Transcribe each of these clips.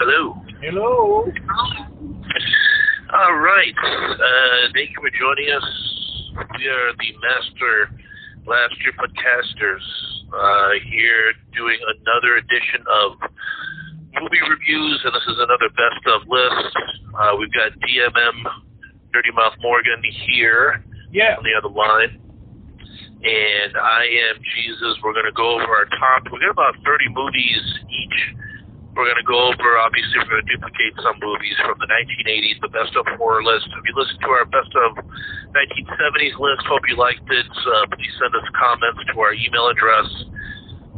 Hello. Hello. All right. Uh, thank you for joining us. We are the Master Blaster Podcasters uh, here doing another edition of movie reviews, and this is another best of list. Uh, we've got DMM Dirty Mouth Morgan here Yeah. on the other line. And I am Geeziz. We're going to go over our top. We got about 30 movies each. We're going to go over, obviously, we're going to duplicate some movies from the 1980s, the best of horror list. If you listen to our best of 1970s list, hope you liked it. Uh, please send us comments to our email address,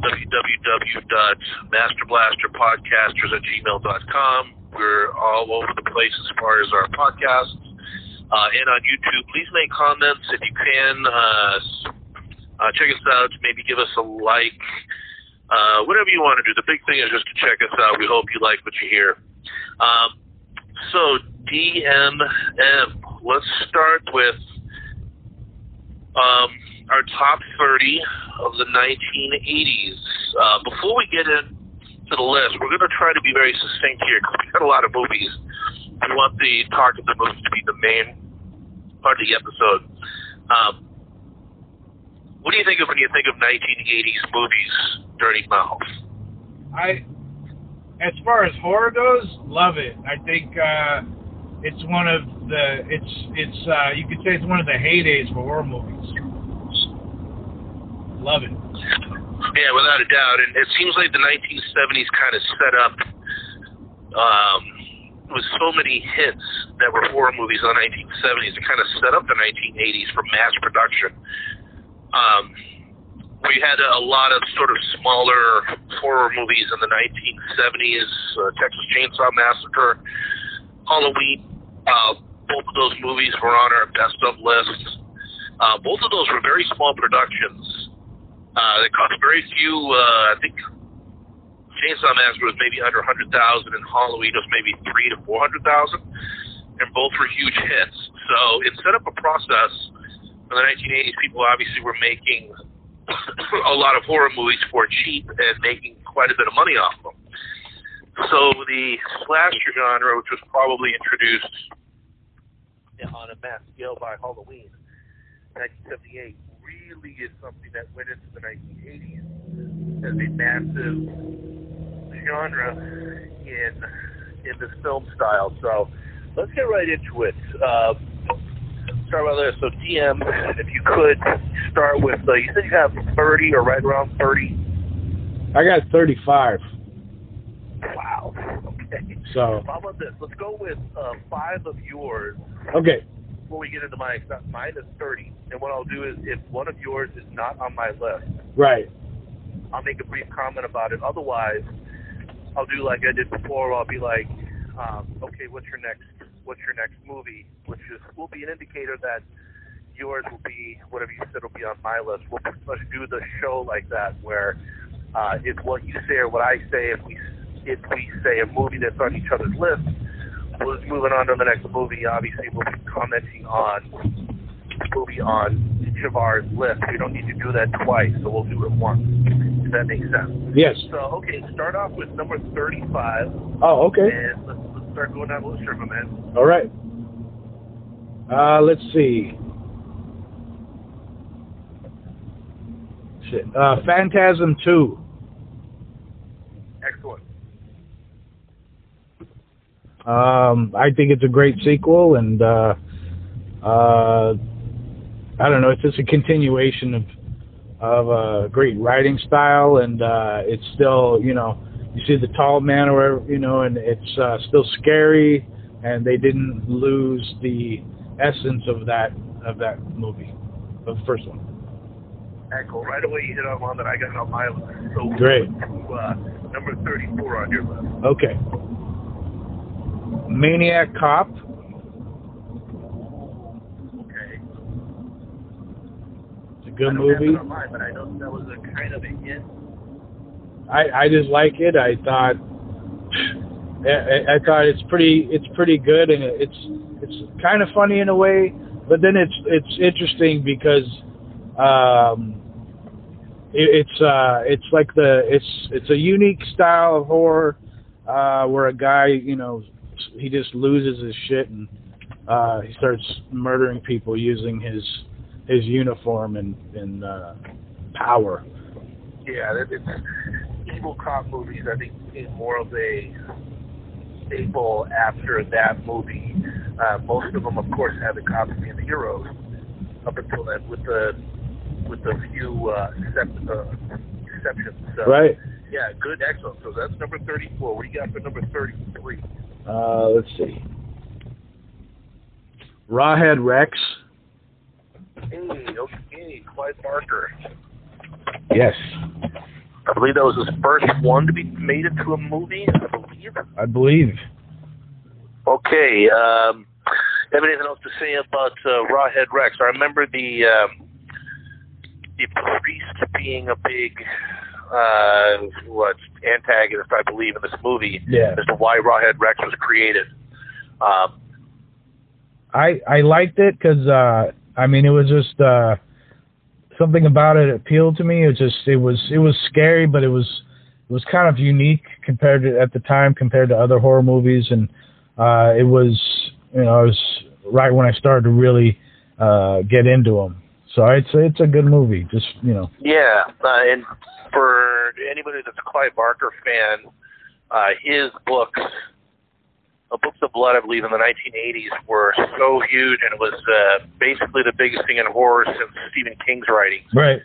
www.masterblasterpodcasters at gmail.com. We're all over the place as far as our podcasts. Uh, and on YouTube, please make comments if you can. Uh, uh, check us out. Maybe give us a like. Uh, whatever you want to do. The big thing is just to check us out. We hope you like what you hear. Um, so DMM. Let's start with um, our top 30 of the 1980s. Uh, before we get into the list, we're going to try to be very succinct here because we've got a lot of movies. We want the talk of the movies to be the main part of the episode. Um, what do you think of when you think of 1980s movies, I, as far as horror goes, love it. I think uh, it's one of the it's it's uh, you could say it's one of the heydays for horror movies. Love it. Yeah, without a doubt. And it seems like the 1970s kind of set up um, with so many hits that were horror movies in the 1970s. It kind of set up the 1980s for mass production. Um, we had a, lot of sort of smaller horror movies in the 1970s, uh, Texas Chainsaw Massacre, Halloween. Uh, both of those movies were on our best of list. Uh, both of those were very small productions. Uh, they cost very few. Uh, I think Chainsaw Massacre was maybe under 100,000, and Halloween was maybe three to 400,000, and both were huge hits. So it set up a process. In the 1980s, people obviously were making a lot of horror movies for cheap and making quite a bit of money off them. So the slasher genre, which was probably introduced on a mass scale by Halloween, 1978, really is something that went into the 1980s as a massive genre in in this film style. So let's get right into it. Uh, start by there. So DM, if you could start with, uh, you said you have 30 or right around 30. I got 35. Wow. Okay. So How about this? Let's go with uh, five of yours okay, before we get into mine. Mine is 30, and what I'll do is, if one of yours is not on my list, right. I'll make a brief comment about it. Otherwise, I'll do like I did before. I'll be like, um, okay, what's your next? What's your next movie? Which is will be an indicator that yours will be whatever you said will be on my list. We'll pretty much do the show like that, where uh, it's what you say or what I say. If we if we say a movie that's on each other's list, we'll just moving on to the next movie. Obviously, we'll be commenting on movie on each of our lists. We don't need to do that twice, so we'll do it once. If that makes sense. Yes. So, okay, start off with number 35, Oh, okay. and let's start going down the list here, my man. All right. Uh, let's see. Shit. Uh, Phantasm 2. Excellent. Um, I think it's a great sequel, and uh, uh, I don't know. It's just a continuation of of a great writing style, and uh, it's still, you know, you see the tall man, or whatever, you know, and it's uh, still scary, and they didn't lose the essence of that of that movie, of the first one. Excellent. Right away, you hit on one that I got on my list. So, Great. To, uh, number 34 on your list. Okay. Maniac Cop. Okay. It's a good movie. it on mine, but I know that was a kind of a hit. I I just like it. I thought I, I thought it's pretty it's pretty good and it's it's kind of funny in a way, but then it's it's interesting because um it, it's uh it's like the it's it's a unique style of horror uh, where a guy, you know, he just loses his shit and uh, he starts murdering people using his his uniform and and uh, power. Yeah, that- evil cop movies. I think became more of a staple after that movie. Uh, most of them, of course, had the cops being the heroes up until then, with the with the few uh, excep- uh, exceptions. So, Right. Yeah, good, excellent. So that's number thirty-four. What do you got for number thirty-three? Uh, let's see. Rawhead Rex. Hey, okay, Clive Barker. Yes, I believe that was his first one to be made into a movie. I believe. I believe. Okay. Um, have anything else to say about uh, Rawhead Rex? I remember the um, the priest being a big uh, what antagonist, I believe, in this movie Yeah. as to why Rawhead Rex was created. Um, I I liked it because uh, I mean it was just uh, something about it appealed to me. It just it was it was scary, but it was it was kind of unique compared to at the time compared to other horror movies, and uh, it was you know it was right when I started to really uh, get into them. So I'd say it's a good movie. Just you know, yeah, uh, and for anybody that's a Clive Barker fan, uh, his books, uh, Books of Blood, I believe, in the 1980s were so huge, and it was uh, basically the biggest thing in horror since Stephen King's writings. right?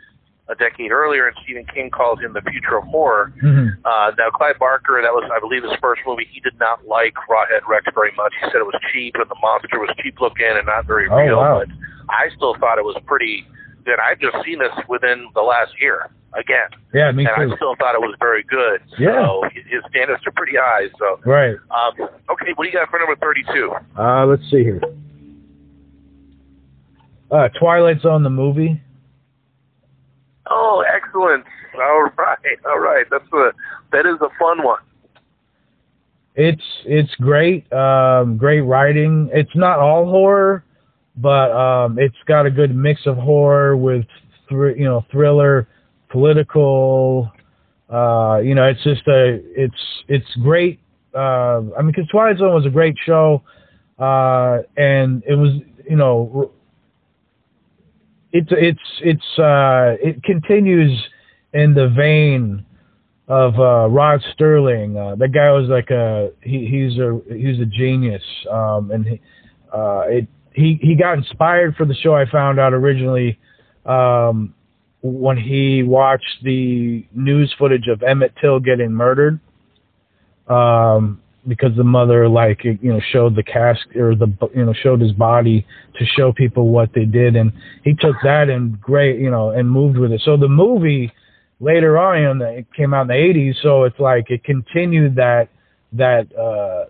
a decade earlier, and Stephen King calls him the future of horror. hmm Uh, now, Clive Barker, that was, I believe, his first movie. He did not like Rawhead Rex very much. He said it was cheap, and the monster was cheap looking and not very Oh, real. wow. But I still thought it was pretty good. I've just seen this within the last year again, Yeah, me and I still thought it was very good. Yeah. So his standards are pretty high. So, Right. um, okay, what do you got for number 32? Uh, let's see here. Uh, Twilight Zone the movie. Oh, excellent. All right, all right. That's a that is a fun one. It's it's great, um, great writing. It's not all horror, but um, it's got a good mix of horror with thr- you know thriller, political. Uh, you know, it's just a it's it's great. Uh, I mean, because Twilight Zone was a great show, uh, and it was you know it's it's it's uh, it continues in the vein of uh, Rod Sterling. Uh, that guy was like a he, he's a he's a genius, um, and he, uh, it he he got inspired for the show. I found out originally um, when he watched the news footage of Emmett Till getting murdered. Um, because the mother like you know showed the cask or the you know showed his body to show people what they did and he took that and great you know and moved with it so the movie later on you know, it came out in the 80s so it's like it continued that that uh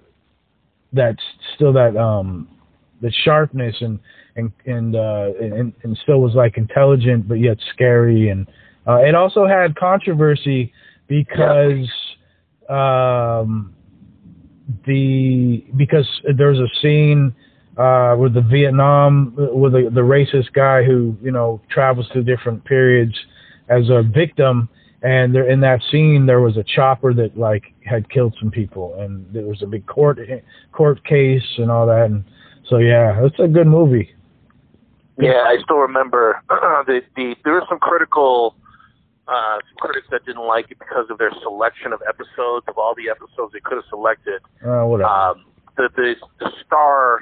that still that um the sharpness and and and uh and, and still was like intelligent but yet scary. And uh it also had controversy because um the because there's a scene uh with the Vietnam with the the racist guy who you know travels through different periods as a victim. And there in that scene there was a chopper that like had killed some people. And there was a big court court case and all that. And so yeah it's a good movie Yeah, I still remember the the there were some critical uh some critics that didn't like it because of their selection of episodes of all the episodes they could have selected. uh whatever Um the the, the star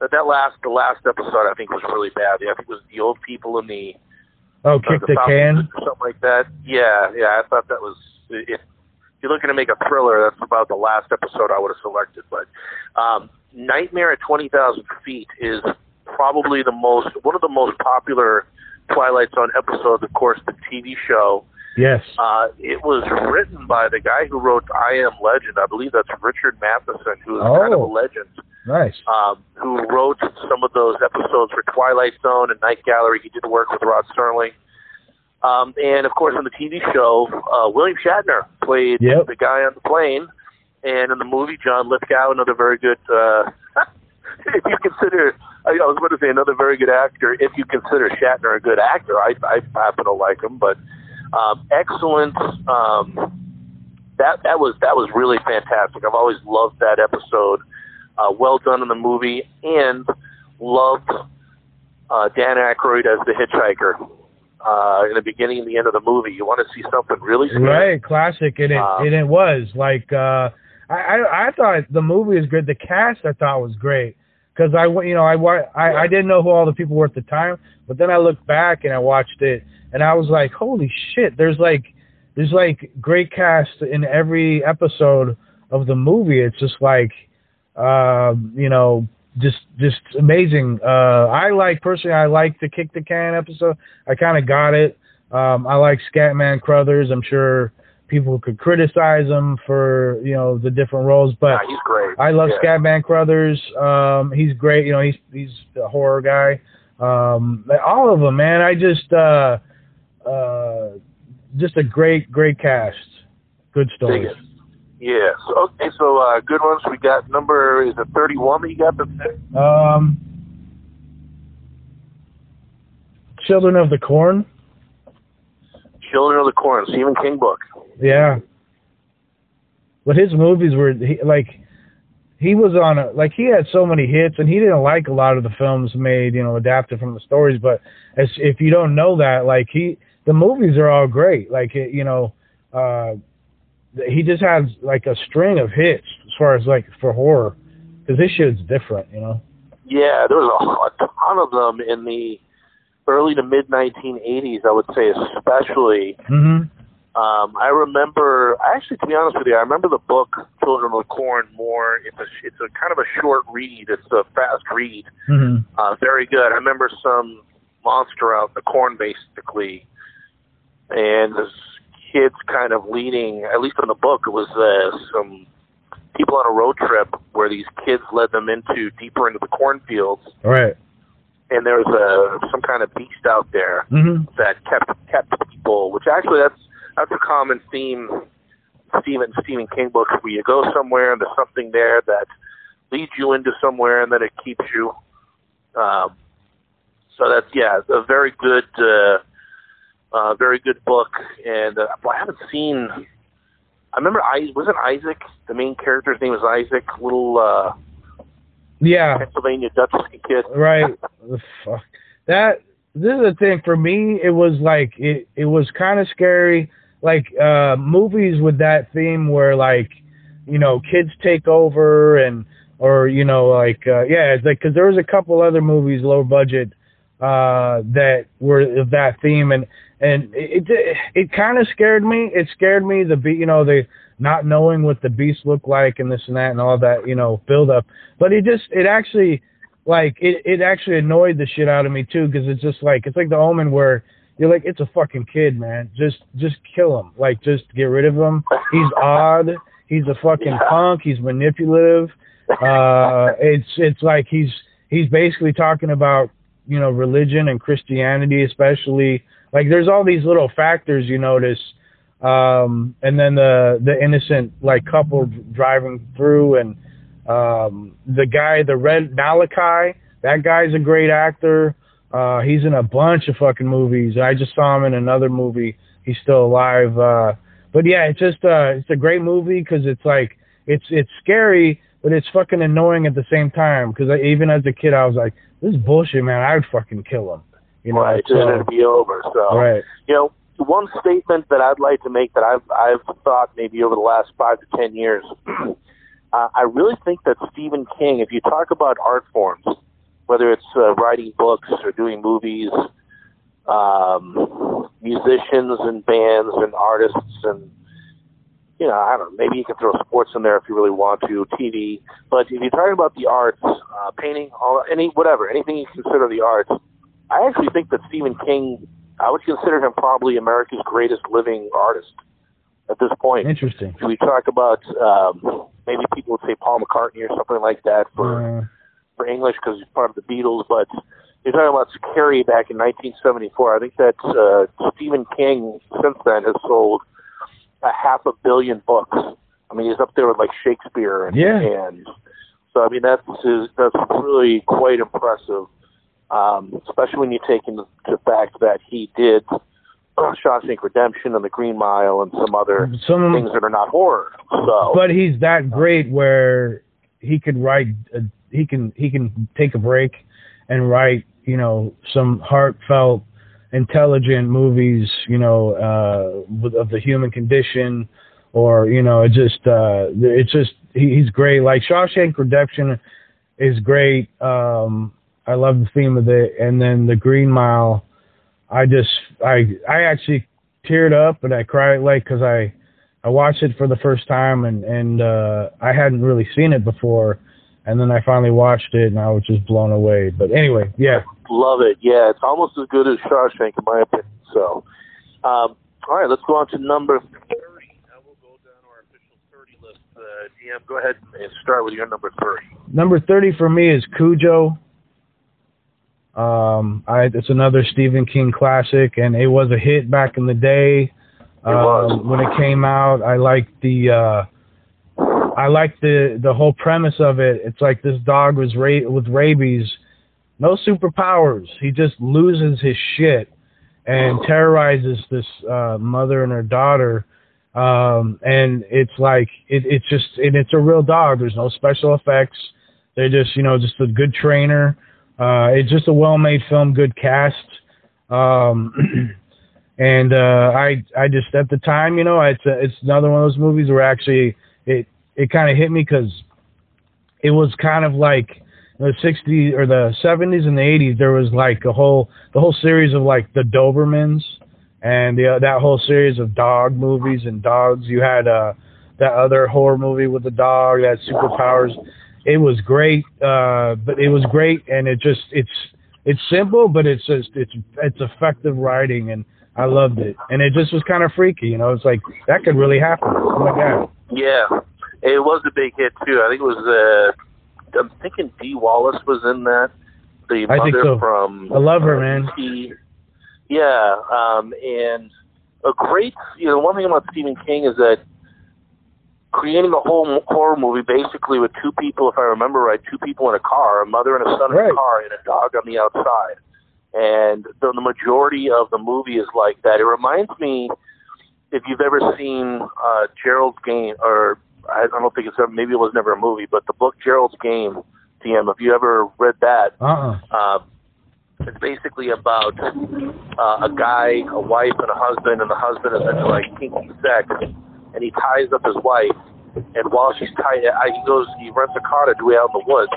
that that last the last episode I think was really bad. I think it was the old people in the oh uh, kick the fountain can or something like that. Yeah, yeah, I thought that was if you're looking to make a thriller, that's about the last episode I would have selected. But um, Nightmare at Twenty Thousand Feet is probably the most one of the most popular Twilight Zone episodes. Of course, the TV show. yes Uh, it was written by the guy who wrote I Am Legend. I believe that's Richard Matheson, who is kind of a Oh. legend nice um, who wrote some of those episodes for Twilight Zone and Night Gallery. He did work with Rod Sterling. Um, and of course, on the TV show, uh, William Shatner played Yep. the guy on the plane. And in the movie, John Lithgow, another very good, uh, if you consider, I I was going to say another very good actor, if you consider Shatner a good actor, I, I happen to like him, but um, excellent um, that that was that was really fantastic. I've always loved that episode. Uh, well done in the movie, and loved uh, Dan Aykroyd as the hitchhiker uh, in the beginning and the end of the movie. You want to see something really scary. Right, classic, and it um, and it was like uh, I, I I thought the movie was good. The cast I thought was great because I you know I, I I didn't know who all the people were at the time, but then I looked back and I watched it and I was like, holy shit! There's like there's like great cast in every episode of the movie. It's just like uh, you know just just amazing. Uh, I like personally, I like the kick the can episode. I kind of got it. Um, I like Scatman Crothers. I'm sure people could criticize him for you know the different roles, but he's great. I love yeah. Scatman Crothers. Um, he's great. You know, he's he's a horror guy. Um, all of them, man. I just uh, uh, just a great great cast. Good story. Yes. Okay. So uh, good ones. We got number is it thirty one that you got the um Children of the Corn. Children of the Corn, Stephen King book. Yeah. But his movies were he, like he was on a like he had so many hits and he didn't like a lot of the films made you know adapted from the stories but as if you don't know that like he the movies are all great like you know uh he just has like a string of hits as far as like for horror because this shit's different, you know. Yeah, there was a, a ton of them in the early to mid 1980s. I would say, especially. Mm-hmm. Um, I remember, actually, to be honest with you, I remember the book Children of the Corn more. It's a, it's a kind of a short read. It's a fast read. Mm-hmm. Uh, very good. I remember some monster out in the corn, basically, and this kids kind of leading, at least in the book, it was uh, some people on a road trip where these kids led them into deeper into the cornfields. Right. And there was a some kind of beast out there mm-hmm. that kept kept people, which actually that's that's a common theme. Stephen Stephen King books where you go somewhere and there's something there that leads you into somewhere and then it keeps you. Um, so that's yeah, a very good. Uh, uh, very good book, and uh, I haven't seen. I remember I wasn't Isaac. The main character's name was Isaac. Little uh, yeah, Pennsylvania Dutch kid. Right. Fuck. That this is the thing for me. It was like it. It was kind of scary. Like uh, movies with that theme where like you know kids take over and or you know like uh, yeah, it's like because there was a couple other movies low budget uh, that were of that theme, and and it it, it kind of scared me. It scared me the be you know the not knowing what the beast looked like and this and that and all that you know build up. But it just it actually like it it actually annoyed the shit out of me too because it's just like it's like the Omen where you're like it's a fucking kid man just just kill him like just get rid of him. He's odd. He's a fucking yeah. punk. He's manipulative. Uh, it's it's like he's he's basically talking about you know religion and Christianity especially like there's all these little factors you notice um and then the the innocent like couple driving through and um the guy the red Malachai that guy's a great actor uh he's in a bunch of fucking movies. I just saw him in another movie. He's still alive uh but yeah it's just uh it's a great movie because it's like it's it's scary but it's fucking annoying at the same time. Because even as a kid I was like this is bullshit man. I would fucking kill him. You know, right, so, and it'll be over. So, right. you know, one statement that I'd like to make that I've I've thought maybe over the last five to ten years, uh, I really think that Stephen King, if you talk about art forms, whether it's uh, writing books or doing movies, um, musicians and bands and artists and you know, I don't know, maybe you can throw sports in there if you really want to, TV. But if you're talking about the arts, uh, painting, all any whatever, anything you consider the arts, I actually think that Stephen King, I would consider him probably America's greatest living artist at this point. Interesting. we talk about um, maybe people would say Paul McCartney or something like that for uh, for English because he's part of the Beatles, but you're talking about Carrie back in 1974. I think that uh, Stephen King since then has sold a half a billion books. I mean, he's up there with like Shakespeare and, yeah. and so I mean that's is, that's really quite impressive um, especially when you take into the fact that he did uh, Shawshank Redemption and The Green Mile and some other Some things that are not horror. So, but he's that great where he could write a, he can he can take a break and write you know some heartfelt intelligent movies you know uh of the human condition or you know it just uh it's just he, he's great. Like Shawshank Redemption is great. Um I love the theme of it. And then the Green Mile I just I I actually teared up and I cried like cuz I I watched it for the first time and and uh I hadn't really seen it before and then I finally watched it and I was just blown away. But anyway, yeah. Love it. Yeah, it's almost as good as Shawshank in my opinion. So, um, all right, let's go on to number 30. Now we'll go down to our official 30 list. Uh, DM, go ahead and start with your number 30. Number 30 for me is Cujo. Um, I, it's another Stephen King classic, and it was a hit back in the day. Um, when it came out, I liked the uh, I like the the whole premise of it. It's like this dog was ra- with rabies, no superpowers. He just loses his shit and terrorizes this uh, mother and her daughter. Um, and it's like it, it's just and it's a real dog. There's no special effects. They're just you know just a good trainer. Uh, it's just a well-made film, good cast. Um, and uh, I I just at the time you know it's a, it's another one of those movies where actually it it kind of hit me because it was kind of like the 60s or the 70s and the 80s there was like a whole the whole series of like the Dobermans and the, that whole series of dog movies and dogs. You had uh that other horror movie with the dog that superpowers. It was great uh but it was great and it just it's it's simple but it's just it's it's effective writing and I loved it. And it just was kind of freaky you know it's like that could really happen. Oh my god. Yeah, it was a big hit too. I think it was. Uh, I'm thinking Dee Wallace was in that. The I mother think so. from. I love her, uh, man. Yeah, um, and a great. You know, one thing about Stephen King is that creating a whole horror movie basically with two people, if I remember right, two people in a car, a mother and a son in a car, and a dog on the outside. And the, the majority of the movie is like that. It reminds me, if you've ever seen uh, Gerald's Game, or I don't think it's ever, maybe it was never a movie, but the book Gerald's Game, TM. If you ever read that, uh-uh uh, it's basically about uh, a guy, a wife, and a husband, and the husband is into like kinky sex, and he ties up his wife, and while she's tied, uh, he goes, he rents a car to do out in the woods,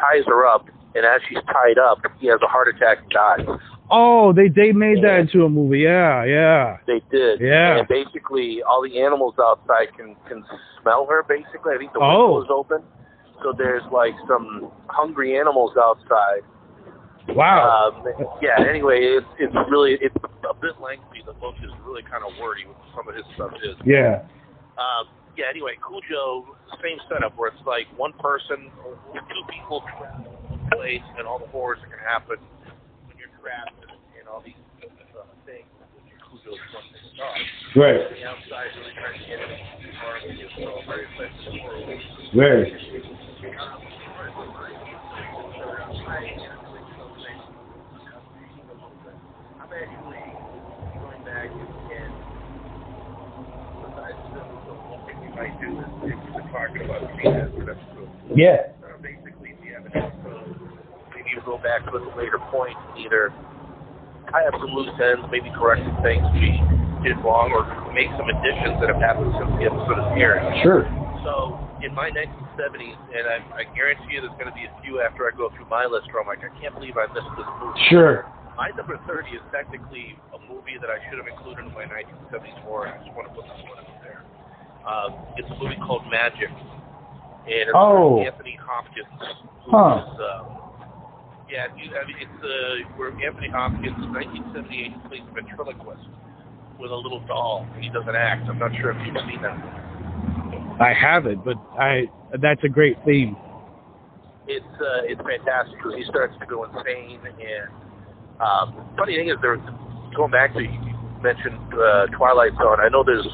ties her up, and as she's tied up, he has a heart attack and dies. Oh they they made that into a movie yeah yeah They did. Yeah. And basically, all the animals outside can can smell her. Basically, I think the Oh. window is open, so there's like some hungry animals outside. wow Um, yeah. Anyway, it's it's really it's a bit lengthy. The book is really kind of wordy with some of his stuff is. yeah Um, yeah. Anyway, Cujo, same setup where it's like one person, two people trapped in one place, and all the horrors that can happen you're and, and all these uh, things. Which Cujo's one thing to dog. right the outside, really trying to get it. Horrible, so very effective horror. right I'm actually going back and besides the the one thing we might do is talking about seeing yeah uh, basically if you have an episode, you go back to a later point and either tie up some loose ends, maybe correct some things we did wrong, or make some additions that have happened since the episode is aired. sure So in my 1970s, and I, I guarantee you there's going to be a few after I go through my list where I'm like, I can't believe I missed this movie. sure My number 30 is technically a movie that I should have included in my 1970s horror. I just want to put this one in there. Um, it's a movie called Magic, and it's Oh. Anthony Hopkins. who Huh. is, um, yeah, you, I mean, it's uh, where Anthony Hopkins, 1978, plays a ventriloquist with a little doll, and he does an act. I'm not sure if you've seen that. I haven't but I that's a great theme it's uh, it's fantastic because he starts to go insane. And um, funny thing is, there going back to you mentioned uh, Twilight Zone. I know there's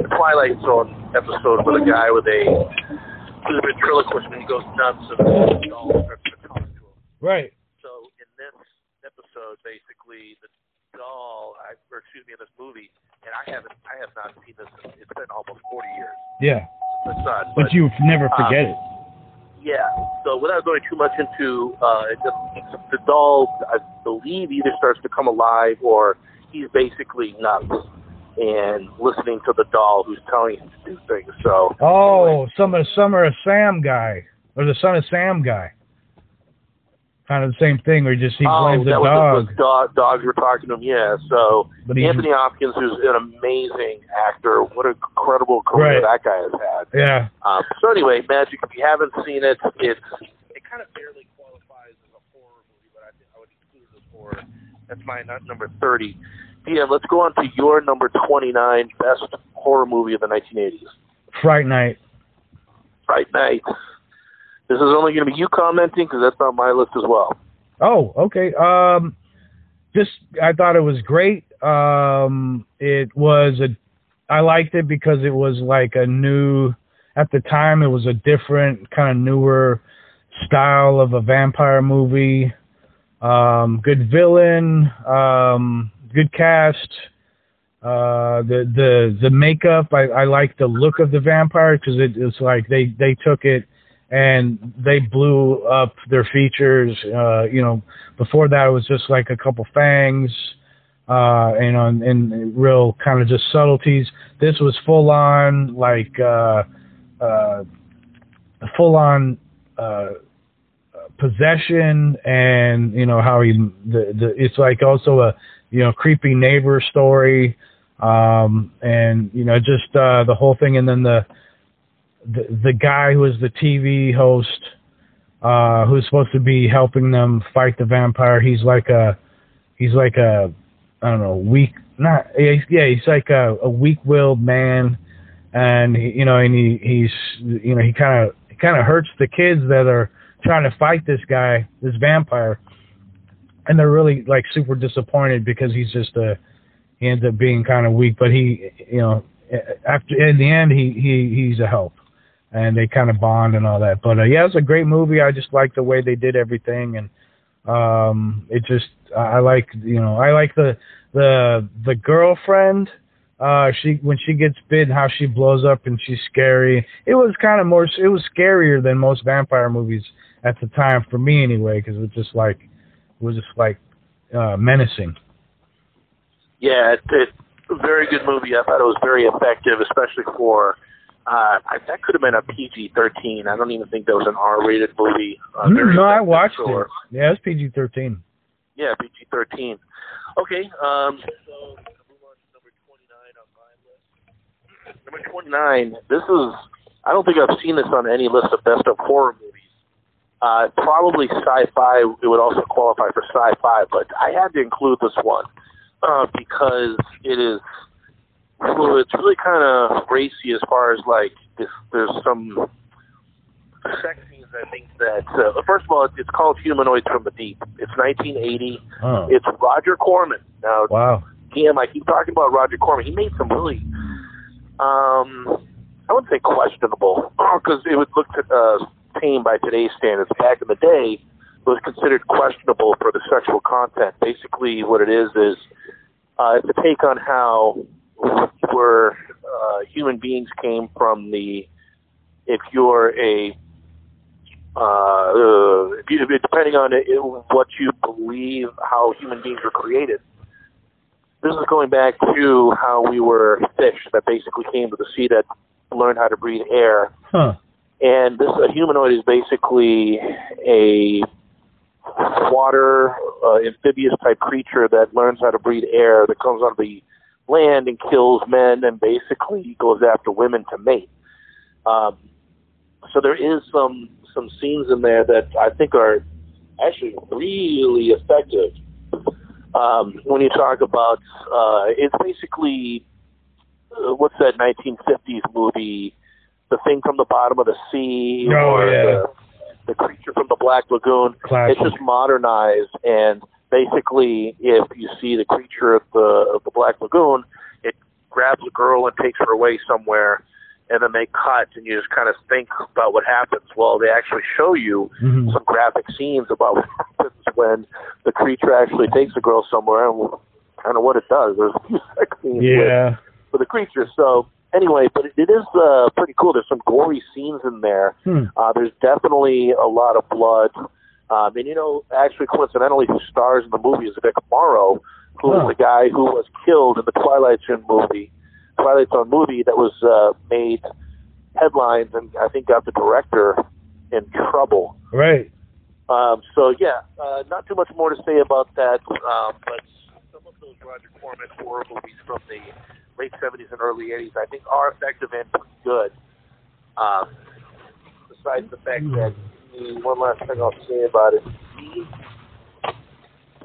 a Twilight Zone episode with a guy with a with a ventriloquist and he goes nuts and the doll starts right So in this episode, basically, the doll, I, or excuse me, in this movie, and I haven't, I have not seen this. In, it's been almost 40 years. Yeah. The son, But you never forget it. Yeah. So without going too much into uh, the, the doll, I believe either starts to come alive or he's basically nuts and listening to the doll who's telling him to do things. So Oh, some of Summer of Sam guy or the Son of Sam guy. Kind of the same thing, where he just he oh, blames the that dog, was the dog. Dogs were talking to him. Yeah. So but Anthony Hopkins, who's an amazing actor, what an incredible career Right. that guy has had. yeah. Um, so anyway, Magic. If you haven't seen it, it's it kind of barely qualifies as a horror movie, but I think I would include it as horror. That's my number thirty. Yeah, let's go on to your number twenty-nine best horror movie of the nineteen eighties. Fright Night. Fright Night. This is only going to be you commenting because that's on my list as well. Oh, okay. Um, just I thought it was great. Um, it was a, I liked it because it was like a new. At the time, it was a different kind of newer style of a vampire movie. Um, good villain. Um, good cast. Uh, the the the makeup. I I like the look of the vampire because it, it's like they they took it and they blew up their features. Uh, you know, before that it was just like a couple fangs, uh, and, and real kind of just subtleties. This was full on like uh, uh, full on uh, possession, and you know how he the, the it's like also a you know creepy neighbor story, um, and you know just uh, the whole thing, and then the the, guy who is the TV host, uh, who's supposed to be helping them fight the vampire. He's like a, he's like a, I don't know, weak, not, yeah, he's, like a, a weak-willed man, and he, you know, and he, he's, you know, he kind of, kind of hurts the kids that are trying to fight this guy, this vampire, and they're really like super disappointed because he's just a, he ends up being kind of weak, but he, you know, after in the end, he he he's a help and they kind of bond and all that. But uh, yeah, it's a great movie. I just like the way they did everything, and um, it just I like you know I like the the the girlfriend. Uh, she when she gets bit, how she blows up and she's scary. It was kind of more. It was scarier than most vampire movies at the time for me anyway, because it was just like it was just like uh, menacing. Yeah, it, it very good movie. I thought it was very effective, especially for uh, I, that could have been a PG-13. I don't even think that was an R-rated movie. Uh, no, I watched for- it. Yeah, it's PG thirteen. Yeah, PG-13. Okay, um, so move on to number 29 on my list. Number 29. This is. I don't think I've seen this on any list of best of horror movies. Uh, probably sci-fi. It would also qualify for sci-fi, but I had to include this one uh, because it is well, it's really kind of racy as far as like this, there's some sex scenes. I think that uh, first of all, it's, it's called Humanoids from the Deep. It's 1980. Oh, It's Roger Corman. Now, wow. Cam, I keep talking about Roger Corman. He made some really, um, I wouldn't say questionable, because it would look uh, tame by today's standards. Back in the day, it was considered questionable for the sexual content. Basically, what it is is uh, it's a take on how where uh, human beings came from the. If you're a uh, uh, if you, depending on it, what you believe, how human beings were created. This is going back to how we were fish that basically came to the sea that learned how to breathe air. Huh. And this a humanoid is basically a water uh, amphibious type creature that learns how to breathe air that comes on the land and kills men and basically goes after women to mate. Um, so there is some some scenes in there that I think are actually really effective. Um, when you talk about, uh, it's basically uh, what's that 1950s movie, The Thing from the Bottom of the Sea, Oh, or yeah. the, the Creature from the Black Lagoon. Classic. It's just modernized, and basically, if you see the creature of the of the Black Lagoon, it grabs a girl and takes her away somewhere, and then they cut, and you just kind of think about what happens. Well, they actually show you Mhm. some graphic scenes about what happens when the creature actually takes a girl somewhere, and kind of what it does. There's a few sex scenes Yeah. with, with the creatures. So anyway, but it, it is uh, pretty cool. There's some gory scenes in there. Hmm. Uh, there's definitely a lot of blood. Um, and you know, actually, coincidentally, who stars in the movie is Vic Morrow, who is Huh. the guy who was killed in the Twilight Zone movie, Twilight Zone movie that was uh, made headlines and I think got the director in trouble. Right. Um, so yeah, uh, not too much more to say about that. Um, but some of those Roger Corman horror movies from the late '70s and early '80s, I think, are effective and pretty good. Um, besides the fact that the one last thing I'll say about it,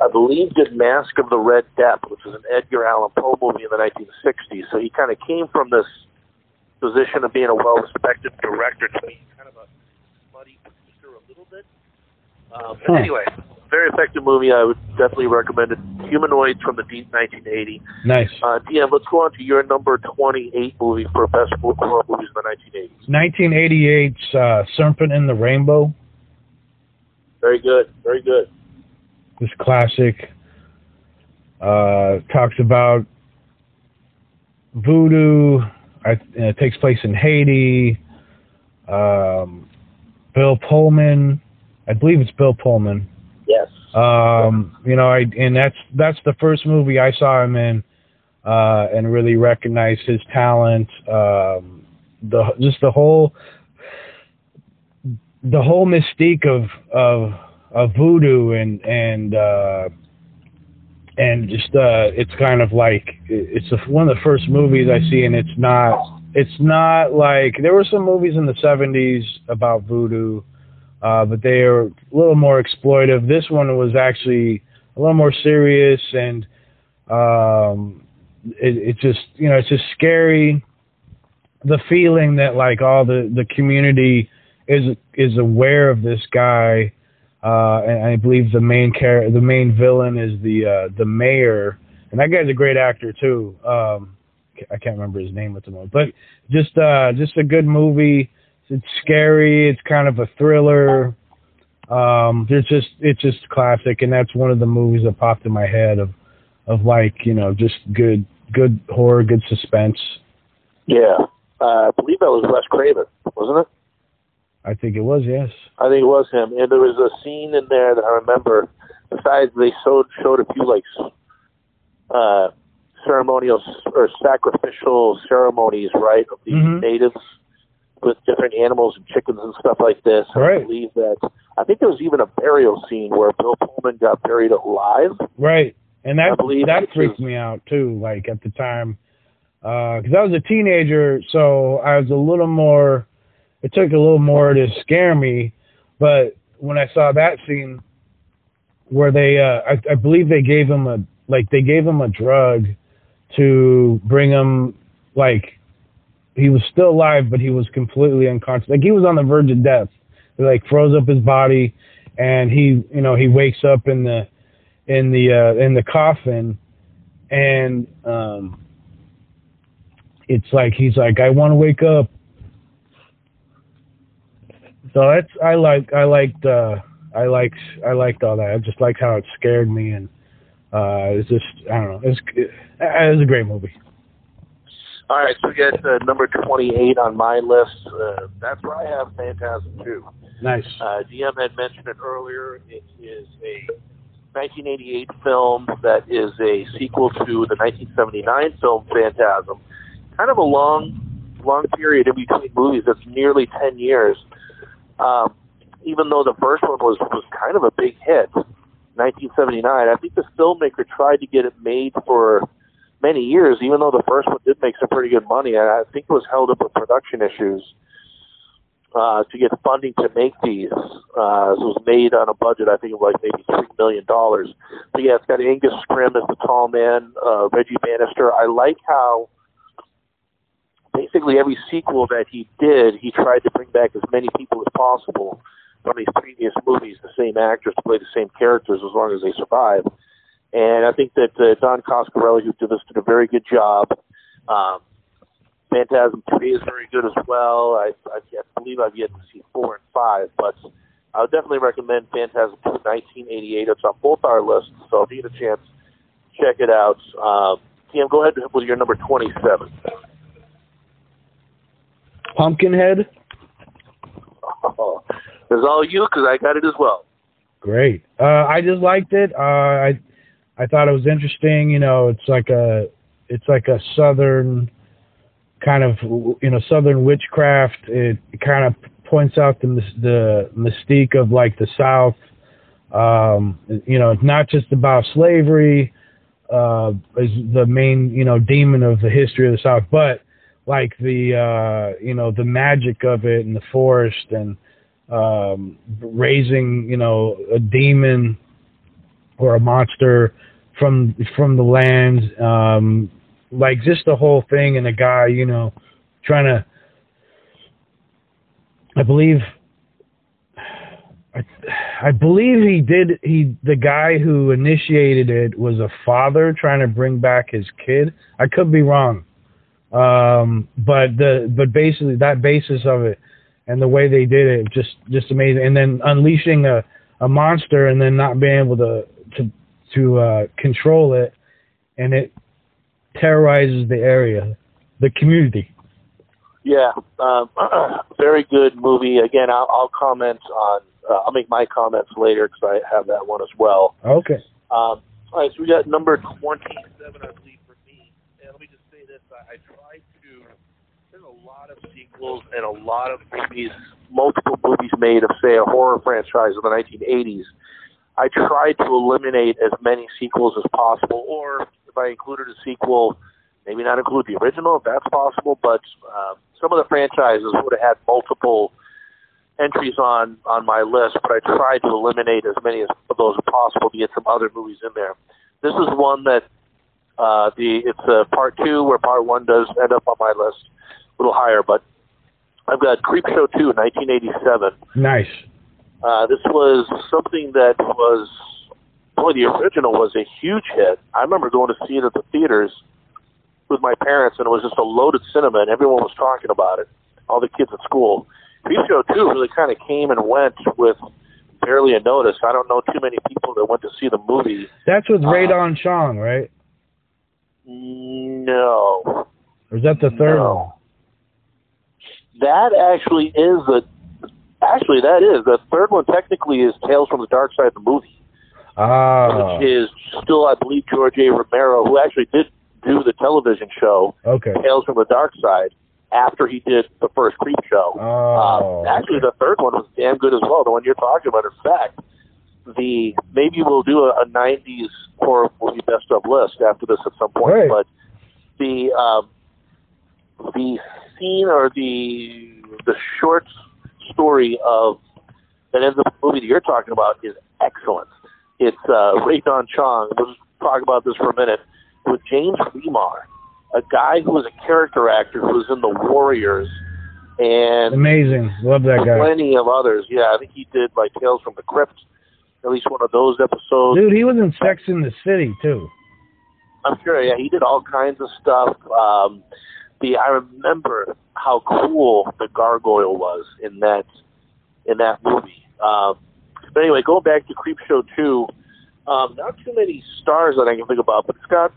I believe, did Masque of the Red Death, which was an Edgar Allan Poe movie in the 1960s. So he kind of came from this position of being a well-respected director to being kind of a muddy producer a little bit. Um, but anyway, very effective movie. I would definitely recommend it. Humanoids from the deep 1980. Nice. Uh, DM, let's go on to your number 28 movie for best horror movies in the 1980s. 1988's uh, Serpent and the Rainbow. Very good. Very good. This classic uh, talks about voodoo. I, it takes place in Haiti. Um, Bill Pullman. I believe it's Bill Pullman. Yes. Um, you know, I and that's that's the first movie I saw him in, uh, and really recognized his talent. Um, the just the whole the whole mystique of of of voodoo and and uh, and just uh, it's kind of like it's one of the first movies I see, and it's not it's not like there were some movies in the '70s about voodoo uh, but they are a little more exploitive. This one was actually a little more serious, and um, it, it just you know it's just scary. The feeling that like all the the community is is aware of this guy, uh, and I believe the main char- the main villain is the uh, the mayor, and that guy's a great actor too. Um, I can't remember his name at the moment, but just uh, just a good movie it's scary. It's kind of a thriller. Um, there's just it's just classic, and that's one of the movies that popped in my head of of like you know just good good horror, good suspense. Yeah. Uh, I believe that was Wes Craven, wasn't it? I think it was yes. I think it was him. And there was a scene in there that I remember. Besides, they showed showed a few like uh, ceremonial or sacrificial ceremonies, right, of the Mhm. natives with different animals and chickens and stuff like this. I believe that. I think there was even a burial scene where Bill Pullman got buried alive. Right, and that that freaked me out too. Like at the time, because I was a teenager, so I was a little more. It took a little more to scare me, but when I saw that scene where they, uh, I, I believe they gave him a like they gave him a drug to bring him like he was still alive, but he was completely unconscious. Like he was on the verge of death. They like froze up his body, and he, you know, he wakes up in the in the uh, in the coffin, and um, it's like he's like, I want to wake up. So that's I like I liked uh, I liked I liked all that. I just liked how it scared me, and uh, it's just I don't know. It's it, it was a great movie. All right, so we got uh, number 28 on my list. Uh, that's where I have Phantasm 2. Nice. Uh, DM had mentioned it earlier. It is a 1988 film that is a sequel to the 1979 film Phantasm. Kind of a long, long period in between movies. That's nearly 10 years. Um, even though the first one was was kind of a big hit, 1979. I think the filmmaker tried to get it made for many years, even though the first one did make some pretty good money. I think it was held up with production issues uh, to get funding to make these. Uh, it was made on a budget, I think, of like maybe three million dollars. But yeah, it's got Angus Scrimm as the tall man, uh, Reggie Bannister. I like how basically every sequel that he did, he tried to bring back as many people as possible from these previous movies, the same actors to play the same characters as long as they survive. And I think that uh, Don Coscarelli, who did this, did a very good job. Um, Phantasm 3 is very good as well. I, I, I believe I've yet to see 4 and 5, but I would definitely recommend Phantasm 2 1988. It's on both our lists, so if you get a chance, check it out. Um, Cam, go ahead with your number 27. Pumpkinhead. Oh, it's all you because I got it as well. Great. Uh, I just liked it. Uh, I I thought it was interesting. You know, it's like a it's like a southern kind of you know southern witchcraft. It, it kind of points out the the mystique of like the South. Um, you know, it's not just about slavery uh, is the main you know demon of the history of the South, but like the uh, you know the magic of it and the forest and um, raising you know a demon or a monster from from the land, um, like just the whole thing and a guy you know trying to. I believe I, I believe he did. He the guy who initiated it was a father trying to bring back his kid. I could be wrong, um, but the but basically that basis of it and the way they did it just just amazing. And then unleashing a a monster and then not being able to to to uh, control it, and it terrorizes the area, the community. Yeah, um, very good movie. Again, I'll, I'll comment on uh, I'll make my comments later because I have that one as well. Okay. Um, all right, so we got number 27, I believe, for me. And let me just say this: I, tried to. There's a lot of sequels and a lot of movies, multiple movies made of, say, a horror franchise in the 1980s. I tried to eliminate as many sequels as possible, or if I included a sequel, maybe not include the original if that's possible. But uh, some of the franchises would have had multiple entries on on my list, but I tried to eliminate as many of those as possible to get some other movies in there. This is one that uh, the it's a part two where part one does end up on my list a little higher, but I've got Creepshow 2, 1987. Nice. Uh, this was something that was, boy, the original was a huge hit. I remember going to see it at the theaters with my parents, and it was just a loaded cinema, and everyone was talking about it. All the kids at school. Creepshow 2 really kind of came and went with barely a notice. I don't know too many people that went to see the movie. That's with Uh, Rae Dawn Chong, right? No. Or is that the third No. one? That actually is the. Actually, that is the third one. Technically, is Tales from the Dark Side of the movie, Ah, which is still, I believe, George A. Romero, who actually did do the television show okay. Tales from the Dark Side after he did the first Creep Show. Oh, Uh, actually, the third one was damn good as well. The one you're talking about. In fact, the maybe we'll do a, a '90s horror movie best of list after this at some point. Right. But the um, the scene or the the short story of that ends up the movie that you're talking about is excellent. It's uh, Rae Dawn Chong. We'll just talk about this for a minute with James Remar, a guy who was a character actor who was in the Warriors and amazing. Love that guy. plenty of others. Yeah, I think he did like Tales from the Crypt, at least one of those episodes. Dude, he was in Sex in the City too. I'm sure. Yeah, he did all kinds of stuff. Um, the I remember how cool the gargoyle was in that in that movie. Um, but anyway, going back to Creepshow two, um, not too many stars that I can think about, but it's got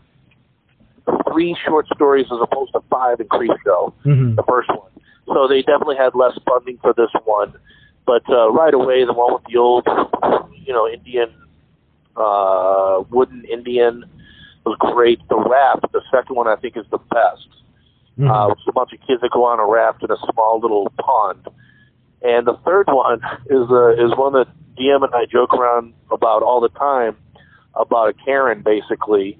three short stories as opposed to five in Creepshow, hmm the first one. So they definitely had less funding for this one. But uh, right away, the one with the old, you know, Indian, uh, wooden Indian was great. The raft, the second one, I think is the best. Mhm. Uh, it's a bunch of kids that go on a raft in a small little pond. And the third one is uh, is one that DM and I joke around about all the time about a Karen basically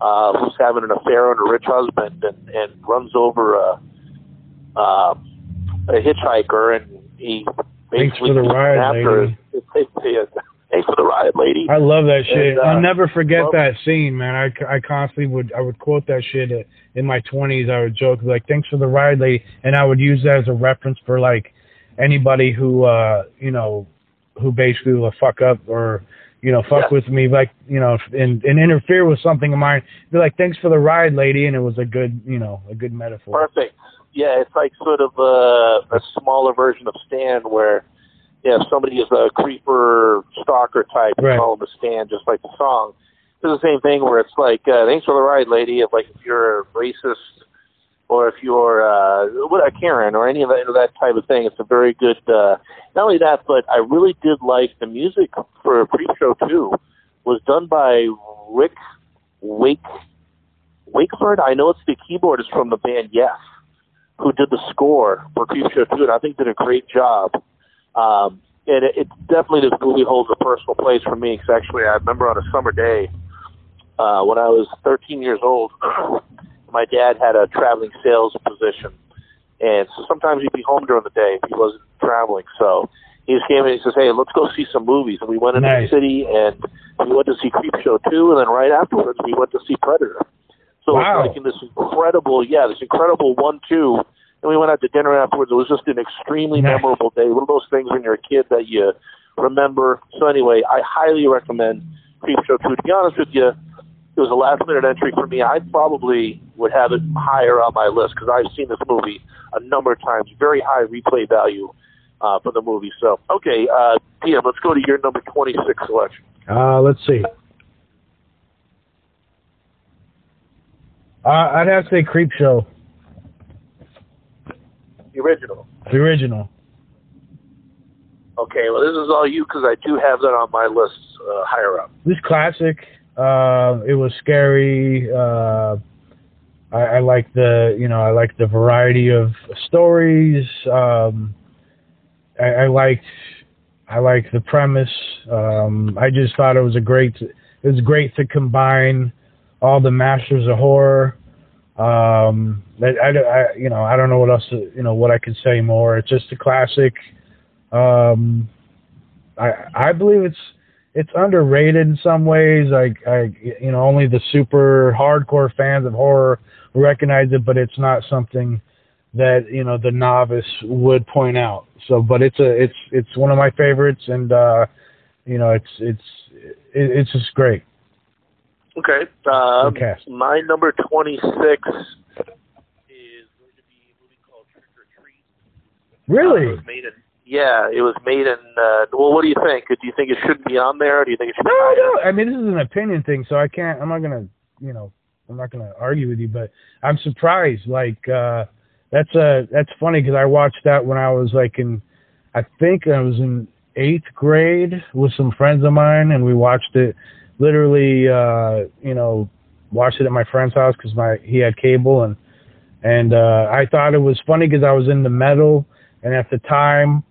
uh, who's having an affair on a rich husband and, and runs over a uh, a hitchhiker and he Thanks for the ride, lady. Thanks for the ride, lady. I love that shit. And, uh, I'll never forget well- that scene, man. I, I constantly would I would quote that shit in my twenties. I would joke like, "Thanks for the ride, lady," and I would use that as a reference for like anybody who uh you know who basically will fuck up or you know fuck Yeah. with me like you know and and interfere with something of mine. Be like, "Thanks for the ride, lady," and it was a good you know a good metaphor. Perfect. Yeah, it's like sort of a, a smaller version of Stan where yeah, if somebody is a creeper stalker type, Right. call him a Stan, just like the song. It's the same thing where it's like, uh, thanks for the ride, lady. If like if you're a racist or if you're uh, what a Karen or any of that, that type of thing, it's a very good. Uh, not only that, but I really did like the music for Creepshow Two was done by Rick Wake Wakeman. I know it's the keyboardist from the band Yes, who did the score for Creepshow Two, and I think did a great job. Um, and it, it definitely this movie holds a personal place for me. Because actually, I remember on a summer day uh, when I was 13 years old, my dad had a traveling sales position, and so sometimes he'd be home during the day if he wasn't traveling. So he just came in and he says, "Hey, let's go see some movies." And we went into Nice. the city and we went to see Creepshow 2, and then right afterwards we went to see Predator. So Wow. it's like in this incredible, yeah, this incredible one-two. And we went out to dinner afterwards. It was just an extremely Nice. memorable day. One of those things when you're a kid that you remember. So anyway, I highly recommend Creepshow 2. To be honest with you, it was a last-minute entry for me. I probably would have it higher on my list because I've seen this movie a number of times. Very high replay value uh, for the movie. So, okay, uh, DM, let's go to your number 26 selection. Uh, let's see. Uh, I'd have to say Creep Show, The original. the original. Okay, well, this is all you because I do have that on my list uh, higher up. This classic. Uh, it was scary. Uh, I, I like the you know I like the variety of stories. Um, I, I liked I liked the premise. Um, I just thought it was a great. It was great to combine all the masters of horror. Um, I, I, I you know I don't know what else to, you know what I could say more. It's just a classic. Um, I I believe it's it's underrated in some ways. Like I you know only the super hardcore fans of horror recognize it, but it's not something that you know the novice would point out. So, but it's a it's it's one of my favorites, and uh, you know it's it's it's just great. Okay. Um, cast. My number 26 is going to be a movie called Trick or Treat. Uh, it Really? was made in, yeah, it was made in. Uh, well, what do you think? Do you think it shouldn't be on there? Or do you think it should No, no. I mean, this is an opinion thing, so I can't. I'm not gonna, you know, I'm not gonna argue with you. But I'm surprised. Like, uh, that's uh that's funny because I watched that when I was like in, I think I was in eighth grade with some friends of mine, and we watched it. Literally, uh, you know, watched it at my friend's house because my he had cable, and and uh, I thought it was funny because I was into metal, and at the time,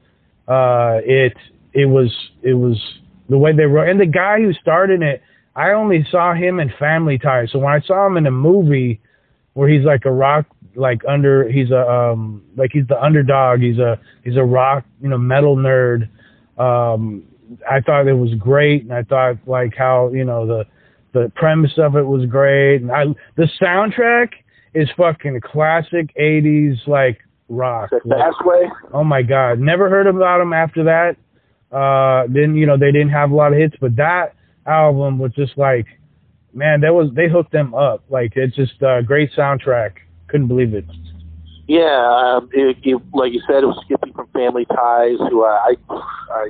uh, it it was it was the way they wrote and the guy who started it i only saw him in family ties. So when i saw him in a movie where he's like a rock like under he's a um like he's the underdog he's a he's a rock you know metal nerd um i thought it was great and i thought like how you know the the premise of it was great and i the soundtrack is fucking classic 80s like rock The Like, way? Oh my God! Never heard about them after that. Uh, then you know they didn't have a lot of hits, but that album was just like, man, that was they hooked them up. Like it's just a great soundtrack. Couldn't believe it. Yeah, um, it, it, like you said, it was Skippy from Family Ties. Who I, I, I,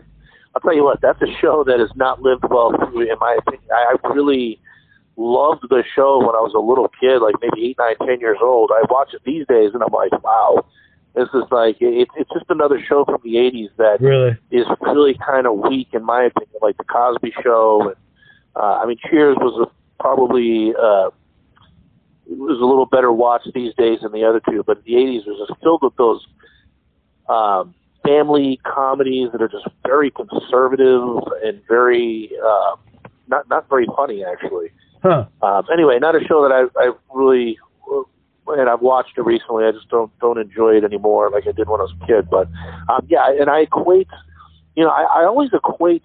I'll tell you what, that's a show that has not lived well through, in my opinion. I, I really loved the show when I was a little kid, like maybe eight, nine, ten years old. I watch it these days, and I'm like, wow, this is like it, it's just another show from the '80s that Really? is really kind of weak in my opinion, like the Cosby Show. And uh, I mean, Cheers was a, probably uh, it was a little better watch these days than the other two, but the '80s was just filled with those um, family comedies that are just very conservative and very uh, not not very funny actually. Huh? Um, anyway, not a show that I, I really, and I've watched it recently. I just don't don't enjoy it anymore like I did when I was a kid. But um, yeah, and I equate, you know, I, I always equate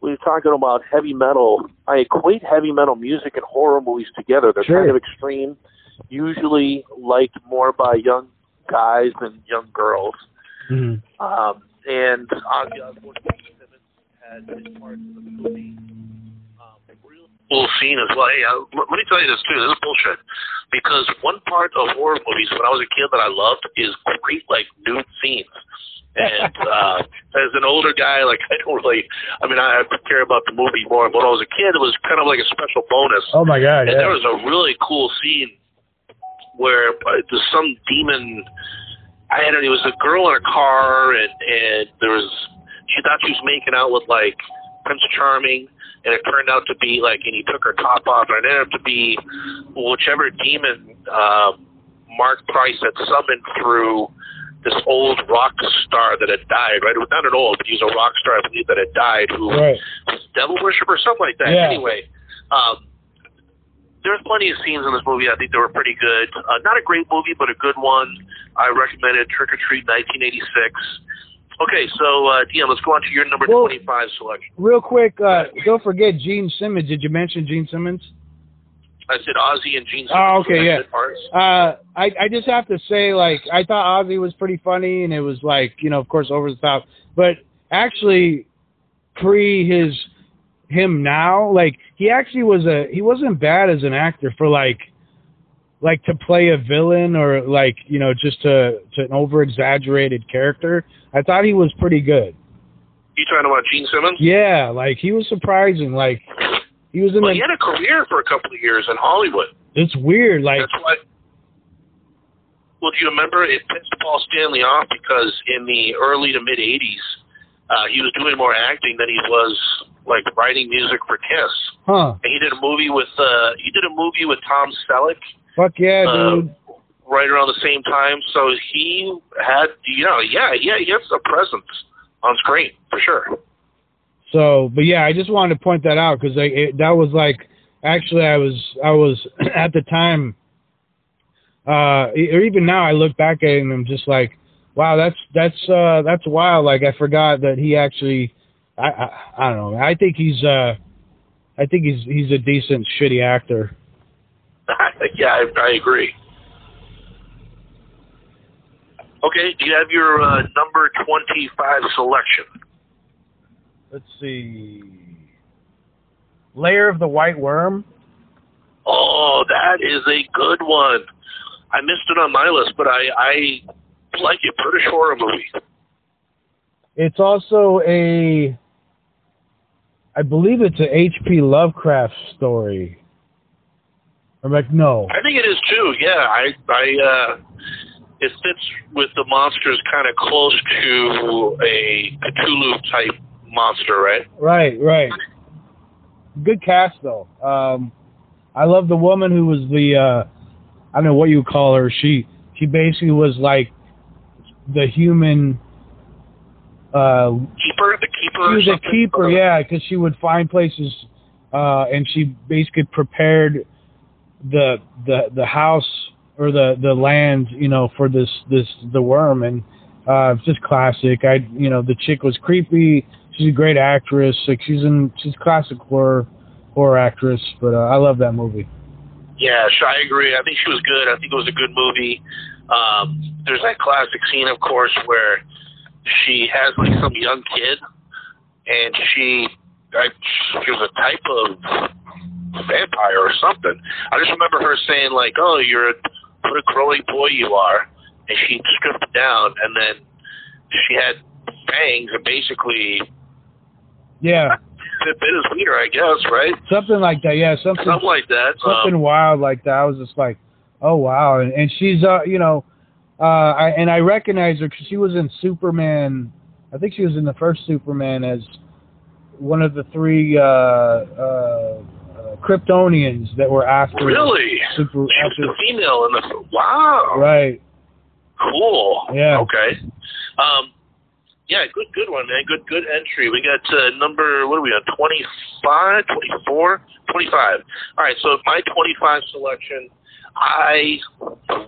when you're talking about heavy metal. I equate heavy metal music and horror movies together. They're Sure. kind of extreme, usually liked more by young guys than young girls. Mhm. Um, and Ozzy Osbourne Simmons had his parts in the movie. Um, real Cool scene as well. Hey, uh, let me tell you this too. This is bullshit. Because one part of horror movies when I was a kid that I loved is great like nude scenes. And uh, as an older guy, like I don't really, I mean, I care about the movie more. But when I was a kid, it was kind of like a special bonus. Oh my god! And Yeah. there was a really cool scene where uh, there's some demon. I don't. It was a girl in a car, and and there was. She thought she was making out with like Prince Charming, and it turned out to be like, and he took her top off, and it ended up to be whichever demon um, Marc Price had summoned through this old rock star that had died. Right, not an old, but he was a rock star, I believe, that had died, who Right. devil worshiper, or something like that. Yeah. Anyway, um, there's plenty of scenes in this movie. I think they were pretty good. Uh, not a great movie, but a good one. I recommend it. Trick or Treat, 1986. Okay, so uh, Dion, let's go on to your number Well- 25 selection. Real quick, uh, don't forget Gene Simmons. Did you mention Gene Simmons? I said Ozzy and Gene. Oh, okay, yeah. Uh, I I just have to say, like, I thought Ozzy was pretty funny, and it was like, you know, of course, over the top. But actually, pre his him now, like, he actually was a he wasn't bad as an actor for like like to play a villain or like you know just to to an over exaggerated character. I thought he was pretty good. You talking about Gene Simmons? Yeah, like he was surprising. Like he was in Well, the. he had a career for a couple of years in Hollywood. It's weird. Like That's why. Well, do you remember it pissed Paul Stanley off because in the early to mid '80s, uh, he was doing more acting than he was like writing music for Kiss. huh? And he did a movie with uh, he did a movie with Tom Selleck Fuck yeah, uh, dude. right around the same time. So he had, you know, yeah, yeah, he has a presence on screen for sure. So, but yeah, I just wanted to point that out because that was like actually I was I was at the time, uh, or even now I look back at it and I'm just like, wow, that's that's uh that's wild. Like I forgot that he actually, I I, I don't know. I think he's uh, I think he's he's a decent shitty actor. yeah, I, I agree. Okay, do you have your uh, number 25 selection? Let's see. Lair of the White Worm. Oh, that is a good one. I missed it on my list, but I, I like a British horror movie. It's also a, I believe it's a H.P. Lovecraft story. I'm like, no. I think it is too. Yeah, I, I, uh, it fits with the monsters kind of close to a Cthulhu type monster, right? Right, right. Good cast though. Um, I love the woman who was the, uh, I don't know what you call her. She, she basically was like the human. Uh, Keeper, the keeper. she was a keeper, yeah, because she would find places, uh, and she basically prepared the the the house or the the land, you know, for this this the worm, and uh, it's just classic. I, you know, the chick was creepy. She's a great actress. Like she's in, she's classic horror horror actress, but uh, I love that movie. Yeah, sure, I agree. I think she was good. I think it was a good movie. Um, there's that classic scene, of course, where she has like some young kid, and she, I, she was a type of vampire or something. I just remember her saying like, "Oh, you're a, what a growing boy you are," and she stripped it down, and then she had fangs and basically Yeah, a bit his wiener, I guess, right? something like that. Yeah, something Something like that. something Um, wild like that. I was just like, oh wow, and, and she's uh, you know, uh, I, and I recognize her because she was in Superman. I think she was in the first Superman as one of the three uh, uh, uh, Kryptonians that were after. really? Super. She After, the female in the wow. right. Cool. Yeah. Okay. Um, yeah, good, good one, man. Good, good entry. We got uh, number, what are we on, 25, 24, 25. All right, so my 25 selection, I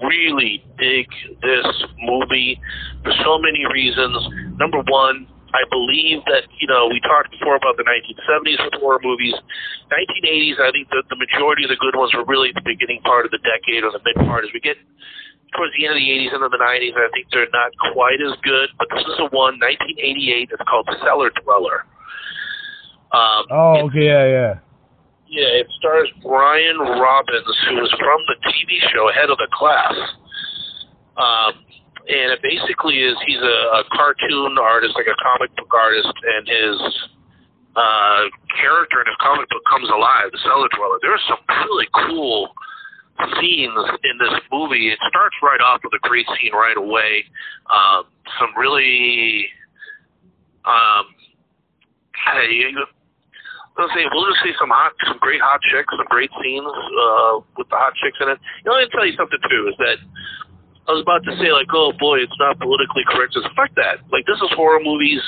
really dig this movie for so many reasons. Number one, I believe that, you know, we talked before about the 1970s with horror movies. 1980s, I think that the majority of the good ones were really the beginning part of the decade or the mid part. As we get towards the end of the 80s into the 90s, I think they're not quite as good. But this is a one, 1988. It's called Cellar Dweller. Um, Oh, okay, yeah, yeah. Yeah, it stars Brian Robbins, who was from the TV show Head of the Class. Um, and it basically is he's a, a cartoon artist, like a comic book artist, and his uh, character in his comic book comes alive, the cellar dweller. There's some really cool scenes in this movie. It starts right off with a great scene right away. Um, some really, um, hey, let's say we'll just say some hot, some great hot chicks, some great scenes uh, with the hot chicks in it. You know, let me tell you something too. Is that I was about to say like, oh boy, it's not politically correct. Just fuck that. Like this is horror movies.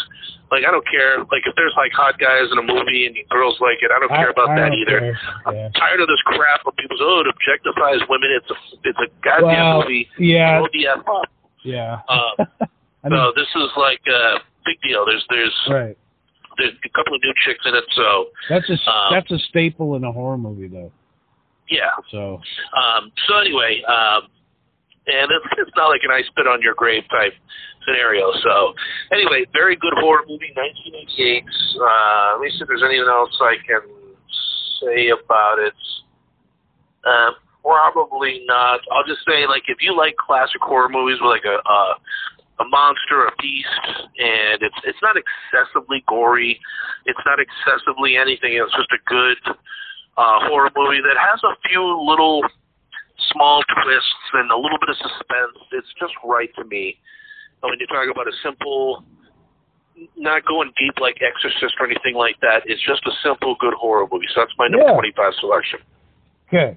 Like I don't care. Like if there's like hot guys in a movie and girls like it, I don't care about I that either. care. I'm Yeah. tired of this crap when people say, oh, it objectifies women. It's a it's a goddamn Well, movie. yeah, Grow the F up. yeah. Uh, I mean, so this is like a big deal. There's there's right. There's a couple of new chicks in it. So That's a Um, that's a staple in a horror movie, though. yeah. So Um, so anyway, um, and it's, it's not like an I spit on your grave type scenario. So anyway, very good horror movie, 1988. Uh, let me see if there's anything else I can say about it. Um, probably not. I'll just say, like, if you like classic horror movies with like a a, a monster, a beast, and it's it's not excessively gory, it's not excessively anything. It's just a good uh, horror movie that has a few little small twists and a little bit of suspense. It's just right to me. And when you talk about a simple, not going deep like Exorcist or anything like that, it's just a simple, good horror movie. So that's my number Yeah. 25 selection. Okay.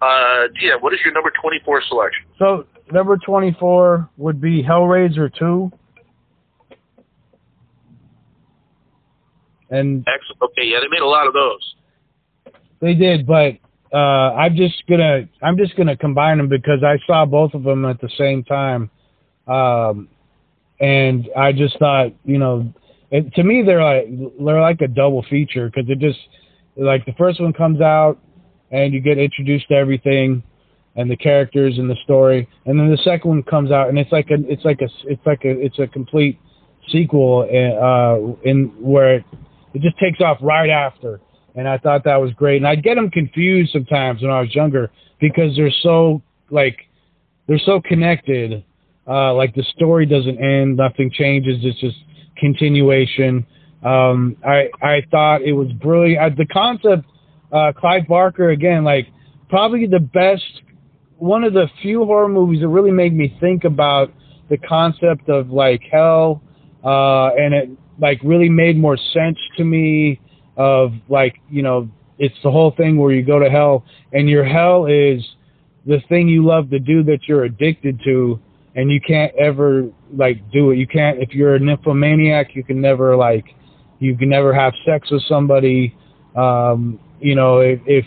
Uh, yeah, what is your number 24 selection? So number 24 would be Hellraiser 2. And Excellent. Okay, yeah, they made a lot of those. they did, but uh, I'm just gonna I'm just gonna combine them because I saw both of them at the same time, um, and I just thought you know, it, to me they're like they're like a double feature because it just like the first one comes out and you get introduced to everything and the characters and the story, and then the second one comes out and it's like a it's like a it's like a it's a complete sequel uh, in where it, it just takes off right after and I thought that was great. And I'd get them confused sometimes when I was younger because they're so like they're so connected. Uh, like the story doesn't end, nothing changes. It's just continuation. Um, I I thought it was brilliant. I, the concept, uh, Clive Barker again, like probably the best, one of the few horror movies that really made me think about the concept of like hell, uh, and it like really made more sense to me of like you know it's the whole thing where you go to hell and your hell is the thing you love to do that you're addicted to and you can't ever like do it. You can't if you're a nymphomaniac you can never like you can never have sex with somebody um you know if, if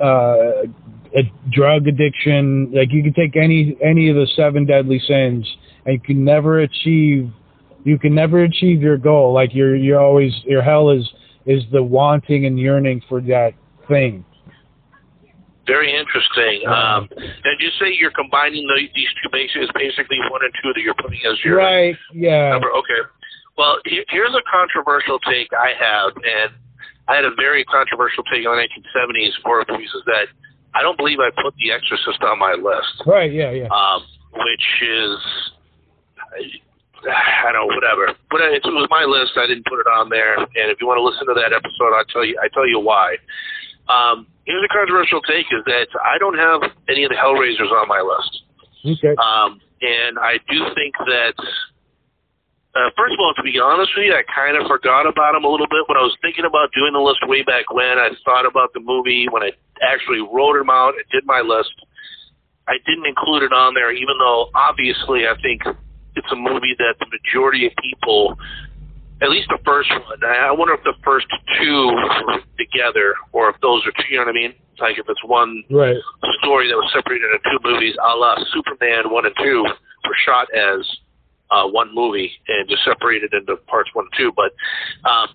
uh a drug addiction like you can take any any of the seven deadly sins and you can never achieve you can never achieve your goal like you're you're always your hell is is the wanting and yearning for that thing. Very interesting. Um, and you say you're combining the, these two bases, basically one and two that you're putting as your Right? Yeah. number. Okay. Well, here's a controversial take I have, and I had a very controversial take on the 1970s horror movies. Is that I don't believe I put The Exorcist on my list, Right. Yeah. Yeah. um, which is I don't know, whatever. But it was my list. I didn't put it on there. And if you want to listen to that episode, I'll tell you. I tell you why. Um, here's a controversial take: is that I don't have any of the Hellraisers on my list. Okay. Um, and I do think that, uh, first of all, to be honest with you, I kind of forgot about him a little bit when I was thinking about doing the list way back when. I thought about the movie when I actually wrote him out and did my list. I didn't include it on there, even though obviously I think it's a movie that the majority of people, at least the first one, I wonder if the first two were together or if those are two, you know what I mean? Like if it's one Right. story that was separated into two movies, a la Superman 1 and 2 were shot as uh, one movie and just separated into parts 1 and 2. But um,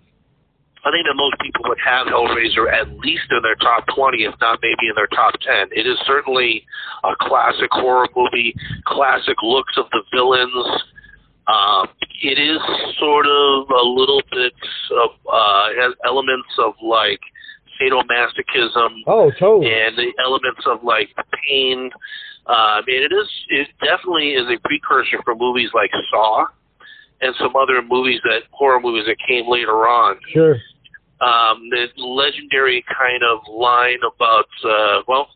I think that most people would have Hellraiser at least in their top 20, if not maybe in their top 10. It is certainly a classic horror movie, classic looks of the villains. Um, it is sort of a little bit of, uh, has elements of like sadomasochism Oh, totally. and the elements of like pain Uh, I mean, it is it definitely is a precursor for movies like Saw and some other movies that horror movies that came later on. Sure. Um, the legendary kind of line about uh, well,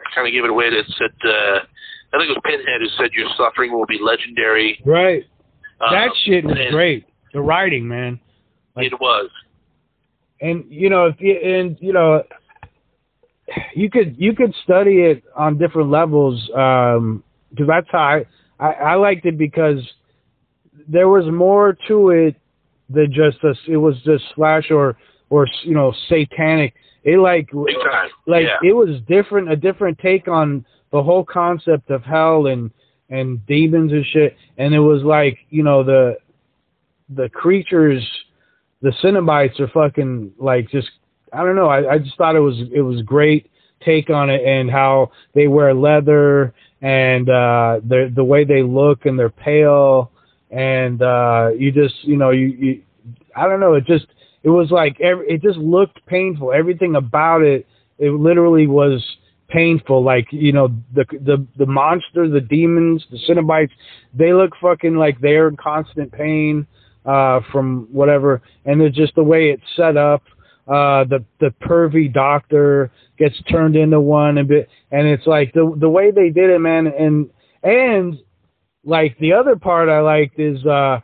I kind of gave it away that said uh, I think it was Pinhead who said your suffering will be legendary. Right. That Um, shit was and great. The writing, man. It was. and you know if you, and you know you could you could study it on different levels um because that's how I, I i liked it because there was more to it than just a it was just slash or or you know satanic it like like yeah. it was different a different take on the whole concept of hell and and demons and shit and it was like you know the the creatures the Cenobites are fucking like just I don't know. I, I just thought it was it was great take on it and how they wear leather and uh the the way they look and they're pale and uh you just you know you, you I don't know. It just it was like every, it just looked painful. Everything about it it literally was painful. Like you know the the the monster the demons the Cenobites they look fucking like they're in constant pain uh from whatever. And it's just the way it's set up uh the the pervy doctor gets turned into one and and it's like the the way they did it man and and like the other part I liked is uh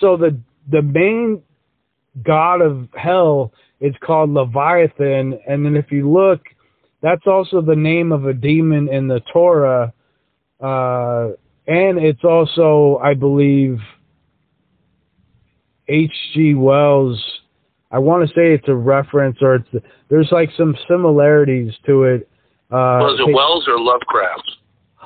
so the the main god of hell is called Leviathan and then if you look that's also the name of a demon in the Torah uh and it's also I believe H.G. Wells. I want to say it's a reference or it's there's like some similarities to it. Uh, was it Wells or Lovecraft?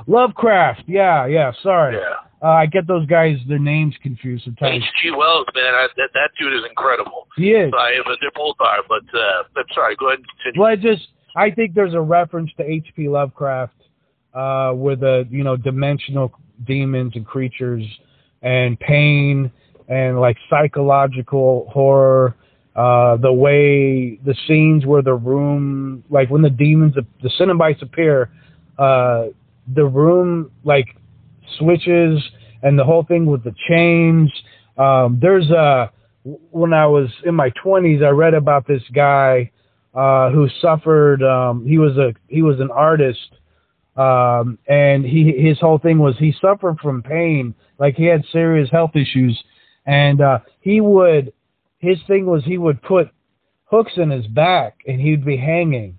Lovecraft. Yeah, yeah. Sorry, Yeah. uh, I get those guys their names confused sometimes. H.G. Wells, man, I, that that dude is incredible. He is. I, they're both are, but uh, I'm sorry. Go ahead and continue. Well, I just I think there's a reference to H.P. Lovecraft uh, with the you know dimensional demons and creatures and pain and like psychological horror. Uh, the way the scenes where the room, like when the demons, the Cenobites appear, uh, the room like switches and the whole thing with the chains. Um, there's a when I was in my 20s, I read about this guy uh, who suffered. Um, he was a he was an artist, um, and he his whole thing was he suffered from pain, like he had serious health issues, and uh, he would his thing was he would put hooks in his back and he'd be hanging,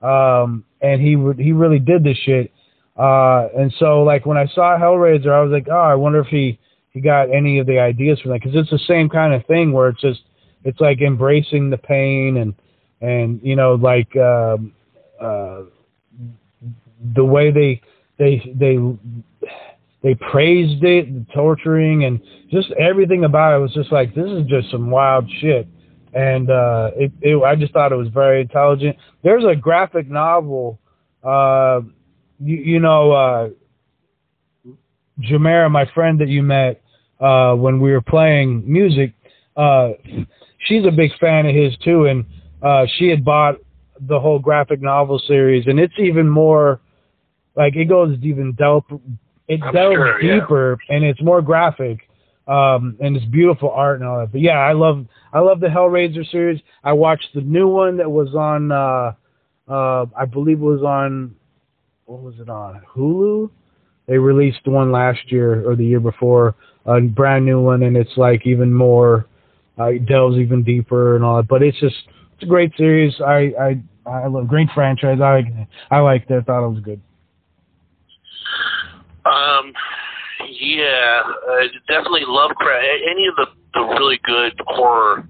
um, and he would he really did this shit. Uh, and so like when I saw Hellraiser, I was like, oh, I wonder if he he got any of the ideas from that because it's the same kind of thing where it's just it's like embracing the pain and and you know like um, uh, the way they they they they praised it, the torturing and just everything about it was just like this is just some wild shit. And uh, it, it I just thought it was very intelligent. There's a graphic novel, uh, you, you know, uh, Jamera, my friend that you met uh, when we were playing music, uh, she's a big fan of his too, and uh, she had bought the whole graphic novel series, and it's even more like it goes even delp, it I'm delves sure, yeah. deeper, and it's more graphic, um, and it's beautiful art and all that. But yeah, I love I love the Hellraiser series. I watched the new one that was on, uh, uh, I believe it was on, what was it on Hulu? They released one last year or the year before, a brand new one, and it's like even more, uh, it delves even deeper and all that. But it's just it's a great series. I I I love great franchise. I I liked it. I thought it was good. Um, yeah, uh, definitely Lovecraft. Any of the the really good horror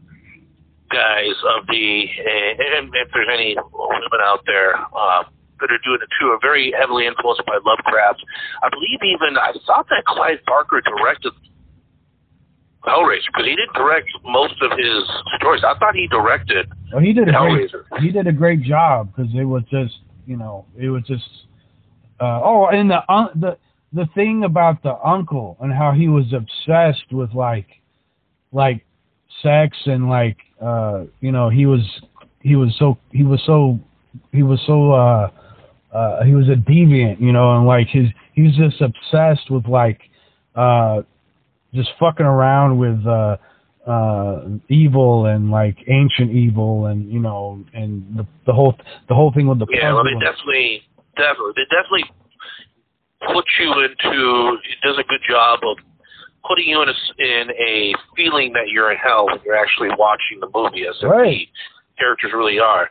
guys of the, and if there's any women out there um, that are doing it too, are very heavily influenced by Lovecraft. I believe even I thought that Clive Barker directed Hellraiser because he didn't direct most of his stories. I thought he directed Well, he did a great Hellraiser. he did a great job because it was just you know it was just uh, oh and the un- the the thing about the uncle and how he was obsessed with like like sex and like uh you know he was he was so he was so he was so uh uh he was a deviant, you know, and like his he was just obsessed with like uh just fucking around with uh uh evil and like ancient evil and you know and the the whole the whole thing with the Yeah, well, they definitely, definitely, they definitely put you into. It does a good job of putting you in a in a feeling that you're in hell when you're actually watching the movie, as Right. the characters really are.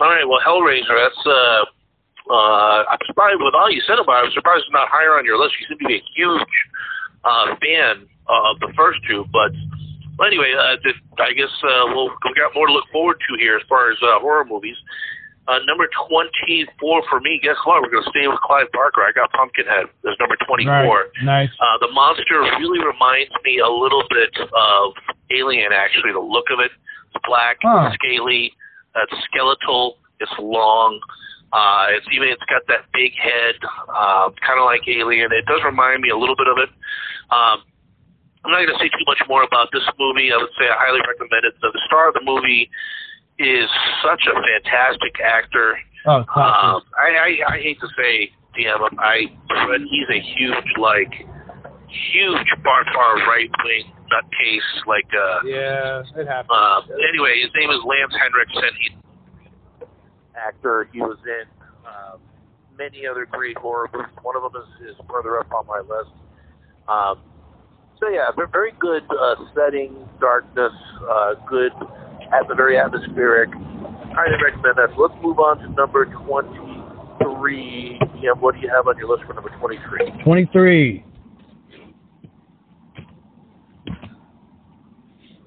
All right, well, Hellraiser. That's uh, uh, I'm surprised with all you said about it. I'm surprised it's not higher on your list. You seem to be a huge uh, fan uh, of the first two, but. Well, anyway, uh, I guess uh, we'll we got more to look forward to here as far as uh, horror movies. Uh, number 24 for me, guess what? We're going to stay with Clive Barker. I got Pumpkinhead as number 24. Right. Nice. Uh, the monster really reminds me a little bit of Alien, actually. The look of it. It's black, Huh. scaly, it's skeletal, it's long. Uh, it's even it's got that big head, uh, kind of like Alien. It does remind me a little bit of it. Um, I'm not going to say too much more about this movie. I would say I highly recommend it. The star of the movie is such a fantastic actor. Oh, Um. I, I I hate to say, DM, I but he's a huge like huge far far right wing nutcase. Like uh, yeah, it happens. uh, anyway, his name is Lance Henriksen. He, actor. He was in um, many other great horror movies. One of them is, is further up on my list. Um, so yeah, very good uh, setting, darkness, uh, good, at the very atmospheric. Highly recommend that. So let's move on to number twenty-three. Yeah, what do you have on your list for number twenty-three? 23.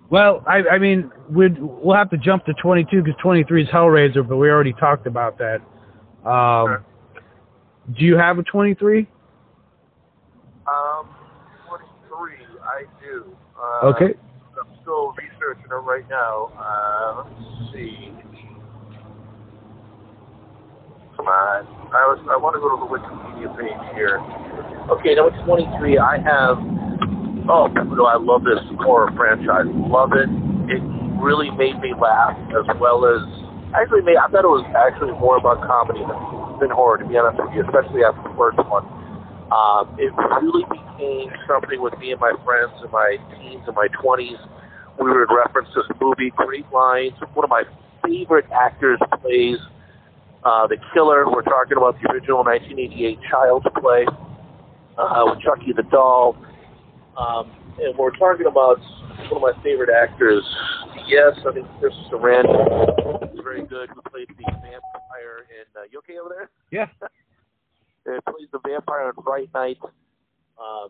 Well, I, I mean, we'd, we'll have to jump to 22 because 23 is Hellraiser, but we already talked about that. Um, do you have a 23? Um, twenty-three. I do. Uh, Okay. Still researching it right now. Uh, let's see. Come on. I was. I want to go to the Wikipedia page here. Okay, number twenty-three. I have. Oh, no, I love this horror franchise. Love it. It really made me laugh as well as. Actually, made, I thought it was actually more about comedy than, than horror, to be honest with you, especially after the first one. Um, it really became something with me and my friends in my teens and my 20s. We would reference this movie, great lines. One of my favorite actors plays uh, the killer. We're talking about the original 1988 Child's Play uh, with Chucky the Doll. Um, and we're talking about one of my favorite actors. Yes, I think Chris Sarandon is very good, who played the vampire in. Uh, you okay over there? Yeah. It plays the vampire in Fright Night. Um,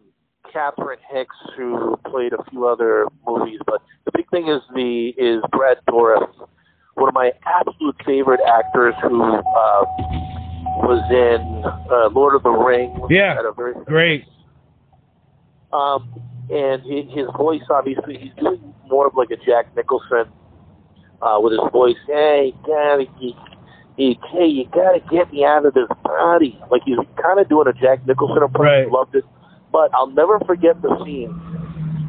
Catherine Hicks, who played a few other movies, but the big thing is the is Brad Dourif, one of my absolute favorite actors, who uh, was in uh, Lord of the Rings. Yeah. Very Great. um, and his, his voice, obviously, he's doing more of like a Jack Nicholson uh, with his voice. Hey, gotta get, you, hey, you gotta get me out of this body. Like he's kind of doing a Jack Nicholson approach. Right. Loved it, but I'll never forget the scene.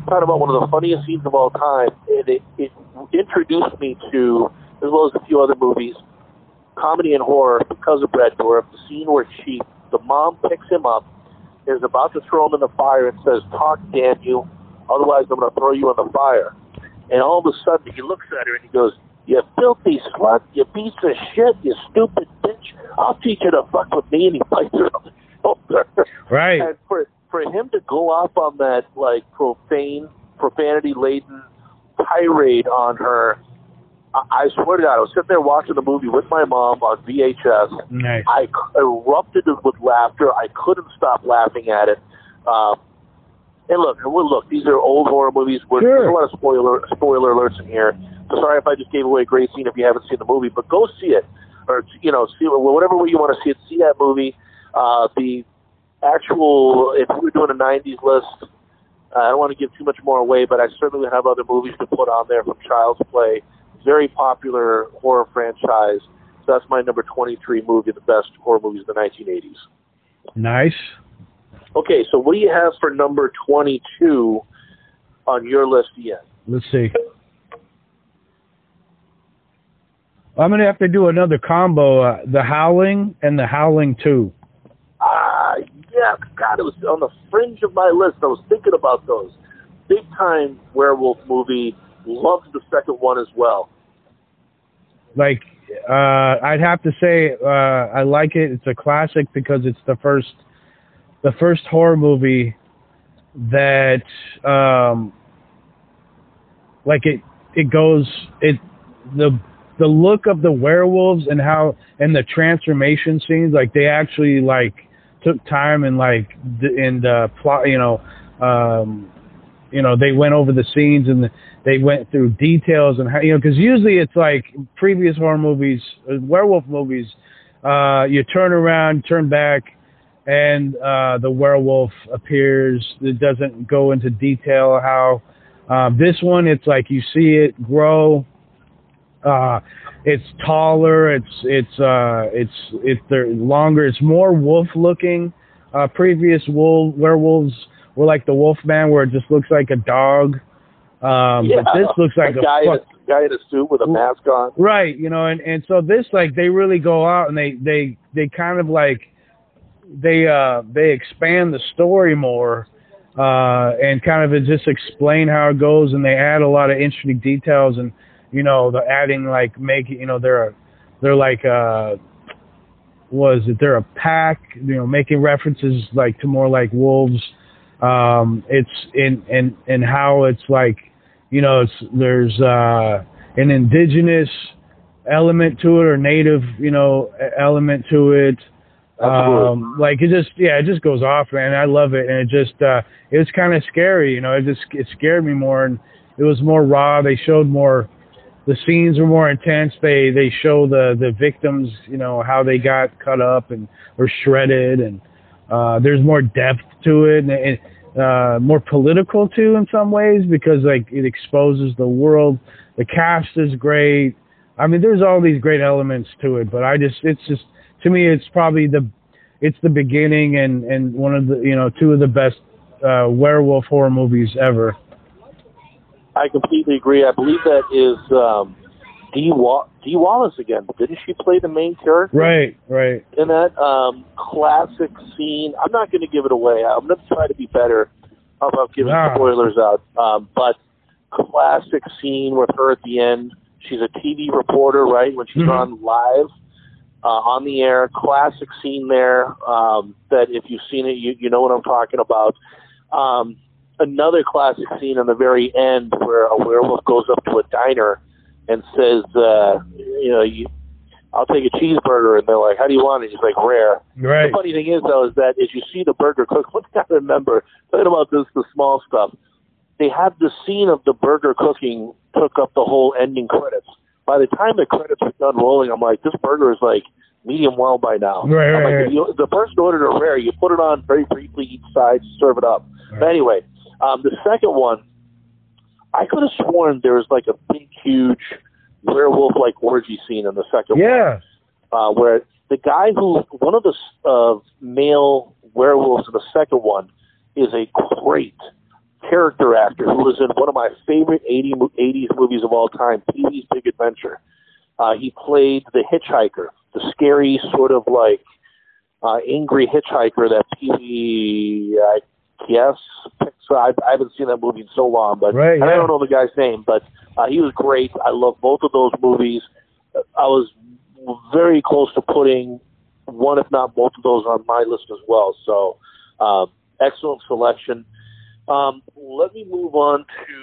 Talking about one of the funniest scenes of all time, and it, it introduced me to, as well as a few other movies, comedy and horror because of Brad Dourif. The scene where she, the mom picks him up is about to throw him in the fire and says, Talk, damn you, otherwise I'm going to throw you in the fire. And all of a sudden he looks at her and he goes, You filthy slut, you piece of shit, you stupid bitch, I'll teach you to fuck with me. And he bites her on the shoulder. Right. And for, for him to go off on that, like, profane, profanity laden tirade on her, I, I swear to God, I was sitting there watching the movie with my mom on VHS. Nice. I c- erupted with laughter. I couldn't stop laughing at it. Um, and look, well, look, these are old horror movies. We're, Sure. There's a lot of spoiler spoiler alerts in here. So sorry if I just gave away a great scene if you haven't seen the movie, but go see it, or you know, see whatever way you want to see it. See that movie. Uh, the actual, if we were doing a 90s list, uh, I don't want to give too much more away, but I certainly have other movies to put on there from Child's Play. Very popular horror franchise. So that's my number 23 movie, the best horror movies of the 1980s. Nice. Okay, so what do you have for number 22 on your list yet? Let's see. I'm going to have to do another combo uh, The Howling and The Howling 2. God, it was on the fringe of my list. I was thinking about those. Big time werewolf movie. Loved the second one as well. Like, uh, I'd have to say uh, I like it. It's a classic because it's the first, the first horror movie that, um, like it, it goes it the the look of the werewolves and how and the transformation scenes like they actually like took time and like and uh plot you know um you know they went over the scenes and they went through details and how you know because usually it's like previous horror movies uh, werewolf movies uh you turn around turn back and uh the werewolf appears. It doesn't go into detail how uh, this one it's like you see it grow uh it's taller it's it's uh it's it's they're longer it's more wolf looking uh previous wolf werewolves were like the wolf man where it just looks like a dog um yeah, but this looks like a a guy, fuck, in a guy in a suit with a mask on. right you know and and so this like they really go out and they they they kind of like they uh they expand the story more uh and kind of just explain how it goes and they add a lot of interesting details and you know the adding like making you know they're a, they're like uh was it they're a pack you know making references like to more like wolves. Um it's in and and how it's like you know it's there's uh an indigenous element to it or native you know element to it. Um like it just yeah it just goes off man. I love it. And it just uh it was kind of scary you know it just it scared me more. And it was more raw. They showed more the scenes were more intense. They they show the the victims you know how they got cut up and or shredded and uh there's more depth to it and it, uh more political too in some ways because like it exposes the world. The cast is great. I mean there's all these great elements to it but i just it's just to me it's probably the it's the beginning and and one of the you know two of the best uh werewolf horror movies ever I completely agree. I believe that is um, Dee, Wa- Dee Wallace again. Didn't she play the main character right right in that um, classic scene? I'm not going to give it away. I'm going to try to be better about giving Ah. spoilers out. Um, but classic scene with her at the end. She's a TV reporter, right? When she's Mhm. on live uh, on the air. Classic scene there. Um, that if you've seen it, you you know what I'm talking about. Um, another classic scene in the very end where a werewolf goes up to a diner and says, uh, you know, you, I'll take a cheeseburger, and they're like, how do you want it? He's like, rare. right The funny thing is, though, is that as you see the burger cook, one thing I remember, talking about this, the small stuff, they had the scene of the burger cooking took up the whole ending credits. By the time the credits were done rolling, I'm like, this burger is like medium well by now. Right, I'm right, like, right. you, the person ordered a rare, you put it on very briefly each side, serve it up. But anyway, um, the second one, I could have sworn there was like a big, huge werewolf like orgy scene in the second one uh, where the guy who one of the uh, male werewolves in the second one is a great character actor who was in one of my favorite 80, 80s movies of all time, Pee Wee's Big Adventure. Uh, he played the hitchhiker, the scary sort of like uh, angry hitchhiker that Pee Wee, I guess, picks. I, I haven't seen that movie in so long, but Right, and I don't know the guy's name, but uh, he was great. I love both of those movies. I was very close to putting one, if not both of those, on my list as well. So, um, excellent selection. Um, let me move on to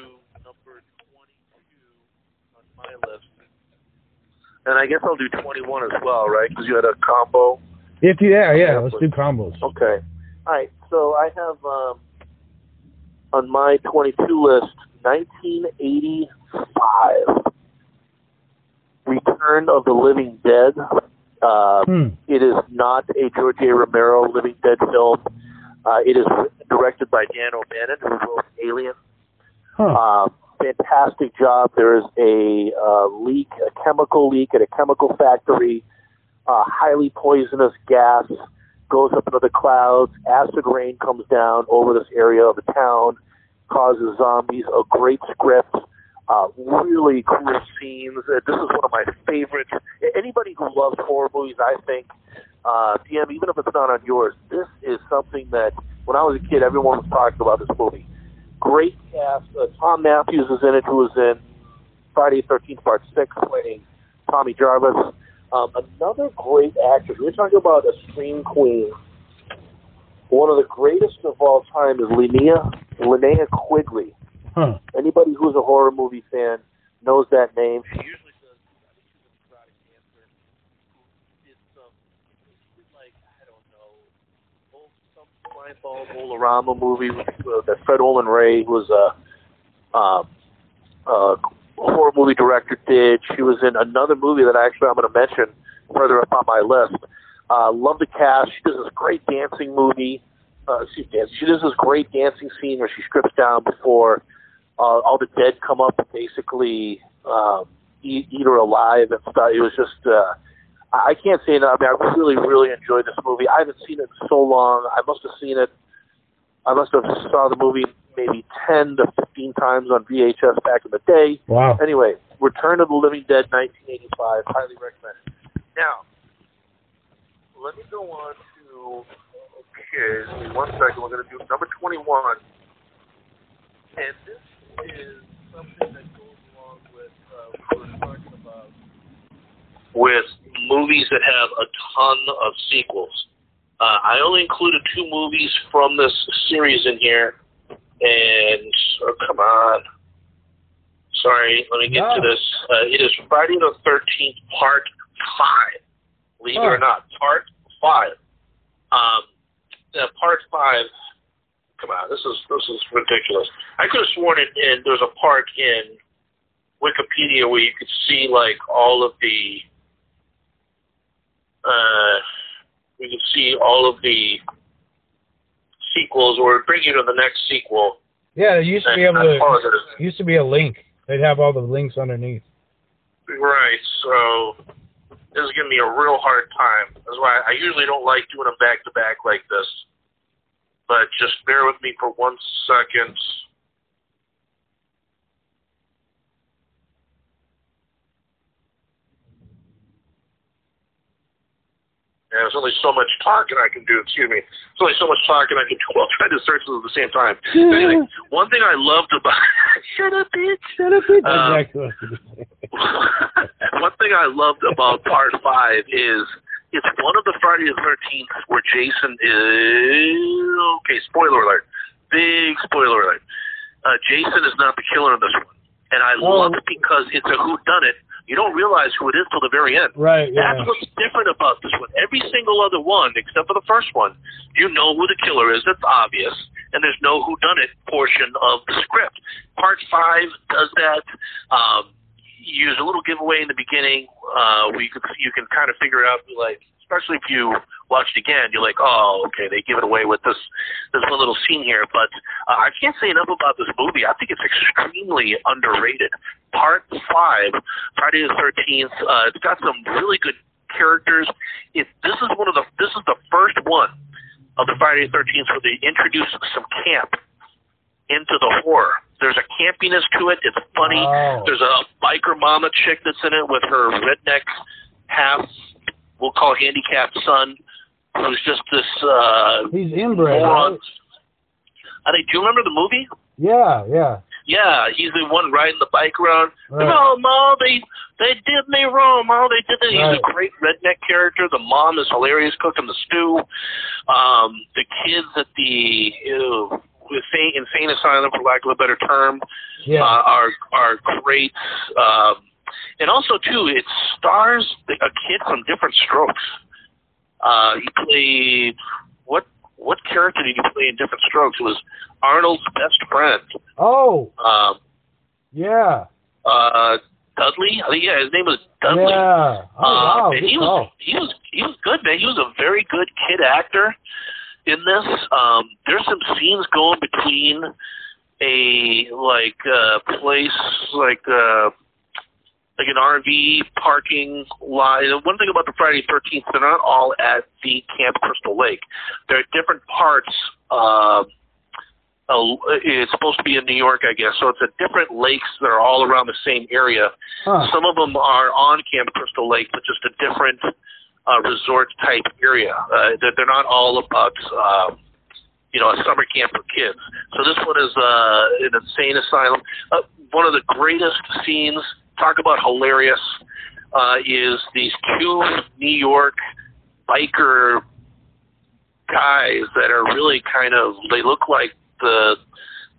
number 22 on my list. And I guess I'll do 21 as well, right? Because you had a combo. if you yeah yeah let's do combos Okay. All right. So I have um, on my 22 list 1985 Return of the Living Dead. Uh, hmm. it is not a George A. Romero Living Dead film. Uh, it is directed by Dan O'Bannon, who wrote Alien. huh Uh, fantastic job. There is a uh, leak, a chemical leak at a chemical factory. Uh, highly poisonous gas goes up into the clouds. Acid rain comes down over this area of the town, causes zombies. A great script. Uh, really cool scenes. Uh, this is one of my favorites. Anybody who loves horror movies, I think, uh, DM, even if it's not on yours, this is something that when I was a kid, everyone was talking about this movie. Great cast. Uh, Thom Mathews is in it, who was in Friday the 13th Part 6, playing Tommy Jarvis. Um, another great actress. We're talking about a scream queen. One of the greatest of all time is Linnea, Linnea Quigley. Huh. Anybody who's a horror movie fan knows that name. She usually does. I think she was a karate dancer who did some. She did like I don't know, old, some Slimeball Bowl-O-Rama movie with, uh, that Fred Olen Ray was a um, uh, horror movie director did. She was in another movie that actually I'm going to mention further up on my list. Uh, love the cast. She does this great dancing movie. Uh, she, she does this great dancing scene where she strips down before uh, all the dead come up and basically um, eat, eat her alive and stuff. It was just, uh, I I can't say enough. I mean, I really, really enjoyed this movie. I haven't seen it in so long. I must have seen it. I must have saw the movie maybe 10 to 15 times on VHS back in the day. Wow. Anyway, Return of the Living Dead, 1985. Highly recommend it. Now, let me go on to. Okay, give me one second. We're going to do number 21. And this is something that goes along with uh, what we were talking about. with movies that have a ton of sequels. Uh, I only included two movies from this series in here, and oh, come on. Sorry, let me get to this. Uh, it is Friday the Thirteenth, Part Five. Believe it or Oh. not, Part Five. Um, uh, Part Five. Come on, this is this is ridiculous. I could have sworn it. In, there's a part in Wikipedia where you could see like all of the uh, we can see all of the sequels or bring you to the next sequel. Yeah, there used to be able to used to be a link. They'd have all the links underneath. Right, so this is giving me a real hard time. That's why I usually don't like doing them back to back like this. But just bear with me for one second. Yeah, there's only so much talking I can do. Excuse me. There's only so much talking I can do while trying to search them at the same time. Anyway, one thing I loved about shut up, bitch. Shut up, bitch. Um, exactly. what I was gonna say. One thing I loved about part five is it's one of the Friday the Thirteenth where Jason is okay. Spoiler alert! Big spoiler alert! Uh, Jason is not the killer in this one, and I Oh. love it because it's a who done it. You don't realize who it is till the very end. Right. Yeah. That's what's different about this one. Every single other one, except for the first one, you know who the killer is. It's obvious, and there's no whodunit portion of the script. Part five does that. Um, use a little giveaway in the beginning, uh, where you can you can kind of figure it out. Like, especially if you watch it again, you're like, oh, okay, they give it away with this this one little scene here. But uh, I can't say enough about this movie. I think it's extremely underrated. Part five, Friday the Thirteenth. Uh, it's got some really good characters. It this is one of the this is the first one of the Friday the Thirteenth where they introduce some camp into the horror. There's a campiness to it. It's funny. Oh. There's a biker mama chick that's in it with her redneck half, we'll call handicapped son, who's just this uh, He's inbred. moron. Right? I think. Do you remember the movie? Yeah. Yeah. Yeah, he's the one riding the bike around. Right. No, Ma, they they did me wrong. Ma, they did this. He's a great redneck character. The mom is hilarious cooking the stew. Um, the kids at the ew, insane, insane asylum, for lack of a better term, Yeah. uh, are are great. Um, and also too, it stars a kid from Diff'rent Strokes. Uh, he played what character did he play in Diff'rent Strokes? It was Arnold's best friend. oh. Um, Yeah. uh, Dudley. I think yeah, his name was Dudley. Yeah. Oh Uh, wow. and he was he was he was good, man. He was a very good kid actor in this. Um, there's some scenes going between a like uh, place like uh, like an RV parking lot. And one thing about the Friday Thirteenth, they're not all at the Camp Crystal Lake. They're at different parts. Uh, uh, it's supposed to be in New York, I guess. So it's a different lakes that are all around the same area. Huh. Some of them are on Camp Crystal Lake, but just a different uh, resort type area. Uh, they're, they're not all about, uh, you know, a summer camp for kids. So this one is uh, an insane asylum. Uh, one of the greatest scenes, talk about hilarious, uh, is these two New York biker guys that are really kind of, they look like the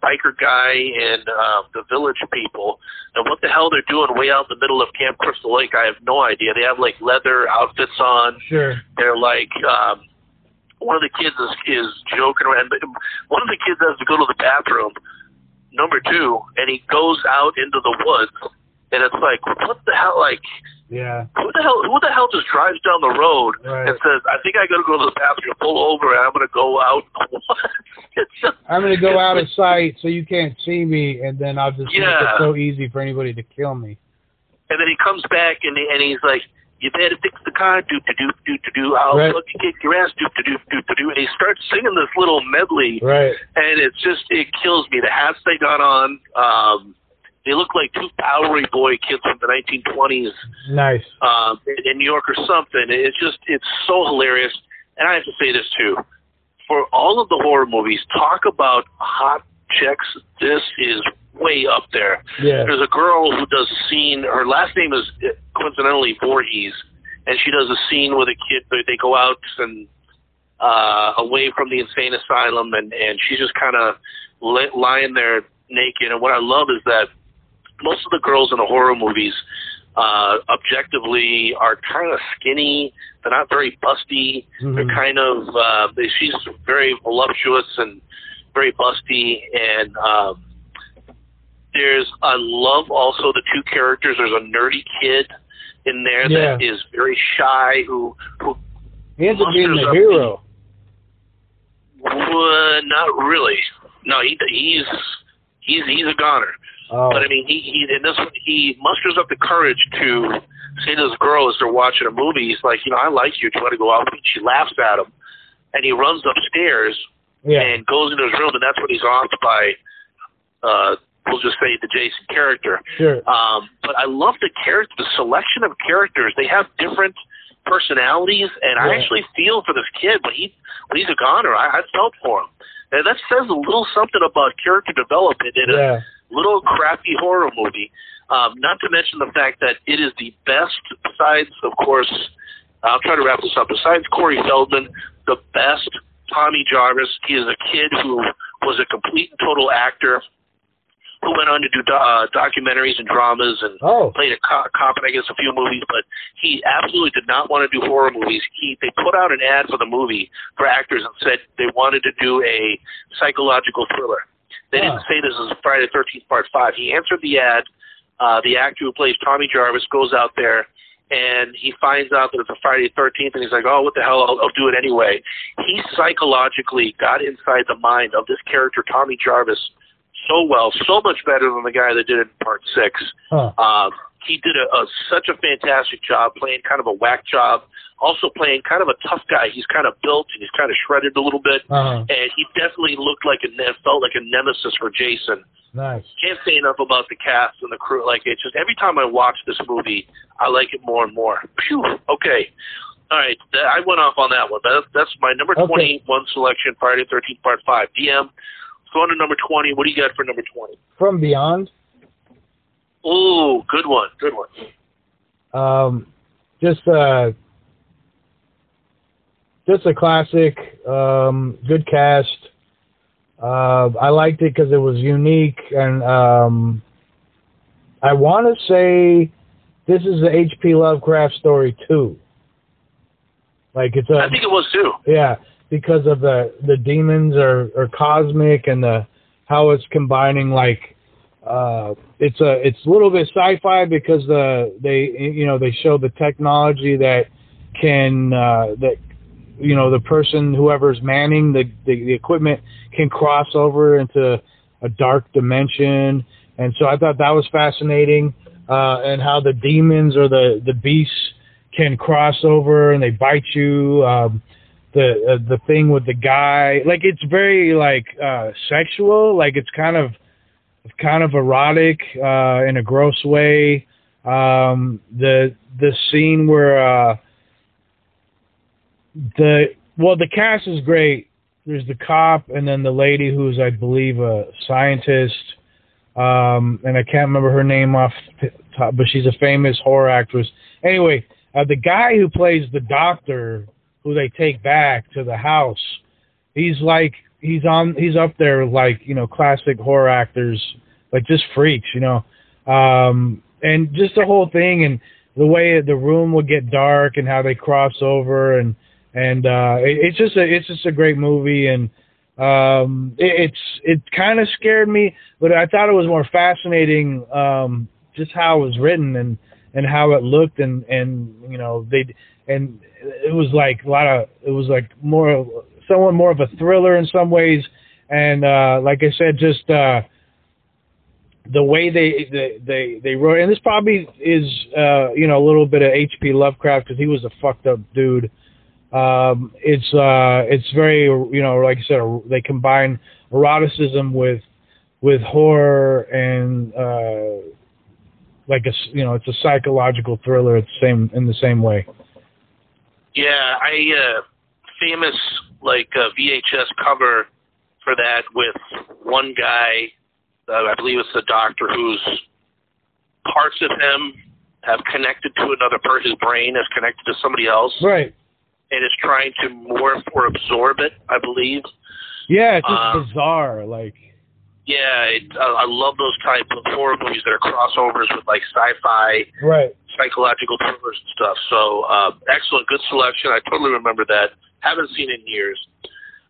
biker guy and uh, the village people. And what the hell they're doing way out in the middle of Camp Crystal Lake, I have no idea. They have like leather outfits on. Sure. They're like um, one of the kids is, is joking around. but One of the kids has to go to the bathroom. Number two, and he goes out into the woods, and it's like, what the hell? Like, Yeah. who the hell? Who the hell just drives down the road Right. and says, "I think I got to go to the bathroom, pull over, and I'm going to go out." it's just, I'm gonna go out of sight so you can't see me, and then I'll just make it so easy for anybody to kill me. And then he comes back and he, and he's like, "You better fix the car, doop to doop doop to doo. I'll Right. fucking kick your ass, to doop doop to doo." And he starts singing this little medley, Right. and it's just it kills me. The hats they got on, um, they look like two Bowery Boy kids from the 1920s Nice. um, in, in New York or something. It's just it's so hilarious. And I have to say this too: for all of the horror movies, talk about hot chicks. This is way up there. Yeah. There's a girl who does a scene. Her last name is uh, coincidentally Voorhees, and she does a scene with a kid. They they go out and uh, away from the insane asylum, and and she's just kind of li- lying there naked. And what I love is that most of the girls in the horror movies, uh, objectively, are kind of skinny. They're not very busty. They're Mhm. kind of uh, they, she's very voluptuous and very busty, and um, there's I love also the two characters. There's a nerdy kid in there that Yeah. is very shy who who He ends up being the hero. uh, not really. No, he he's he's he's a goner. Oh. But I mean, he he in this one, he musters up the courage to say to this girl as they're watching a movie, he's like, you know, I like you. Do you want to go out? And she laughs at him, and he runs upstairs yeah. and goes into his room, and that's when he's off by, uh, we'll just say the Jason character. Sure. Um, but I love the character, the selection of characters. They have different personalities, and I actually feel for this kid when he when he's a goner. I, I felt for him, and that says a little something about character development in a Yeah. Little crappy horror movie. Um, not to mention the fact that it is the best, besides, of course, I'll try to wrap this up. Besides Corey Feldman, the best Tommy Jarvis. He is a kid who was a complete and total actor who went on to do do- uh, documentaries and dramas and Oh. played a co- cop in I guess a few movies, but he absolutely did not want to do horror movies. He they put out an ad for the movie for actors and said they wanted to do a psychological thriller. They didn't say this is Friday the Thirteenth Part Five. He answered the ad. Uh, the actor who plays Tommy Jarvis goes out there and he finds out that it's a Friday the Thirteenth, and he's like, "Oh, what the hell? I'll, I'll do it anyway." He psychologically got inside the mind of this character, Tommy Jarvis, so well, so much better than the guy that did it in Part Six. Huh. Um, he did a, a such a fantastic job playing kind of a whack job, also playing kind of a tough guy. He's kind of built and he's kind of shredded a little bit, Uh-huh. and he definitely looked like a ne- felt like a nemesis for Jason. Nice. Can't say enough about the cast and the crew. Like it's just every time I watch this movie, I like it more and more. Phew. Okay. All right, th- I went off on that one. That, that's my number Okay. 21 selection, Friday the 13th, Part 5. DM, let's go on to number 20. What do you got for number 20? From Beyond. Oh, good one. Good one. Um, just uh, just a classic. Um, good cast. Uh, I liked it because it was unique, and um, I want to say this is the H.P. Lovecraft story too. Like it's a I think it was too. yeah, because of the the demons are, are cosmic and the how it's combining like uh it's a it's a little bit sci-fi because the they you know they show the technology that can uh that you know the person whoever's manning the the, the equipment can cross over into a dark dimension and so I thought that was fascinating uh and how the demons or the the beasts can cross over and they bite you um the uh, the thing with the guy. Like it's very like uh sexual. Like it's kind of kind of erotic uh in a gross way. Um the the scene where uh the well the cast is great. There's the cop and then the lady who's I believe a scientist. Um and I can't remember her name off top, but she's a famous horror actress. Anyway, uh, the guy who plays the doctor who they take back to the house. He's like he's on he's up there like you know classic horror actors like just freaks you know. Um and just the whole thing and the way the room would get dark and how they cross over and and uh it, it's just a it's just a great movie and um it, it's it kind of scared me but I thought it was more fascinating um just how it was written and and how it looked and and you know they and it was like a lot of it was like more somewhat more of a thriller in some ways. And uh like i said just uh the way they they they, they wrote and this probably is uh you know a little bit of hp lovecraft because he was a fucked up dude. Um it's uh it's very you know like i said they combine eroticism with with horror and uh like a you know it's a psychological thriller the same in the same way. Yeah, I uh famous like uh, VHS cover for that with one guy, uh, I believe it's the doctor whose parts of him have connected to another person, his brain is connected to somebody else, right and is trying to morph or absorb it, I believe. yeah it's just Uh, bizarre like Yeah, it, I, I love those type of horror movies that are crossovers with like sci-fi right psychological thrillers and stuff. So uh, excellent, good selection. I totally remember that. Haven't seen in years.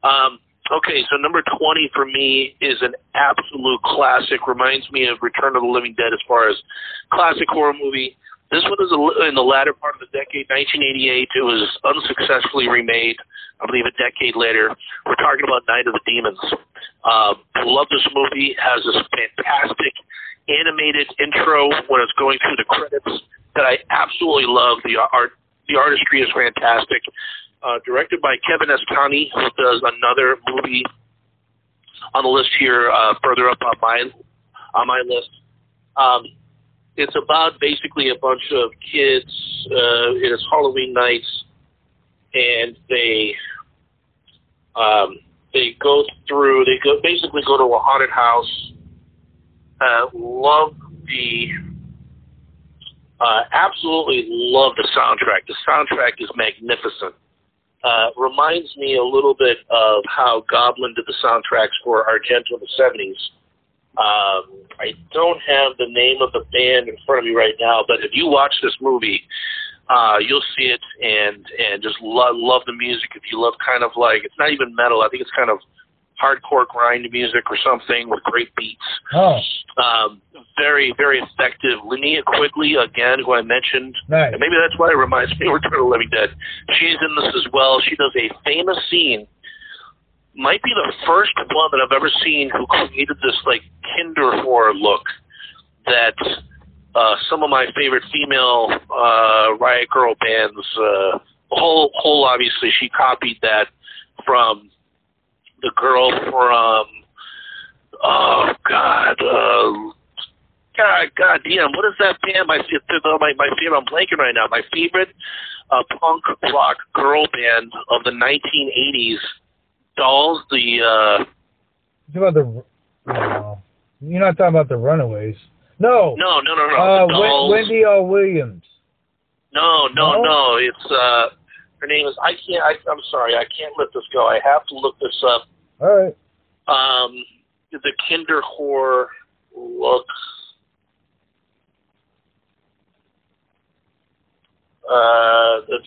Um, okay, so number twenty for me is an absolute classic. Reminds me of Return of the Living Dead as far as classic horror movie. This one is in the latter part of the decade, 1988. It was unsuccessfully remade, I believe, a decade later. We're talking about Night of the Demons. Um, love this movie. Has this fantastic animated intro when it's going through the credits that I absolutely love. The art, the artistry is fantastic. Uh, directed by Kevin Estani, who does another movie on the list here, uh, further up on my on my list. Um, it's about basically a bunch of kids. Uh, it is Halloween nights, and they um, they go through. They go basically go to a haunted house. Uh, love the uh, absolutely love the soundtrack. The soundtrack is magnificent. Uh, reminds me a little bit of how Goblin did the soundtracks for Argento in the 70s. Um, I don't have the name of the band in front of me right now, but if you watch this movie, uh, you'll see it and and just love love the music. If you love kind of like it's not even metal, I think it's kind of hardcore grind music or something with great beats. oh Um, very very effective. Linnea Quigley again, who I mentioned, nice and maybe that's why it reminds me of Return of the Living Dead. She's in this as well. She does a famous scene. Might be the first one that I've ever seen who created this like kinderwhore look that uh, some of my favorite female uh, riot grrrl bands, uh, Hole Hole obviously she copied that from the girl from oh god uh, God, God damn, what is that band? My my my favorite. I'm blanking right now. My favorite uh, punk rock girl band of the 1980s. Dolls. The uh, you about the no you're not talking about the runaways no no, no, no, no. uh the Wen- Dolls. wendy o williams No, no, No? no. It's uh, her name is. I can't. I, I'm sorry. I can't let this go. I have to look this up. all right Um, the Kinderwhore look. Uh, the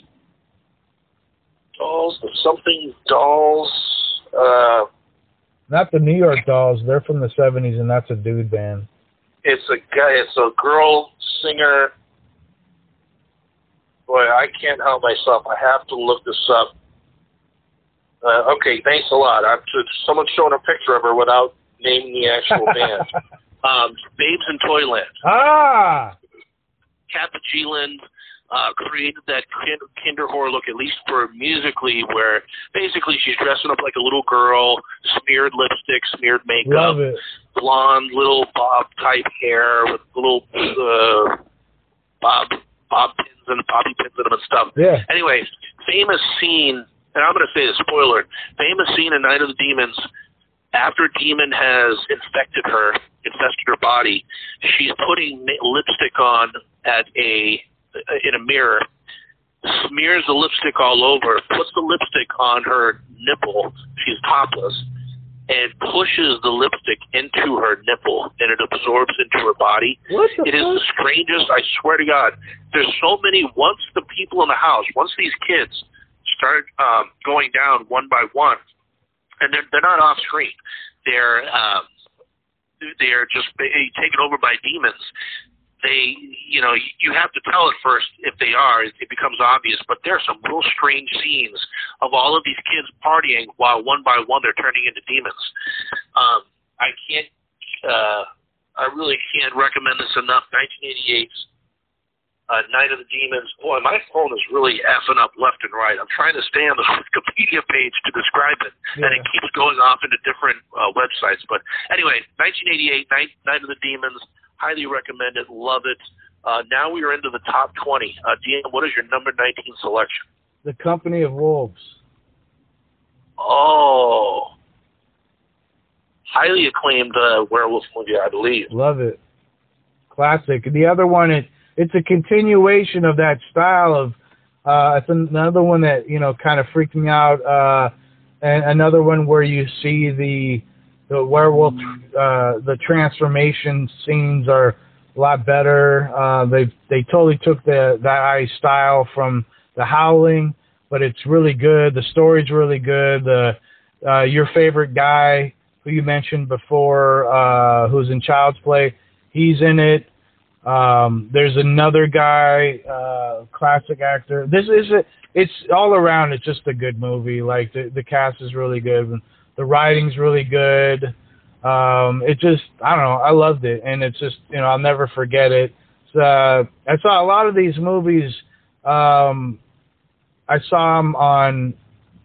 dolls, the something dolls. Uh, not the new york dolls they're from the 70s and that's a dude band it's a guy. It's a girl singer. Boy, I can't help myself. I have to look this up. Uh, okay, thanks a lot. I'm, someone's showing a picture of her without naming the actual band. Um, Babes in Toyland. ah Kat Bjelland. uh, created that kind- kinderwhore look, at least for musically, where basically she's dressing up like a little girl, smeared lipstick, smeared makeup, blonde little bob type hair with little uh, bob bob pins and bobby pins in them and stuff. Yeah. Anyway, famous scene, and I'm going to say the spoiler. Famous scene in Night of the Demons. After demon has infected her, infested her body, she's putting lipstick on at a uh, in a mirror, smears the lipstick all over, puts the lipstick on her nipple. She's topless, and pushes the lipstick into her nipple, and it absorbs into her body. It is the strangest. I swear to God. There's so many. Once the people in the house, once these kids start um, going down one by one, and they're they're not off screen. They're um, they're just ba- taken over by demons. They, you know, you have to tell at first if they are. It, it becomes obvious, but there are some real strange scenes of all of these kids partying while one by one they're turning into demons. Um, I can't. Uh, I really can't recommend this enough. 1988's uh, Night of the Demons. Boy, my phone is really effing up left and right. I'm trying to stay on the Wikipedia page to describe it, and it keeps going off into different uh, websites. But anyway, 1988, Night, Night of the Demons. Highly recommend it. Love it. Uh, now we are into the top 20. Uh, Dean, what is your number 19 selection? The Company of Wolves. Oh, highly acclaimed uh, werewolf movie, I believe. Love it. Classic. The other one, it it's a continuation of that style of. Uh, it's another one that you know kind of freaked me out. Uh, and another one where you see the the werewolf, uh, the transformation scenes are a lot better. Uh, they they totally took the that eye style from the Howling, but it's really good. The story's really good. The uh, your favorite guy who you mentioned before, uh, who's in Child's Play, he's in it. Um, there's another guy, uh, classic actor. This is a, it's all around. It's just a good movie. Like the the cast is really good. The writing's really good. Um, it just I don't know. I loved it, and it's just you know I'll never forget it. Uh, I saw a lot of these movies. Um, I saw them on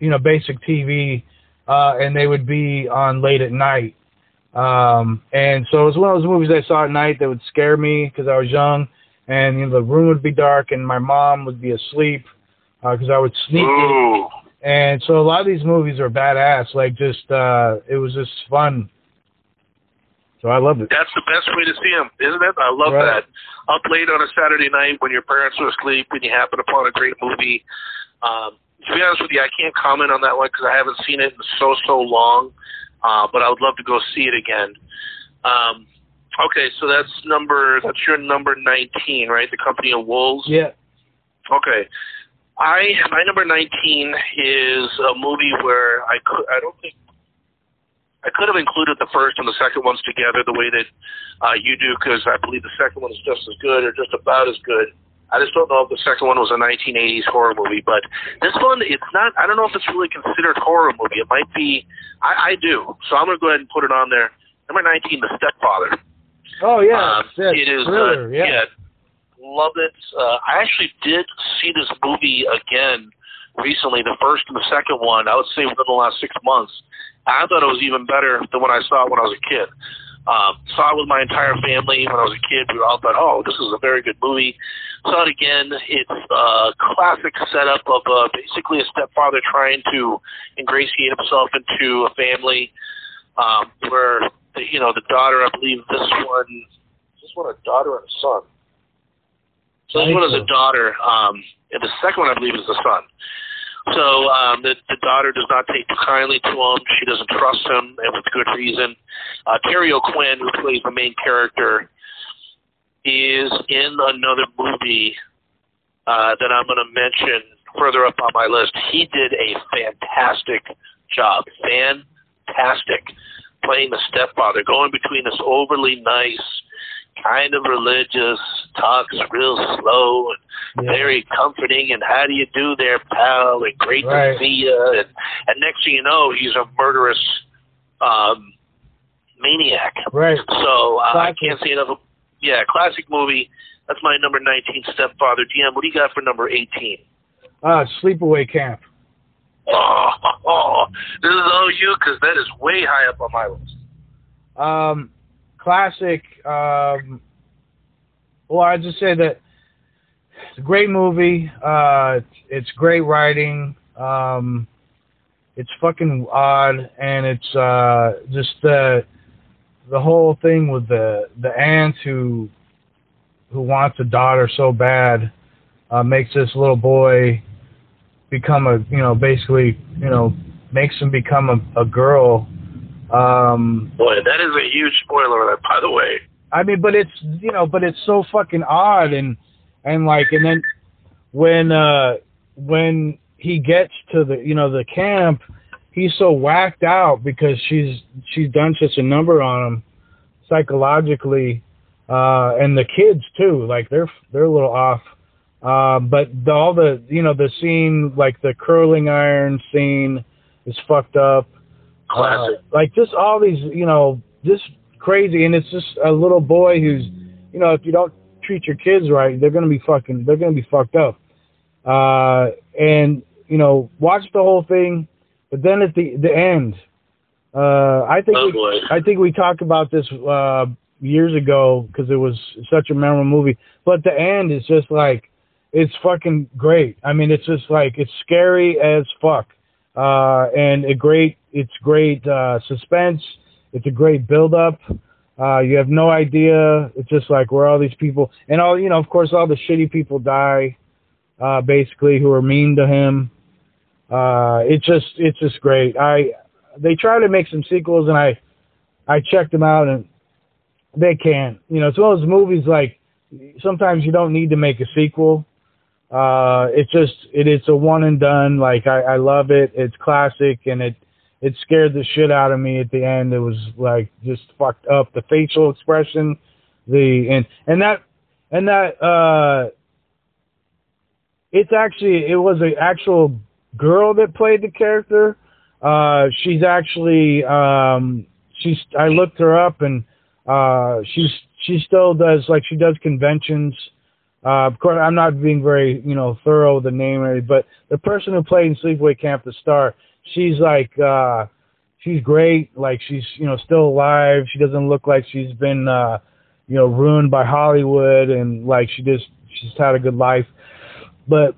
you know basic TV, uh, and they would be on late at night. Um, and so it was one of those movies I saw at night that would scare me because I was young, and you know the room would be dark and my mom would be asleep because I would sneak. in. Ooh. And so a lot of these movies are badass. Like just uh, it was just fun. So I loved it. That's the best way to see them, isn't it? I love Right. that. Up late on a Saturday night when your parents are asleep and you happen upon a great movie. Um, to be honest with you, I can't comment on that one because I haven't seen it in so so long. Uh, but I would love to go see it again. Um, okay, so that's number that's your number nineteen, right? The Company of Wolves. Yeah. Okay. I my number nineteen is a movie where I could I don't think I could have included the first and the second ones together the way that uh, you do because I believe the second one is just as good or just about as good. I just don't know if the second one was a 1980s horror movie, but this one it's not. I don't know if it's really considered horror movie. It might be. I, I do. So I'm gonna go ahead and put it on there. Number 19, The Stepfather. Oh yeah. Um, it is. thriller, uh, yeah. Love it. Uh, I actually did see this movie again recently. The first and the second one, I would say within the last six months. I thought it was even better than when I saw it when I was a kid. Um, saw it with my entire family when I was a kid. We all thought, "Oh, this is a very good movie." Saw it again. It's a classic setup of uh, basically a stepfather trying to ingratiate himself into a family um, where the, you know the daughter. I believe this one, is this one a daughter and a son. So this one is a daughter, um, and the second one I believe is the son. So um, the, the daughter does not take too kindly to him. She doesn't trust him, and with good reason. Uh, Terry O'Quinn, who plays the main character, is in another movie uh, that I'm going to mention further up on my list. He did a fantastic job, fantastic, playing the stepfather, going between this overly nice, kind of religious, talks real slow and Yeah. very comforting and how do you do there, pal? And great Right. to see you. And, and next thing you know, he's a murderous um, maniac. Right. So uh, I can't say enough. Yeah, classic movie. That's my number 19, Stepfather. DM, what do you got for number 18? Uh, Sleepaway Camp. Oh, oh, this is all you because that is way high up on my list. Um, classic. Um, well, I just say that it's a great movie. Uh, it's great writing. Um, it's fucking odd, and it's uh, just the the whole thing with the the aunt who who wants a daughter so bad uh, makes this little boy become a you know basically you know makes him become a, a girl. Um, Boy, that is a huge spoiler by the way. I mean, but it's you know, but it's so fucking odd and and like and then when uh when he gets to the you know the camp, he's so whacked out because she's she's done such a number on him psychologically, uh, and the kids too. Like they're they're a little off. Uh, but the, all the you know the scene like the curling iron scene is fucked up. Classic. Uh, like just all these, you know, just crazy, and it's just a little boy who's, you know, if you don't treat your kids right, they're gonna be fucking, they're gonna be fucked up. Uh, and you know, watch the whole thing, but then at the the end, uh, I think Oh, we. I think we talked about this uh, years ago because it was such a memorable movie. But the end is just like, it's fucking great. I mean, it's just like it's scary as fuck, uh, and a great, it's great uh, suspense. It's a great build up. Uh, you have no idea. It's just like where all these people and all you know. Of course, all the shitty people die, uh, basically, who are mean to him. Uh, it's just, it's just great. I, they try to make some sequels, and I, I checked them out, and they can't. You know, it's one of those movies like sometimes you don't need to make a sequel. Uh, it's just, it, it's a one and done. Like I, I love it. It's classic, and it, it scared the shit out of me at the end. It was like just fucked up. The facial expression, the and and that and that uh, it's actually it was an actual girl that played the character. Uh, she's actually um, she's I looked her up and uh, she's she still does like she does conventions. Uh, of course, I'm not being very you know thorough with the name but the person who played in Sleepaway Camp, the star, she's like uh, she's great. Like she's you know still alive. She doesn't look like she's been uh, you know ruined by Hollywood and like she just she's had a good life. But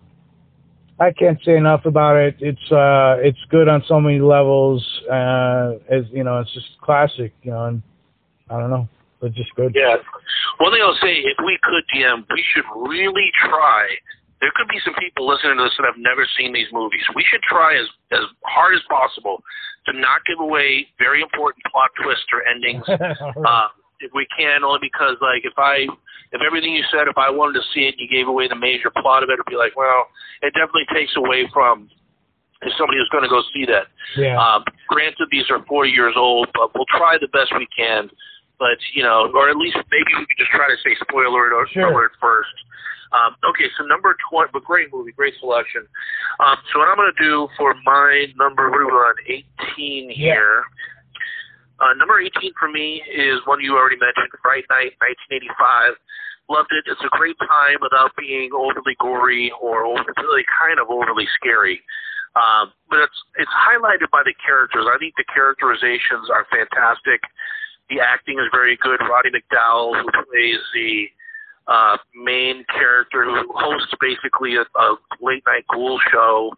I can't say enough about it. It's uh it's good on so many levels. Uh as you know, it's just classic, you know, and I don't know. But just good. Yeah. One thing I'll say, if we could, DM, we should really try. There could be some people listening to this that have never seen these movies. We should try as as hard as possible to not give away very important plot twists or endings. uh, if we can, only because like if I if everything you said, if I wanted to see it, you gave away the major plot of it, it'd be like, well, it definitely takes away from if somebody who's going to go see that. yeah. Um, granted, these are four years old, but we'll try the best we can. But you know, or at least maybe we could just try to say spoiler alert, Sure. alert first. Um, okay, so number twenty, but great movie, great selection. Um, so what I'm going to do for my number, what are on, 18 here. Uh, number 18 for me is one you already mentioned, Fright Night, 1985. Loved it. It's a great time without being overly gory or over, really kind of overly scary. Um, but it's it's highlighted by the characters. I think the characterizations are fantastic. The acting is very good. Roddy McDowall, who plays the uh, main character, who hosts basically a, a late night ghoul show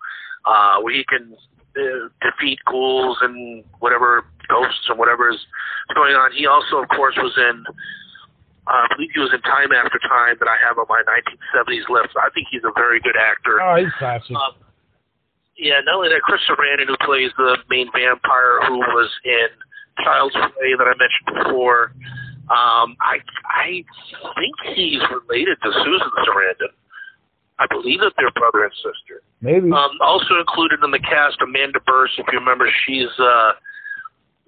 uh, where he can uh, defeat ghouls and whatever ghosts and whatever is going on. He also, of course, was in. Uh, I believe he was in Time After Time that I have on my 1970s list. I think he's a very good actor. Oh, he's classic. Um, yeah, not only that, Chris Sarandon, who plays the main vampire, who was in Child's Play that I mentioned before. Um, I I think he's related to Susan Sarandon. I believe that they're brother and sister. Maybe. Um, also included in the cast, Amanda Bearse. If you remember, she's uh,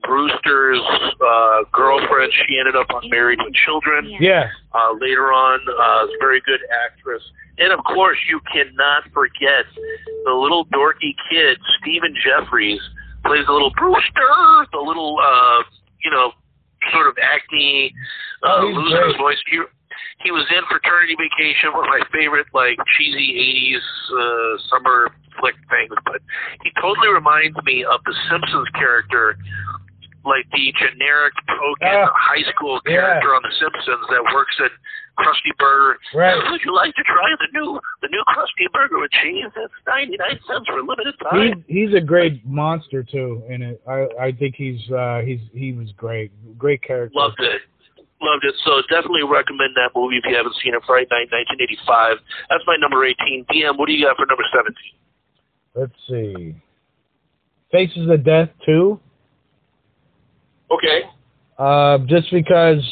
Brewster's uh, girlfriend. She ended up on Married with Children yeah. uh, later on. Uh, is a very good actress. And of course, you cannot forget the little dorky kid, Stephen Geoffreys, plays a little Brewster, the little, uh, you know, sort of acne, uh, Oh, losing his voice. He, he was in Fraternity Vacation, one of my favorite like cheesy '80s uh, summer flick things. But he totally reminds me of the Simpsons character, like the generic token Yeah. high school Yeah. character on the Simpsons that works at Krusty Burger. Right. Would you like to try the new the new Krusty Burger with cheese? It's ninety nine cents for a limited He's time. he's a great monster too in it. I I think he's uh he's he was great. Great character. Loved it. Loved it. So definitely recommend that movie if you haven't seen it. Friday Night, 1985. That's my number 18. DM, what do you got for number 17? Let's see. Faces of Death 2. Okay. Uh, just because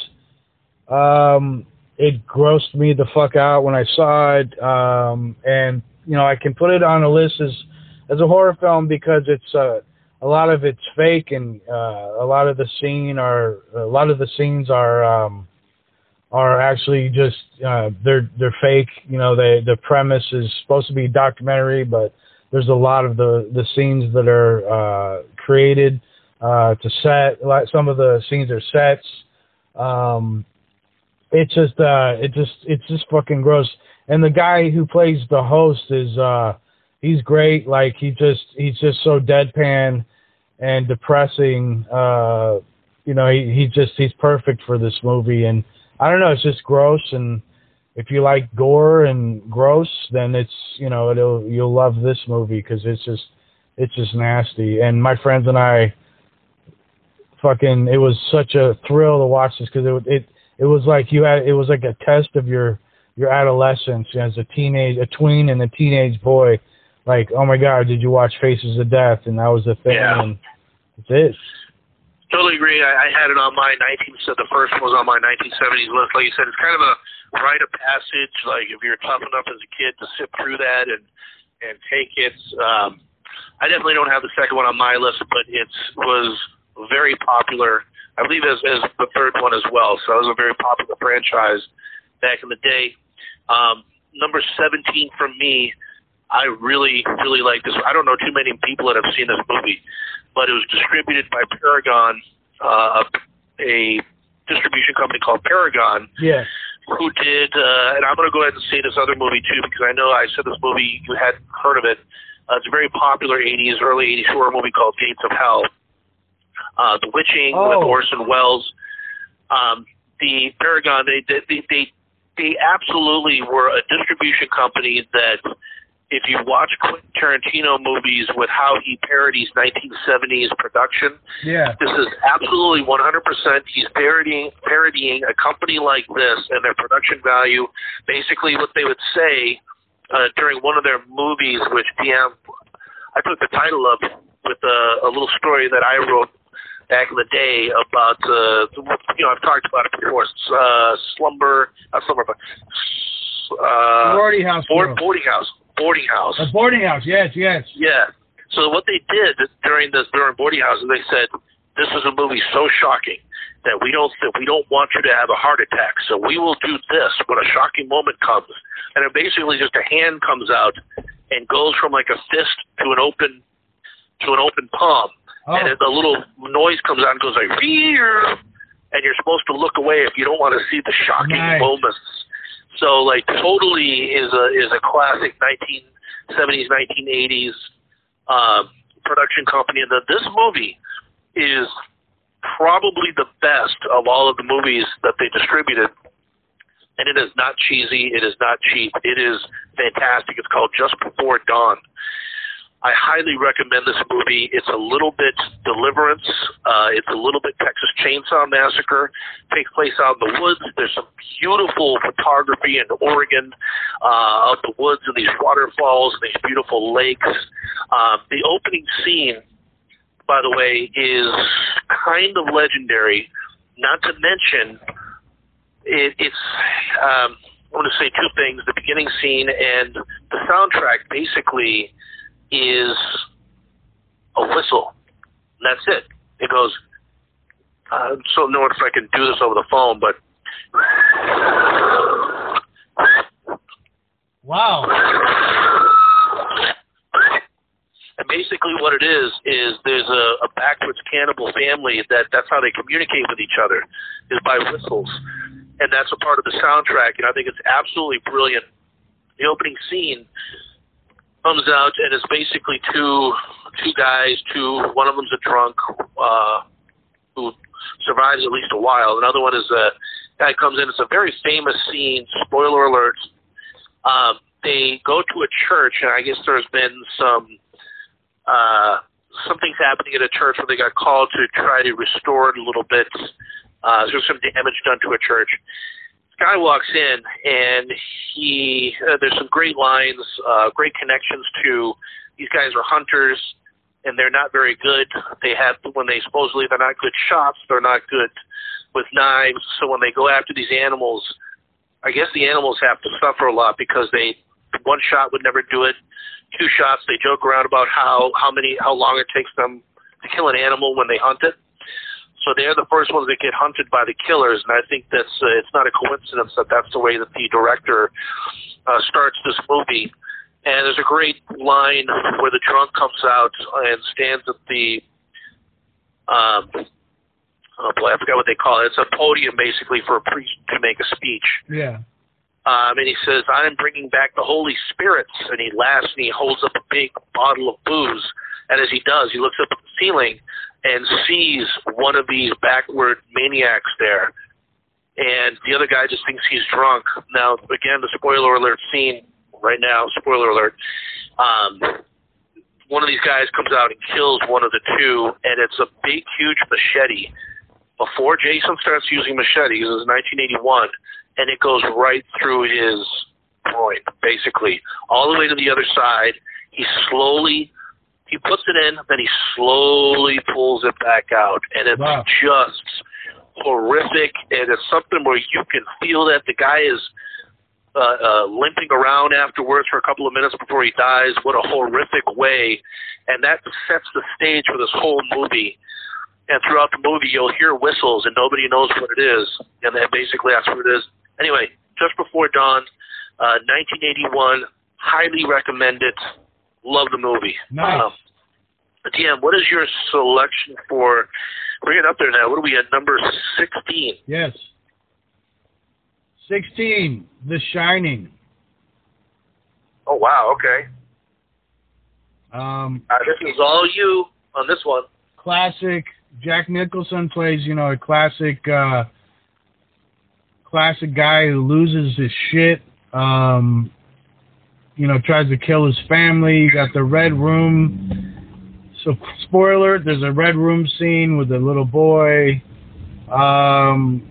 um, it grossed me the fuck out when I saw it, um, and you know I can put it on a list as as a horror film because it's uh, a lot of it's fake and uh, a lot of the scene are a lot of the scenes are um, are actually just uh, they're they're fake. You know, they the premise is supposed to be documentary, but there's a lot of the the scenes that are uh, created uh, to set. Some of the scenes are sets. Um, it's just uh, it just it's just fucking gross. And the guy who plays the host is uh, he's great. Like he just he's just so deadpan and depressing. Uh, you know, he he just he's perfect for this movie. And I don't know, it's just gross. And if you like gore and gross, then it's you know it'll you'll love this movie because it's just it's just nasty. And my friends and I fucking it was such a thrill to watch this because it it it was like you had it was like a test of your your adolescence as a teenage a tween and a teenage boy like oh my god did you watch faces of death and that was the thing Yeah. and that's it Totally agree. I, I had it on my 19. So the first one was on my 1970s list. Like you said, it's kind of a rite of passage. Like if you're tough enough as a kid to sit through that and and take it. Um, I definitely don't have the second one on my list, but it was very popular. I believe as as the third one as well. So it was a very popular franchise back in the day. Um, number 17 for me. I really, really like this. I don't know too many people that have seen this movie, but it was distributed by Paragon, uh, a distribution company called Paragon, yeah who did, uh, and I'm going to go ahead and say this other movie too, because I know I said this movie, you hadn't heard of it. Uh, it's a very popular 80s, early 80s horror movie called Gates of Hell. Uh, The Witching with Oh. Orson Welles. Um, the Paragon, they, they, they, they, they absolutely were a distribution company that if you watch Quentin Tarantino movies with how he parodies 1970s production, yeah this is absolutely 100%. He's parodying parodying a company like this and their production value. Basically, what they would say uh, during one of their movies, which DM, I took the title of with a, a little story that I wrote back in the day about, uh, you know, I've talked about it before. Uh, slumber, not slumber, but uh, boarding house board, boarding house, boarding house. a boarding house yes yes Yeah. So what they did during this during boarding houses, they said this is a movie so shocking that we don't that we don't want you to have a heart attack. So we will do this when a shocking moment comes, and it basically just a hand comes out and goes from like a fist to an open to an open palm, oh, and the little noise comes out and goes like and you're supposed to look away if you don't want to see the shocking Nice. moments. So like totally is a is a classic 1970s 1980s um, production company, and that this movie is probably the best of all of the movies that they distributed. And it is not cheesy. It is not cheap. It is fantastic. It's called Just Before Dawn. I highly recommend this movie. It's a little bit Deliverance. Uh, it's a little bit Texas Chainsaw Massacre. takes place out in the woods. There's some beautiful photography in Oregon uh, of the woods and these waterfalls and these beautiful lakes. Um, the opening scene, by the way, is kind of legendary. Not to mention, it, it's um, I want to say two things: the beginning scene and the soundtrack. Basically, is a whistle. That's it. It goes. I don't know if I can do this over the phone, but wow And basically, what it is is there's a, a backwoods cannibal family that that's how they communicate with each other is by whistles. and that's a part of the soundtrack, and I think it's absolutely brilliant. The opening scene comes out, and it's basically two two guys. Two one of them's a drunk uh, who survives at least a while. Another one is a guy comes in. It's a very famous scene. Spoiler alert. Um, they go to a church, and I guess there's been some uh, something's happening at a church where they got called to try to restore it a little bit. Uh, there's some damage done to a church. Guy walks in, and he uh, there's some great lines, uh, great connections to these guys are hunters, and they're not very good. They have when they supposedly they're not good shots, they're not good with knives. So when they go after these animals, I guess the animals have to suffer a lot because they one shot would never do it. Two shots, they joke around about how how many how long it takes them to kill an animal when they hunt it. So they're the first ones that get hunted by the killers, and I think that's uh, it's not a coincidence that that's the way that the director uh, starts this movie. And there's a great line where the drunk comes out and stands at the um, oh boy, I forgot what they call it. It's a podium basically for a priest to make a speech. Yeah. Um, and he says, I'm bringing back the Holy Spirits. And he laughs and he holds up a big bottle of booze. And as he does, he looks up at the ceiling and sees one of these backward maniacs there. And the other guy just thinks he's drunk. Now, again, the spoiler alert scene right now, spoiler alert. Um, one of these guys comes out and kills one of the two, and it's a big, huge machete. Before Jason starts using machetes, it was 1981 and it goes right through his groin, basically, all the way to the other side. He slowly he puts it in, then he slowly pulls it back out, and it's Wow. just horrific. And it's something where you can feel that the guy is uh, uh, limping around afterwards for a couple of minutes before he dies. What a horrific way! And that sets the stage for this whole movie. And throughout the movie, you'll hear whistles, and nobody knows what it is. And then basically, that's what it is. Anyway, just before dawn, uh, 1981. Highly recommend it. Love the movie. Nice. Um, DM, what is your selection for? Bring it up there now. What are we at? Number 16. Yes. 16, The Shining. Oh wow. Okay. Um, Uh, this is all you on this one. classic. Jack Nicholson plays, you know, a classic, uh, classic guy who loses his shit. Um, you know, tries to kill his family. You got the red room. So, spoiler: there's a red room scene with a little boy. Um,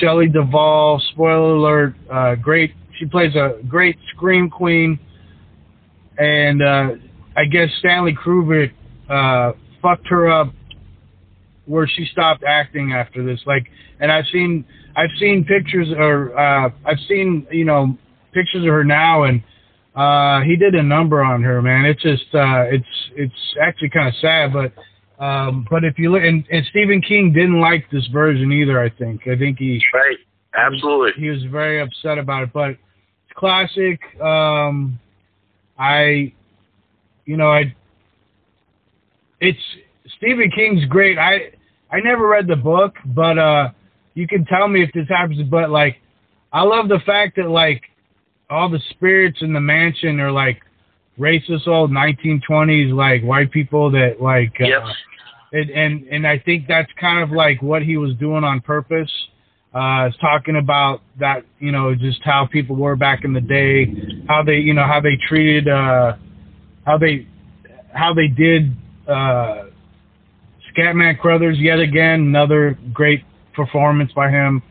Shelley Duvall. Spoiler alert: uh, great. She plays a great scream queen. And uh, I guess Stanley Kubrick uh, fucked her up where she stopped acting after this. Like, and I've seen I've seen pictures or uh, I've seen you know pictures of her now, and uh, he did a number on her, man. It's just uh, it's it's actually kind of sad, but. Um, but if you look, and, and Stephen King didn't like this version either. I think. I think he Right. Absolutely. he was very upset about it. But it's classic. Um, I, you know, I. It's Stephen King's great. I I never read the book, but uh, you can tell me if this happens. But like, I love the fact that like all the spirits in the mansion are like racist old 1920s like white people that like uh, Yep. and, and and I think that's kind of like what he was doing on purpose. Uh, is talking about that, you know, just how people were back in the day, how they, you know, how they treated, uh, how they, how they did, uh, Scatman Crothers yet again, another great performance by him.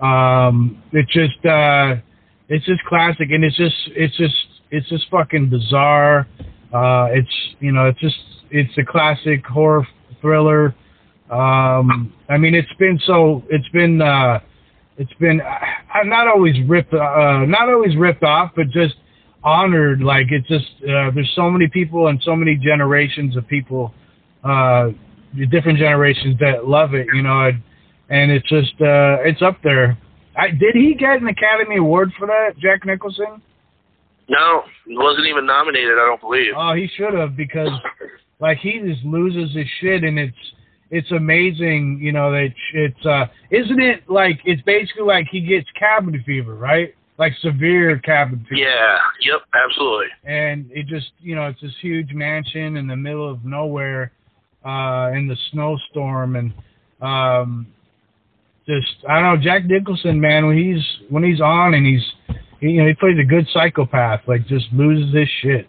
Um, it's just, uh, it's just classic, and it's just, it's just, it's just fucking bizarre. Uh, it's, you know, it's just, it's a classic horror thriller. Um, I mean, it's been so, it's been, uh, it's been uh, not always ripped, uh, not always ripped off, but just honored. Like it's just, uh, there's so many people and so many generations of people, uh, different generations that love it, you know, and, and it's just, uh, it's up there. I, did he get an Academy Award for that, Jack Nicholson? No, he wasn't even nominated. I don't believe. Oh, he should have because like he just loses his shit and it's it's amazing, you know, that it's uh isn't it like it's basically like he gets cabin fever, right? Like severe cabin fever. Yeah. Yep. Absolutely. And it just you know, it's this huge mansion in the middle of nowhere, uh, in the snowstorm and um just I don't know, Jack Nicholson, man, when he's when he's on and he's he, you know, he plays a good psychopath, like just loses his shit.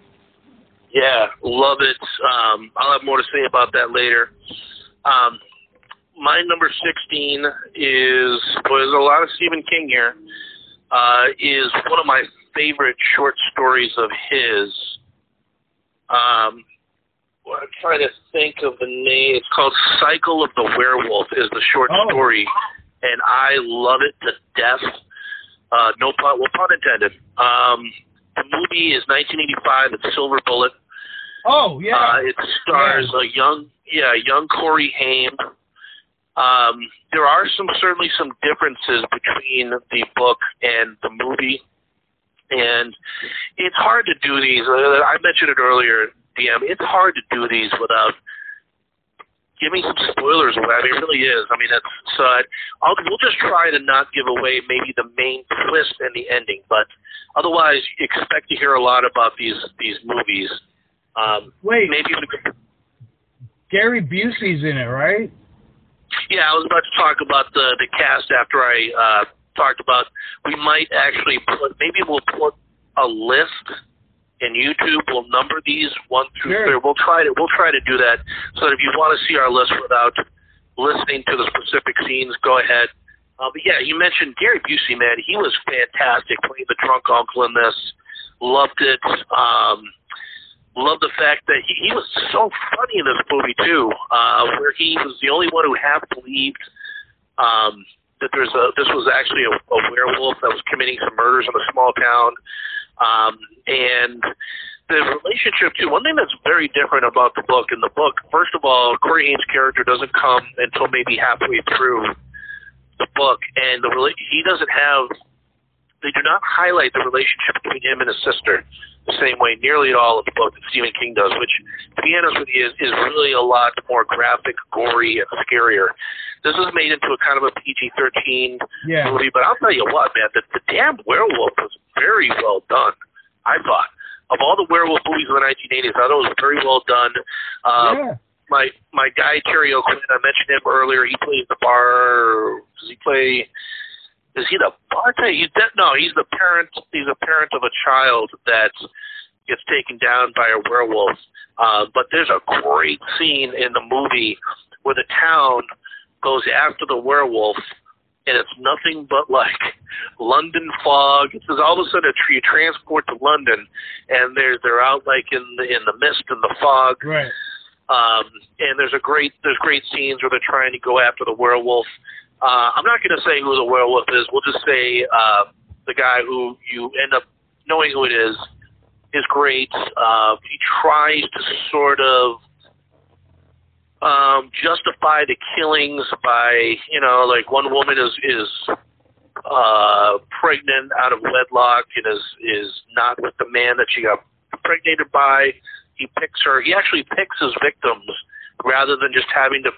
Yeah, love it. Um, I'll have more to say about that later. Um, my number 16 is, well, there's a lot of Stephen King here, uh, is one of my favorite short stories of his. Um, I'm trying to think of the name. It's called Cycle of the Werewolf is the short Oh. story, and I love it to death. Uh, no pun, well, pun intended. Um, the movie is 1985. It's Silver Bullet. Oh yeah. Uh, it stars a young, yeah, young Corey Haim. Um, there are some certainly some differences between the book and the movie, and it's hard to do these. Uh, I mentioned it earlier, DM. It's hard to do these without giving some spoilers away. I mean, it really is. I mean, it's so. I, I'll, we'll just try to not give away maybe the main twist and the ending, but otherwise, expect to hear a lot about these these movies. Um, Wait, maybe we Gary Busey's in it, right? Yeah, I was about to talk about the the cast after I uh, talked about. We might actually put maybe we'll put a list in YouTube. We'll number these one through Sure. three. We'll try to we'll try to do that so that if you want to see our list without listening to the specific scenes, go ahead. Uh, but yeah, you mentioned Gary Busey, man. He was fantastic playing the drunk uncle in this. Loved it. Um, loved the fact that he, he was so funny in this movie too, uh, where he was the only one who half believed um, that there's a this was actually a, a werewolf that was committing some murders in a small town, um, and the relationship too. One thing that's very different about the book. In the book, first of all, Corey Haim's character doesn't come until maybe halfway through the book, and the he doesn't have. They do not highlight the relationship between him and his sister the same way nearly at all in the book that Stephen King does, which, to be honest with you, is, is really a lot more graphic, gory, and scarier. This is made into a kind of a PG-13 Yeah. movie, but I'll tell you what, man, the, the damn werewolf was very well done. I thought of all the werewolf movies of the 1980s, I thought it was very well done. Um, yeah. my my guy Terry O'Quinn, I mentioned him earlier. He plays the bar. Does he play? Is he the bartender? He's de- no, he's the parent. He's a parent of a child that gets taken down by a werewolf. Uh, but there's a great scene in the movie where the town goes after the werewolf, and it's nothing but like London fog. It's all of a sudden a tree transport to London, and they're they're out like in the in the mist and the fog. Right. Um, and there's a great there's great scenes where they're trying to go after the werewolf. Uh, I'm not going to say who the werewolf is. We'll just say uh, the guy who you end up knowing who it is is great. Uh, he tries to sort of um, justify the killings by you know like one woman is is uh, pregnant out of wedlock and is is not with the man that she got impregnated by. He picks her. He actually picks his victims rather than just having to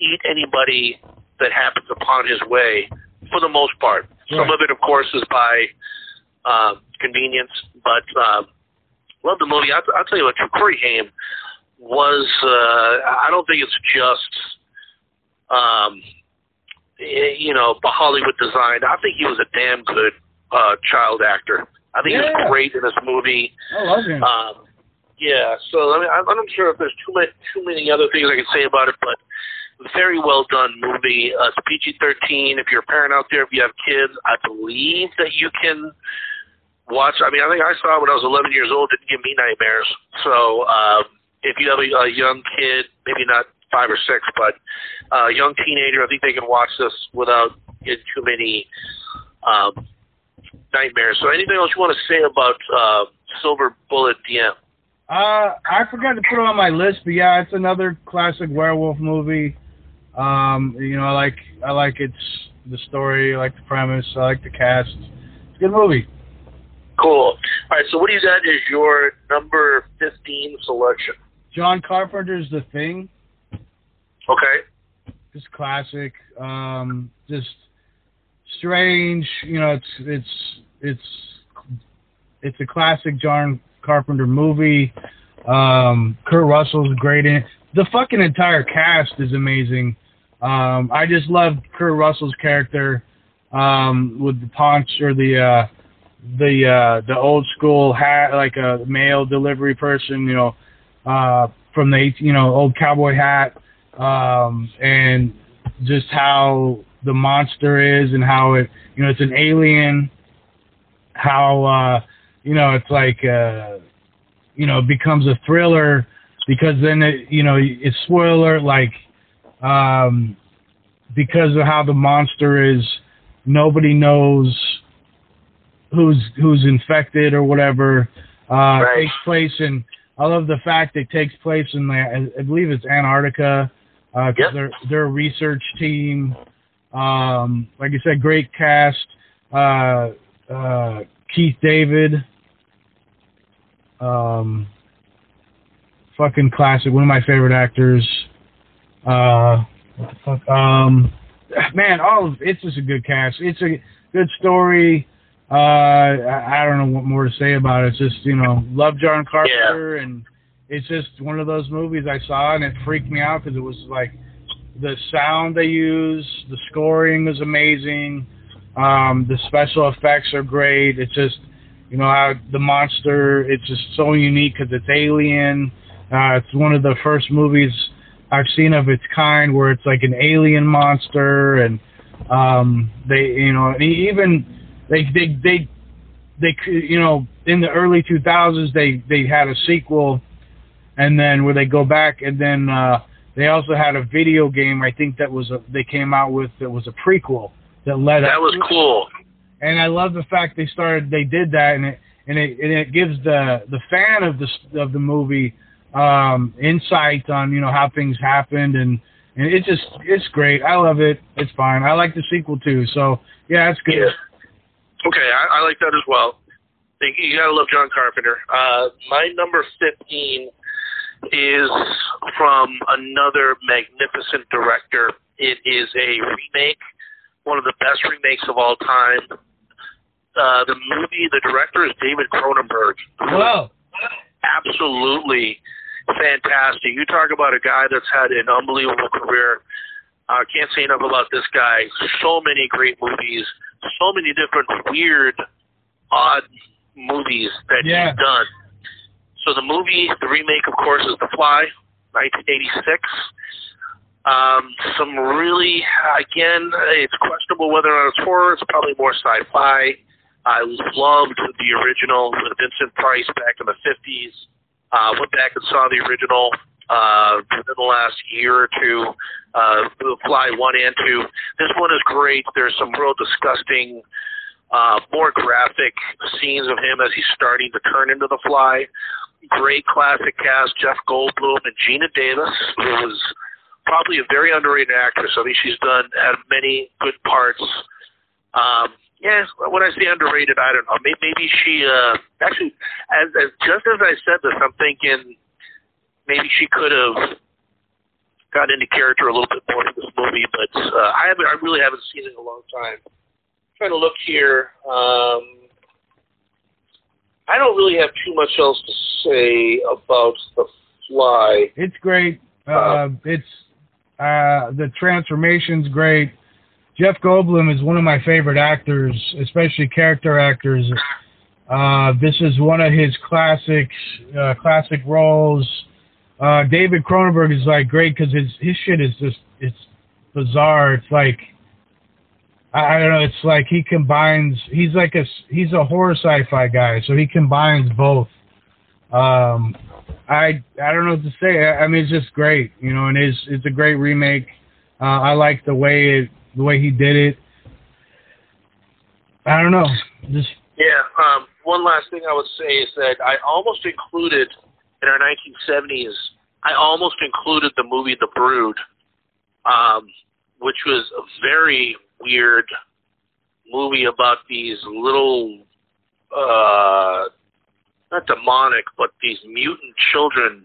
eat anybody that happens upon his way. For the most part, some of it, of course, is by uh, convenience. But uh, love the movie. I'll, I'll tell you what, Corey Haim was. Uh, I don't think it's just. Um, eh, you know, the Hollywood design. I think he was a damn good uh, child actor. I think he was great in this movie. I love him. Um, yeah, so I mean, I'm I'm not sure if there's too many too many other things I can say about it, but very well done movie. Uh, it's PG-13. If you're a parent out there, if you have kids, I believe that you can watch. I mean, I think I saw it when I was 11 years old. Didn't give me nightmares. So um, if you have a, a young kid, maybe not five or six, but uh, a young teenager, I think they can watch this without getting too many um, nightmares. So anything else you want to say about uh, Silver Bullet DM? Uh, I forgot to put it on my list, but yeah, it's another classic werewolf movie. Um, you know, I like I like its the story, I like the premise, I like the cast. It's a good movie. Cool. All right, so what do you got is your number 15 selection? John Carpenter's The Thing. Okay. Just classic. Um, just strange. You know, it's it's it's it's a classic John Carpenter movie. Um, Kurt Russell's great in it. The fucking entire cast is amazing. Um, I just love Kurt Russell's character um, with the paunch or the uh, the uh, the old school hat, like a mail delivery person, you know, uh, from the you know old cowboy hat, um, and just how the monster is and how it you know it's an alien, how uh, you know it's like uh, you know becomes a thriller because then it you know it's spoiler like um, because of how the monster is nobody knows who's who's infected or whatever. Uh, Right. Takes place in. I love the fact it takes place in the. I- believe it's Antarctica. Uh, Yep. they're they're a research team. Um, like I said, great cast. Uh, uh, Keith David. Um, fucking classic. One of my favorite actors. Uh, what the fuck? Um, man, all of, it's just a good cast. It's a good story. Uh, I, I don't know what more to say about it. It's just you know, love John Carpenter, and it's just one of those movies I saw and it freaked me out because it was like the sound they use, the scoring was amazing, um, the special effects are great. It's just you know how the monster. It's just so unique because it's alien. Uh, it's one of the first movies I've seen of its kind where it's like an alien monster and um they you know and even they they they they you know in the early 2000s they they had a sequel and then where they go back and then uh they also had a video game I think that was a they came out with that was a prequel that led That was cool. and I love the fact they started they did that and it and it and it gives the the fan of the of the movie um insight on you know how things happened and and it just it's great. I love it. It's fine. I like the sequel too. So yeah it's good. Yeah. Okay, I, I like that as well. You, you gotta love John Carpenter. Uh, my number fifteen is from another magnificent director. It is a remake, one of the best remakes of all time. Uh, the movie, the director is David Cronenberg. Whoa absolutely fantastic. You talk about a guy that's had an unbelievable career. I uh, can't say enough about this guy. So many great movies, so many different weird, odd movies that Yeah. he's done. So the movie, the remake, of course, is The Fly, 1986. Um, some really, again, it's questionable whether or not it's horror. It's probably more sci-fi. I loved the original with Vincent Price back in the 50s. Uh, went back and saw the original uh, within the last year or two. Uh, Fly 1 and 2. This one is great. There's some real disgusting, uh, more graphic scenes of him as he's starting to turn into The Fly. Great classic cast, Jeff Goldblum and Geena Davis, who was probably a very underrated actress. I think she's done had many good parts. Um, yeah, when I say underrated, I don't know. Maybe, maybe she uh, actually, as, as just as I said this, I'm thinking maybe she could have got into character a little bit more in this movie. But uh, I haven't, I really haven't seen it in a long time. I'm trying to look here. Um, I don't really have too much else to say about the fly. it's great uh, it's uh the transformation's great Jeff Goldblum is one of my favorite actors especially character actors uh this is one of his classics uh classic roles uh David Cronenberg is like great cuz his his shit is just it's bizarre it's like I I don't know. It's like he combines. He's like a he's a horror sci-fi guy, so he combines both. Um, I I don't know what to say. I, I mean, it's just great, you know. And it's it's a great remake. Uh, I like the way it the way he did it. I don't know. Just Yeah. Um, one last thing I would say is that I almost included in our 1970s. I almost included the movie The Brood, um, which was a very weird movie about these little, uh, not demonic, but these mutant children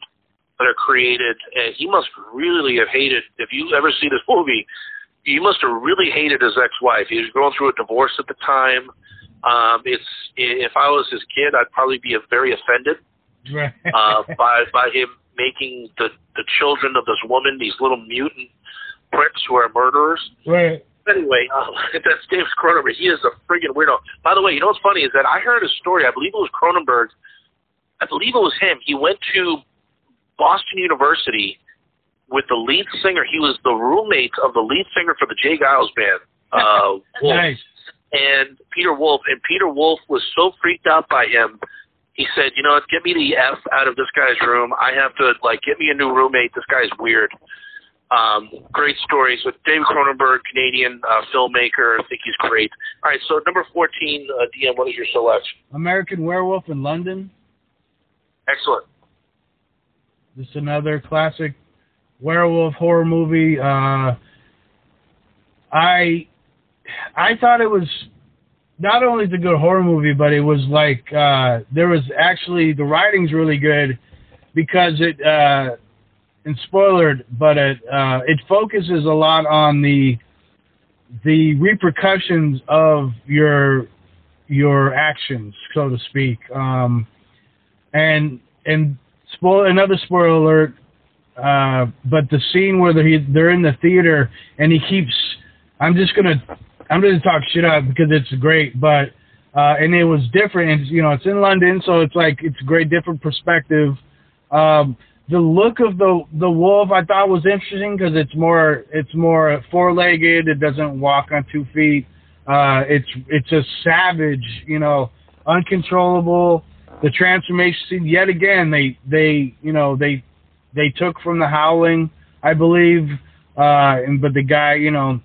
that are created, and he must really have hated. If you ever see this movie, he must have really hated his ex-wife. He was going through a divorce at the time. Um, it's if I was his kid, I'd probably be very offended Right. uh, by by him making the the children of this woman these little mutant pricks who are murderers. right. Anyway, uh, that's James Cronenberg. He is a friggin' weirdo. By the way, you know what's funny is that I heard a story. I believe it was Cronenberg. I believe it was him. He went to Boston University with the lead singer. He was the roommate of the lead singer for the J. Geils band. Uh, Wolf Nice. and Peter Wolf, and Peter Wolf was so freaked out by him. He said, "You know what? Get me the f out of this guy's room. I have to like get me a new roommate. This guy's weird." Um, great stories with David Cronenberg, Canadian uh, filmmaker. I think he's great. All right, so number fourteen, uh, DM. What is your selection? American Werewolf in London. Excellent. This is another classic werewolf horror movie. Uh, I I thought it was not only the good horror movie, but it was like uh, there was actually the writing's really good because it uh, and spoiler, but it uh, it focuses a lot on the the repercussions of your your actions, so to speak. Um, and and spoil another spoiler alert. Uh, but the scene where they're, they're in the theater and he keeps, I'm just gonna, I'm gonna talk shit up because it's great, but uh, and it was different. And you know, it's in London, so it's like it's a great different perspective. Um, the look of the the wolf I thought was interesting because it's more it's more four legged. It doesn't walk on two feet. Uh, it's it's a savage, you know, uncontrollable. The transformation scene yet again they they you know they they took from the Howling, I believe. Uh, and but the guy, you know,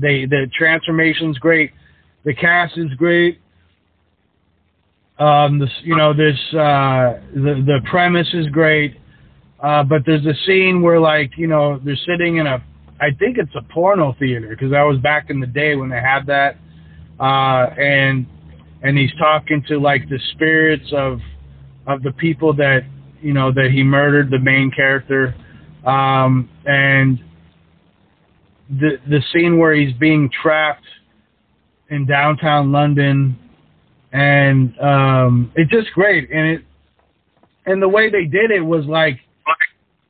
they the transformation's great. The cast is great. Um, this, you know, this uh, the the premise is great. Uh, but there's a scene where like you know they're sitting in a I think it's a porno theater because I was back in the day when they had that. Uh, and and he's talking to like the spirits of of the people that you know that he murdered the main character um and the the scene where he's being trapped in downtown london and um it's just great. And it and the way they did it was like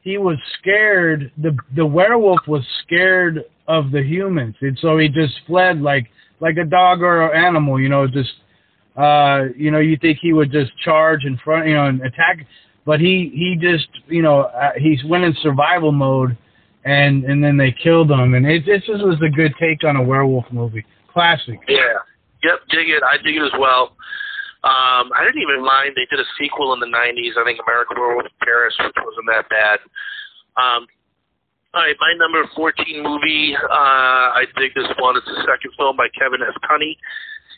he was scared the the werewolf was scared of the humans. And so he just fled like like a dog or an animal you know just uh you know you think he would just charge in front you know and attack. But he he just you know uh, he went in survival mode and and then they killed him and it this just was a good take on a werewolf movie classic Yeah. Yep, dig it. I dig it as well. Um, I didn't even mind. They did a sequel in the '90s. I think American Werewolf in Paris, which wasn't that bad. Um, all right, my number 14 movie. Uh, I dig this one. It's the second film by Kevin S. Tenney.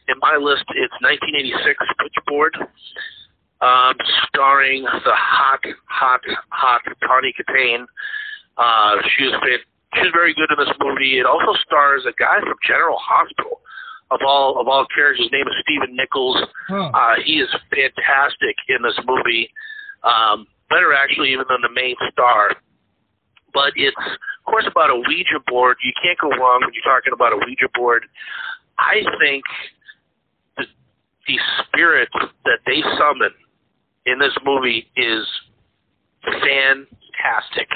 In my list, it's 1986 Witchboard, um, starring the hot, hot, hot Tawny Kitaen. Uh, she was fan- she was very good in this movie. It also stars a guy from General Hospital. Of all of all characters, his name is Stephen Nichols. Huh. Uh, he is fantastic in this movie. Um, better actually even than the main star. But it's of course about a Ouija board. You can't go wrong when you're talking about a Ouija board. I think the the spirit that they summon in this movie is fantastic.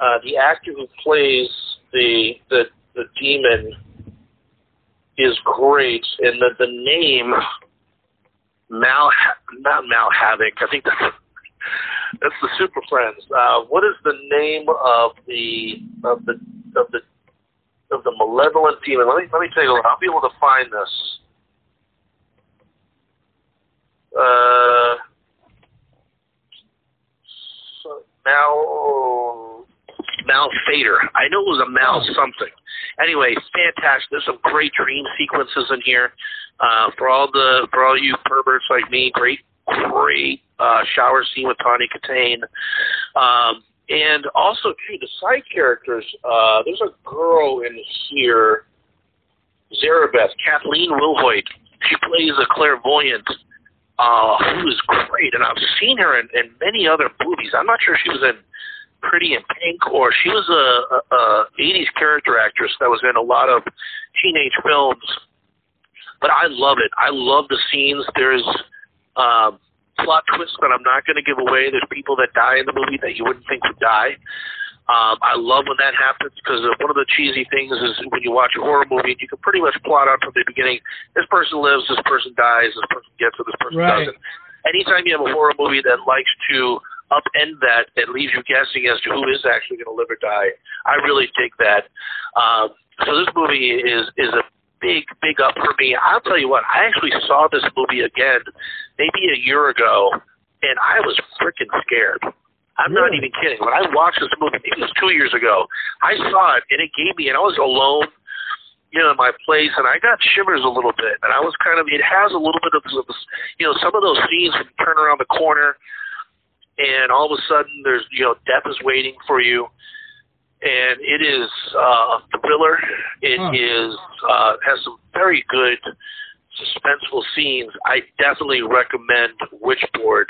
Uh, the actor who plays the the the demon is great, and the the name Mal not Mal Havoc. I think that's that's the Super Friends. Uh, what is the name of the of the of the of the malevolent demon? Let me let me a look. I'll be able to find this. Uh, so Mal Mal Fader. I know it was a Mal something. Anyway, fantastic. There's some great dream sequences in here. Uh, for all the for all you perverts like me, great great uh, shower scene with Tawny Kitaen. Um, and also too the side characters. Uh, there's a girl in here, Zarabeth, Kathleen Wilhoite. She plays a clairvoyant uh, who is great, and I've seen her in, in many other movies. I'm not sure she was in Pretty in Pink, or she was a, a, a 80s character actress that was in a lot of teenage films. But I love it. I love the scenes. There's uh, plot twists that I'm not going to give away. There's people that die in the movie that you wouldn't think would die. Um, I love when that happens because one of the cheesy things is when you watch a horror movie and you can pretty much plot out from the beginning, this person lives, this person dies, this person gets it, this person Right. doesn't. Anytime you have a horror movie that likes to upend that and leaves you guessing as to who is actually going to live or die, I really dig that. Um, so this movie is is a big, big up for me. I'll tell you what, I actually saw this movie again maybe a year ago, and I was freaking scared. I'm not even kidding. When I watched this movie, maybe it was two years ago, I saw it and it gave me, and I was alone, you know, in my place, and I got shivers a little bit. And I was kind of, it has a little bit of you know, some of those scenes when you turn around the corner, and all of a sudden there's, you know, death is waiting for you. And it is uh, a thriller. It Huh. is uh, has some very good suspenseful scenes. I definitely recommend Witchboard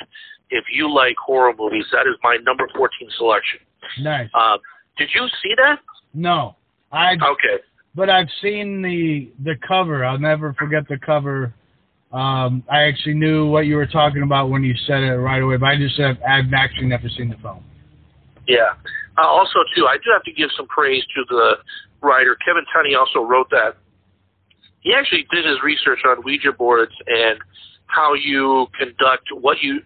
if you like horror movies. That is my number 14 selection. Nice. Um, did you see that? No, I. Okay. But I've seen the the cover. I'll never forget the cover. Um, I actually knew what you were talking about when you said it right away, but I just have I've actually never seen the film. Yeah. Uh, also, too, I do have to give some praise to the writer. Kevin Tenney also wrote that. He actually did his research on Ouija boards and how you conduct what you,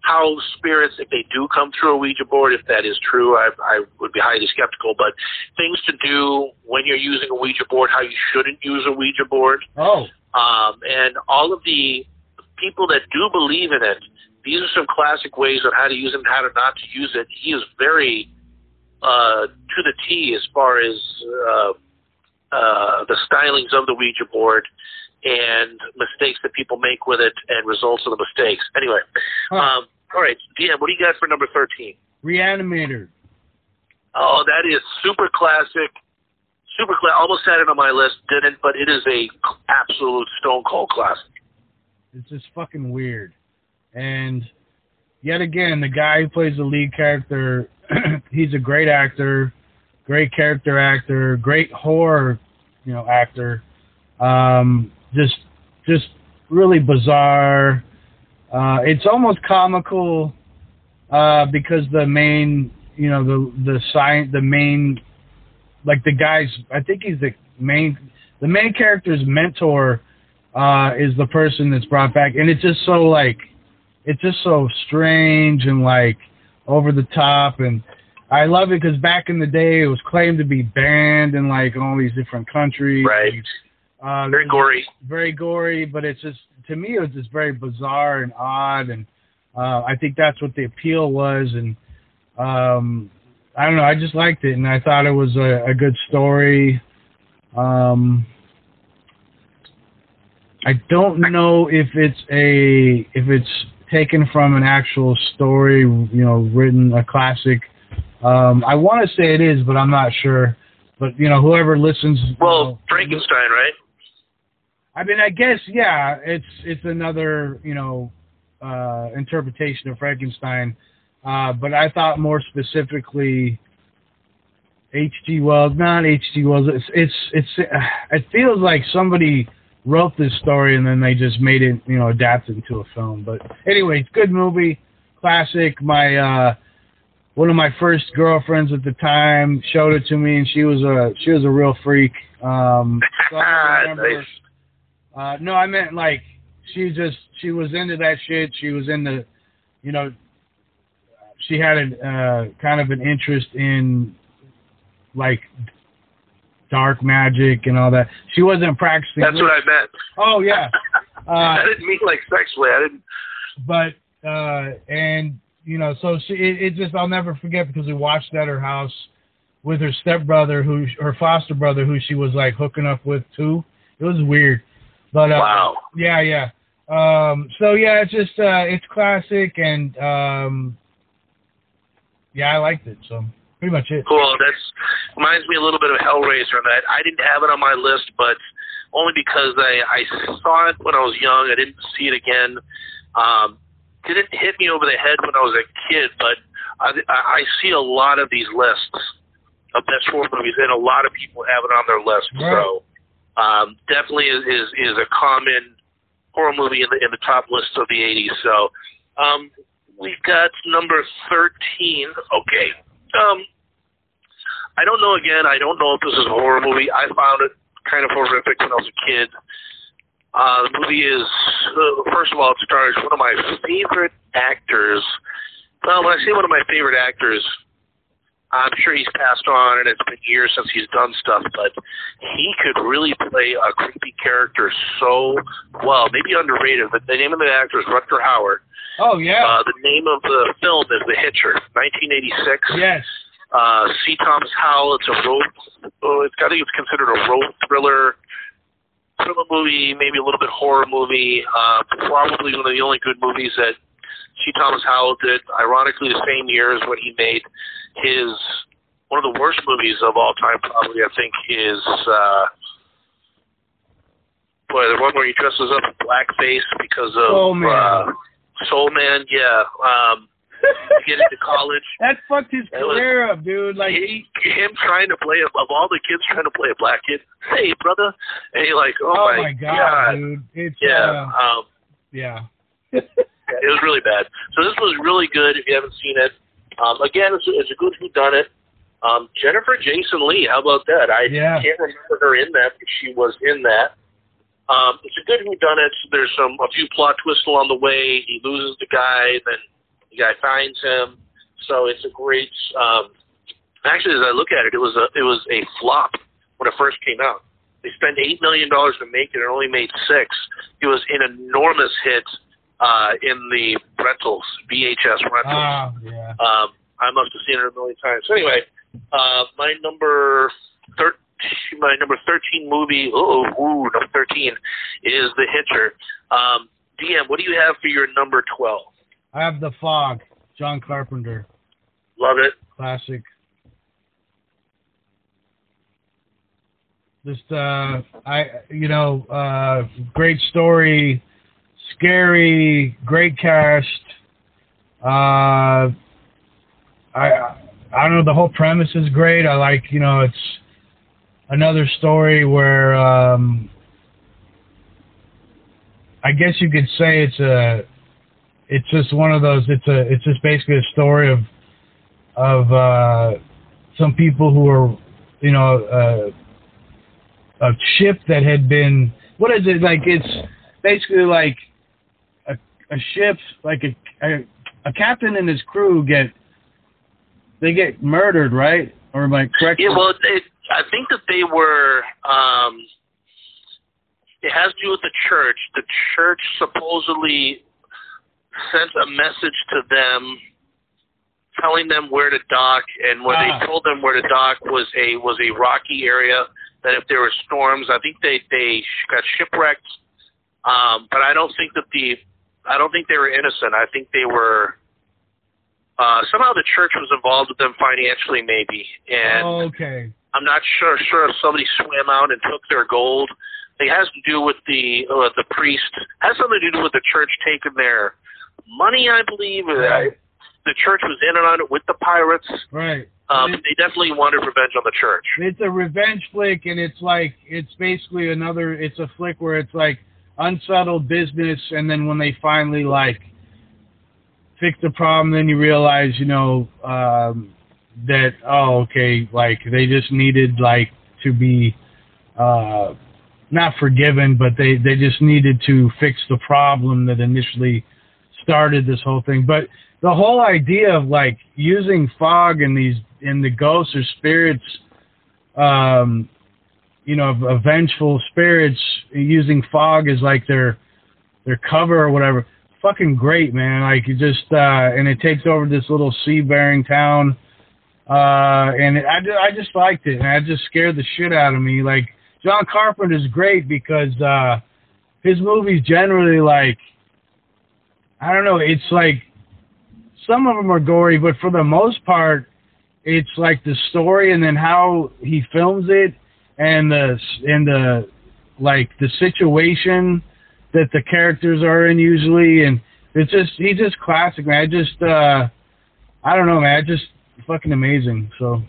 how spirits, if they do come through a Ouija board, if that is true, I, I would be highly skeptical. But things to do when you're using a Ouija board, how you shouldn't use a Ouija board, Oh, um, and all of the people that do believe in it, these are some classic ways on how to use it and how to not to use it. He is very uh, to the T as far as uh, uh, the stylings of the Ouija board and mistakes that people make with it and results of the mistakes. Anyway, Huh. um, all right, DM, what do you got for number 13? Reanimator. Oh, that is super classic. Super classic. Almost had it on my list, didn't, but it is a absolute stone cold classic. It's just fucking weird. And yet again, the guy who plays the lead character, he's a great actor, great character actor, great horror, you know, actor. Um, just, just really bizarre. Uh, it's almost comical uh, because the main, you know, the the science, the main, like the guy's. I think he's the main, the main character's mentor uh, is the person that's brought back, and it's just so like, it's just so strange and like over the top, and I love it because back in the day it was claimed to be banned in like all these different countries. Right. Uh, Very gory. very gory, but it's just to me it was just very bizarre and odd, and uh, I think that's what the appeal was, and um, I don't know, I just liked it, and I thought it was a, a good story. Um, I don't know if it's a if it's taken from an actual story, you know, written a classic. Um, I want to say it is, but I'm not sure. But you know, whoever listens, you Well, know, Frankenstein, right? I mean, I guess yeah, it's it's another you know uh, interpretation of Frankenstein, uh, but I thought more specifically H.G. Wells, not H.G. Wells. It's it's it's uh, it feels like somebody wrote this story and then they just made it you know adapted into a film. But anyway, it's good movie, classic. My uh, one of my first girlfriends at the time showed it to me, and she was a she was a real freak. Um, so I remember- nice. uh, no, I meant like she just she was into that shit. She was into, you know, she had a uh, kind of an interest in like dark magic and all that. She wasn't practicing. That's what I meant. Oh yeah, I uh, didn't mean like sexually. I didn't. but uh, and you know, so she it, it just I'll never forget because we watched at her house with her stepbrother, who her foster brother, who she was like hooking up with too. It was weird, but uh, Wow. Yeah, yeah. Um, so yeah, it's just uh, it's classic, and um, yeah, I liked it. So pretty much it. Cool. That's reminds me a little bit of Hellraiser. That I didn't have it on my list, but only because I I saw it when I was young. I didn't see it again Um, didn't hit me over the head when I was a kid, but I, I see a lot of these lists of best horror movies, and a lot of people have it on their list. Right. So um, definitely is, is is a common horror movie in the in the top list of the '80s. So um, we've got number thirteen. Okay. Um, I don't know. Again, I don't know if this is a horror movie. I found it kind of horrific when I was a kid. Uh, the movie is, uh, first of all, it stars one of my favorite actors. Well, when I say one of my favorite actors, I'm sure he's passed on and it's been years since he's done stuff, but he could really play a creepy character so well. Maybe underrated. The, the name of the actor is Rutger Hauer. Oh yeah. Uh, the name of the film is The Hitcher, 1986. yes. Uh, C. Thomas Howell. It's a road. Oh, it's got to be considered a road thriller, thriller movie, maybe a little bit horror movie. Uh, probably one of the only good movies that C. Thomas Howell did. Ironically, the same year as when he made his one of the worst movies of all time. Probably, I think, is uh, boy the one where he dresses up in blackface because of Soul Man. Uh, Soul Man. Yeah. Um, to get into college. That fucked his was- career up, dude. Like he, him trying to play of all the kids trying to play a black kid. Hey, brother, and you're like, oh, oh my god, dude. It's Yeah, uh, um, yeah. it was really bad. So this was really good. If you haven't seen it, um, again, it's, it's a good who done it. Um, Jennifer Jason Leigh, how about that? I Yeah. can't remember her in that, but she was in that. Um, it's a good who done it. There's some a few plot twists along the way. He loses the guy, then the guy finds him. So it's a great. Um, actually, as I look at it, it was a it was a flop when it first came out. They spent eight million dollars to make it and only made six. It was an enormous hit uh, in the rentals, VHS rentals. Ah, yeah. Um, I must have seen it a million times. So anyway, uh, my number thirteen, my number thirteen movie, oh, ooh, number thirteen is The Hitcher. Um, DM, what do you have for your number twelve? I have the fog. John Carpenter, Love it. classic. Just uh, I you know uh, great story, scary, great cast. Uh, I I don't know the whole premise is great. I like you know it's another story where um, I guess you could say it's a it's just one of those it's a it's just basically a story of of uh some people who are you know uh a ship that had been what is it like it's basically like a a ship like a a, a captain and his crew get they get murdered right? Or am I correct? Yeah, well, it, I think that they were. Um, it has to do with the church. The church supposedly sent a message to them, telling them where to dock, and when Ah. they told them where to dock was a was a rocky area. That if there were storms, I think they they got shipwrecked. Um, but I don't think that the I don't think they were innocent. I think they were. Uh, somehow the church was involved with them financially, maybe, and okay I'm not sure sure if somebody swam out and took their gold. It has to do with the uh, the priest. Has something to do with the church taking their money, I believe. Right. Uh, the church was in and on it with the pirates. right Um, they definitely wanted revenge on the church. It's a revenge flick, and it's like it's basically another. It's a flick where it's like unsettled business, and then when they finally like fix the problem, then you realize, you know, um, that oh, okay, like they just needed like to be uh, not forgiven, but they they just needed to fix the problem that initially started this whole thing. But the whole idea of like using fog and these and the ghosts or spirits um you know of, vengeful spirits using fog as like their their cover or whatever fucking great man like it just uh and it takes over this little sea bearing town uh and I, I just liked it and I just scared the shit out of me like John Carpenter is great because uh his movies generally like I don't know it's like some of them are gory but for the most part it's like the story and then how he films it and the and the like the situation that the characters are in usually and it's just he's just classic, man. I just uh, I don't know, man. I just fucking amazing. So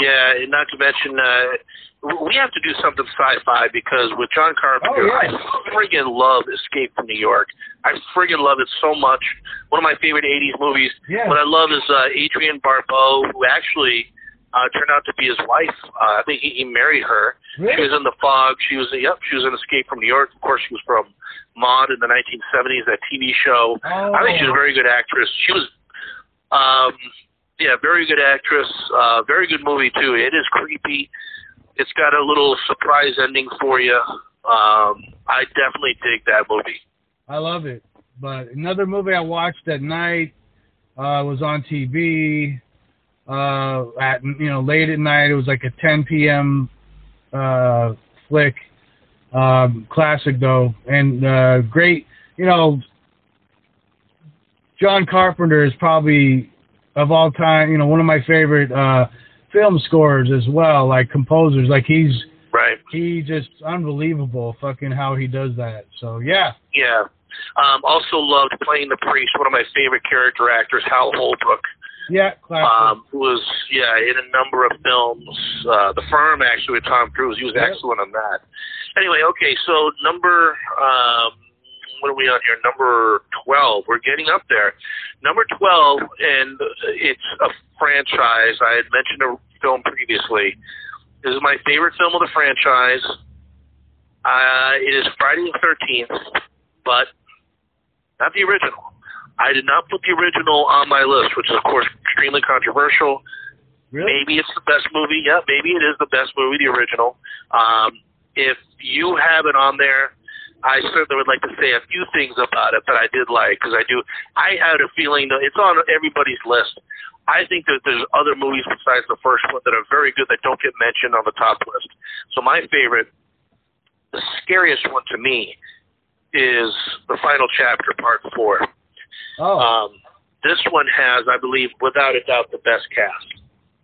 Yeah, and not to mention, uh, we have to do something sci-fi because with John Carpenter, Oh, yeah. I friggin' love Escape from New York. I friggin' love it so much. One of my favorite '80s movies. yeah, What I love is uh, Adrienne Barbeau, who actually uh, turned out to be his wife. Uh, I think he, he married her. She was in The Fog. She was, yep, she was in Escape from New York. Of course, she was from Maude in the 1970s, that TV show. Oh. I think she's a very good actress. She was, um, yeah, very good actress. Uh, very good movie too. It is creepy. It's got a little surprise ending for you. Um, I definitely dig that movie. I love it. But another movie I watched at night uh, was on TV uh, at you know late at night. It was like a 10 p.m. Uh, flick. Um, classic though, and uh, great. You know, John Carpenter is probably of all time. You know, one of my favorite uh, film scores as well. Like composers, like he's Right. he just unbelievable. Fucking how he does that. So yeah. Yeah. Um, also loved playing the priest. One of my favorite character actors, Hal Holbrook. Yeah, classic. um, who was yeah in a number of films. Uh, the Firm actually with Tom Cruise. He was excellent on that. Anyway, okay, so number um, what are we on here? Number twelve. We're getting up there. Number twelve, and it's a franchise. I had mentioned a film previously. This is my favorite film of the franchise. Uh, it is Friday the Thirteenth, but not the original. I did not put the original on my list, which is of course extremely controversial. really? Maybe it's the best movie. Yeah, maybe it is the best movie, the original. Um, if you have it on there, I certainly would like to say a few things about it that I did like because I do. I had a feeling that it's on everybody's list. I think that there's other movies besides the first one that are very good that don't get mentioned on the top list. So my favorite, the scariest one to me, is the final chapter, part four. Oh, Um, this one has, I believe, without a doubt, the best cast.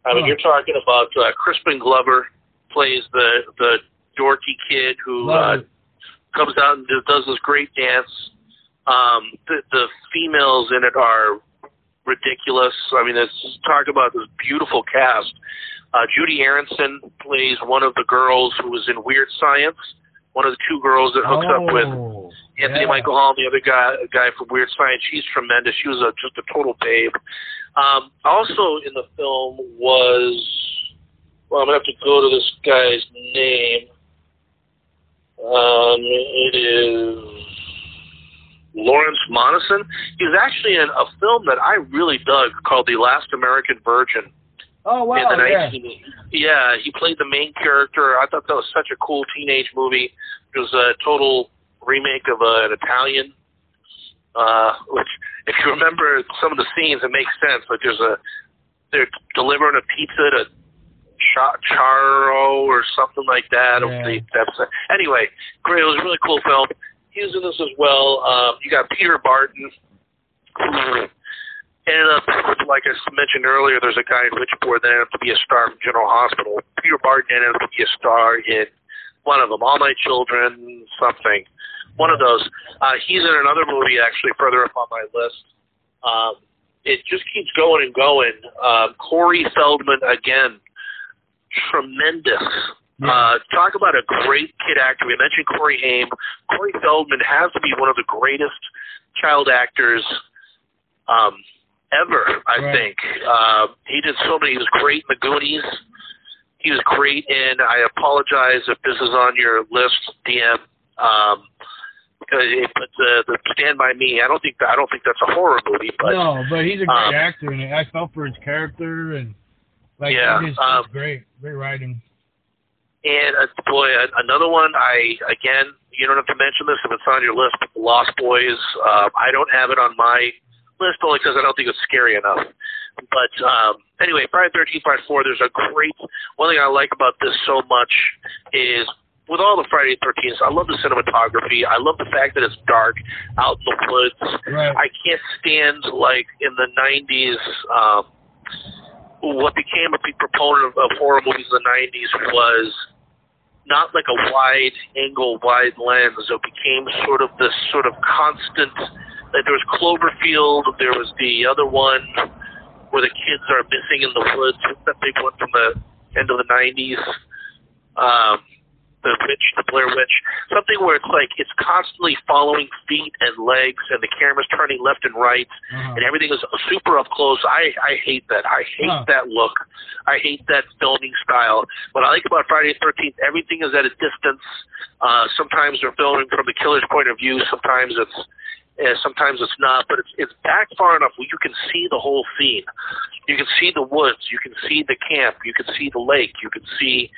I mean, Huh. you're talking about uh, Crispin Glover plays the the dorky kid who love uh. Comes out and do- does this great dance. Um, the the females in it are ridiculous. I mean, it's talk about this beautiful cast. Uh, Judie Aronson plays one of the girls who was in Weird Science. One of the two girls that hooks up with Oh, Anthony yeah. Michael Hall, the other guy, guy from Weird Science, she's tremendous. She was a, just a total babe. Um, also in the film was, well, I'm gonna have to go to this guy's name. It is Lawrence Monoson. He was actually in a film that I really dug called The Last American Virgin Oh wow, in the yeah. 19 yeah he played the main character i thought that was such a cool teenage movie it was a total remake of uh, an italian uh which if you remember some of the scenes it makes sense like there's a they're delivering a pizza to Cha- Charo or something like that. Yeah. The episode. Anyway, great. It was a really cool film. He was in this as well. Um, you got Peter Barton, who ended up, like I mentioned earlier, there's a guy in Richport that ended up to be a star from General Hospital. Peter Barton ended up to be a star in one of them, All My Children, something. One of those. Uh, he's in another movie actually further up on my list. Um, it just keeps going and going. Um, Corey Feldman again, tremendous. Yeah. Uh, talk about a great kid actor. We mentioned Corey Haim. Corey Feldman has to be one of the greatest child actors um, ever. I Right. think uh, he did so many. He was great in the Goonies. He was great in. I apologize if this is on your list, DM. Um, but the, the Stand by Me, I don't think that, I don't think that's a horror movie, but no, but he's a great um, actor, and I felt for his character, and like Yeah, it is um, it's great, great writing. And uh, boy, another one. I again, you don't have to mention this if it's on your list. Lost Boys. Uh, I don't have it on my list only because I don't think it's scary enough. But um, anyway, Friday Thirteenth Part Four. There's a great. One thing I like about this so much is with all the Friday Thirteenth. I love the cinematography. I love the fact that it's dark out in the woods. Right. I can't stand like in the '90s. Um, what became a big proponent of, of horror movies in the '90s was not like a wide angle, wide lens. It became sort of this sort of constant Like there was Cloverfield. There was the other one where the kids are missing in the woods. That big one from the end of the '90s? Um, the witch, the Blair Witch, something where it's like it's constantly following feet and legs, and the camera's turning left and right, Uh-huh. and everything is super up close. I I hate that. I hate Huh. that look. I hate that filming style. What I like about Friday the Thirteenth, everything is at a distance. Uh, sometimes they're filming from the killer's point of view. Sometimes it's uh, sometimes it's not, but it's it's back far enough where you can see the whole scene. You can see the woods. You can see the camp. You can see the lake. You can see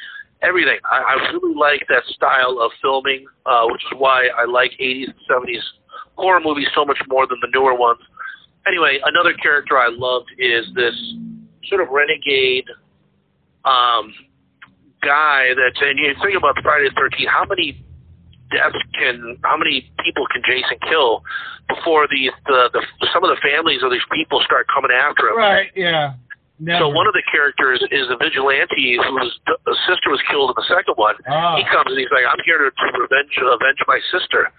everything. I, I really like that style of filming, uh, which is why I like 80s and 70s horror movies so much more than the newer ones. Anyway, another character I loved is this sort of renegade um, guy that, and you think about Friday the 13th, how many deaths can, how many people can Jason kill before the, the, the some of the families of these people start coming after him? Right. Yeah. Never. So one of the characters is a vigilante whose d- sister was killed in the second one. Ah. He comes and he's like, "I'm here to, to revenge avenge my sister,"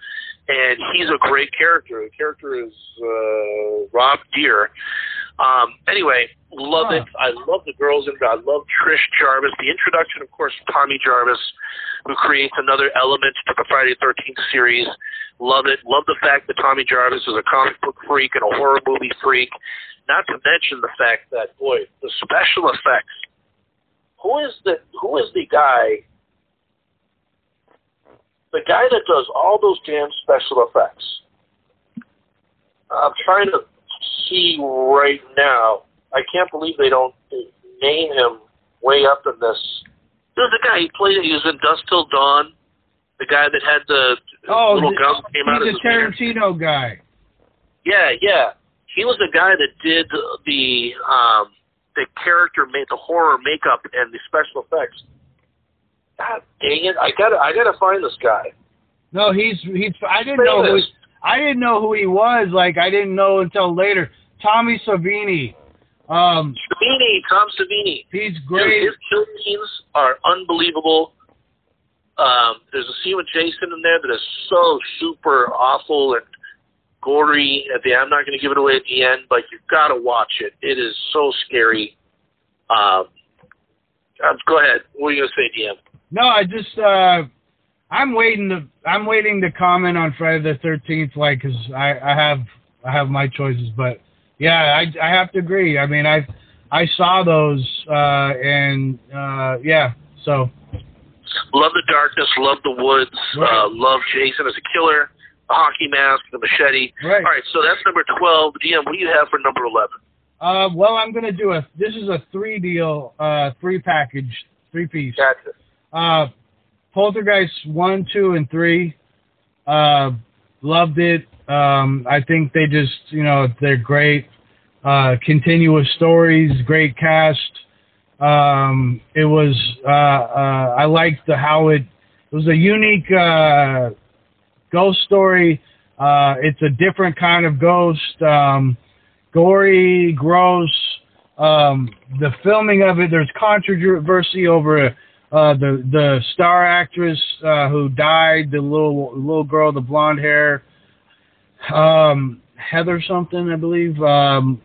and he's a great character. The character is uh, Rob Dier. Um, anyway, love Huh. it. I love the girls in it. I love Trish Jarvis. The introduction, of course, Tommy Jarvis, who creates another element to the Friday the 13th series. Love it. Love the fact that Tommy Jarvis is a comic book freak and a horror movie freak. Not to mention the fact that boy, the special effects. Who is the who is the guy? The guy that does all those damn special effects. I'm trying to see right now. I can't believe they don't name him way up in this. There's the guy he played. He was in Dusk Till Dawn. The guy that had the oh, little th- gun came out of he's a ear. Tarantino guy. Yeah, yeah. He was the guy that did the um the character made the horror makeup and the special effects. God dang it! I gotta I gotta find this guy. No, he's he's. I didn't know who. Famous. I didn't know who he was. Like I didn't know until later. Tommy Savini. Um, Savini, Tom Savini. he's Dude, great. his kill scenes are unbelievable. Um, there's a scene with Jason in there that is so super awful and gory. At the I'm not going to give it away at the end, but you've got to watch it. It is so scary. Um, uh, go ahead. What are you going to say, DM? No, I just uh, I'm waiting to I'm waiting to comment on Friday the Thirteenth, like, cause I I have I have my choices, but yeah, I I have to agree. I mean, I I saw those uh, and uh, yeah, so Love the darkness. Love the woods. Right. Uh, love Jason as a killer. The hockey mask, the machete. right. All right, so that's number 12. DM, what do you have for number 11? Uh, well, I'm gonna do a. This is a three deal, uh, three package, three piece. Gotcha. Uh, Poltergeist one, two, and three. Uh, loved it. Um, I think they just, you know, they're great. Uh, continuous stories, great cast. Um, it was. Uh, uh, I liked the how it. It was a unique uh, ghost story. Uh, it's a different kind of ghost. Um, gory, gross. Um, the filming of it, there's controversy over uh, the the star actress uh, who died, the little little girl, the blonde hair, um, Heather something, I believe. Um,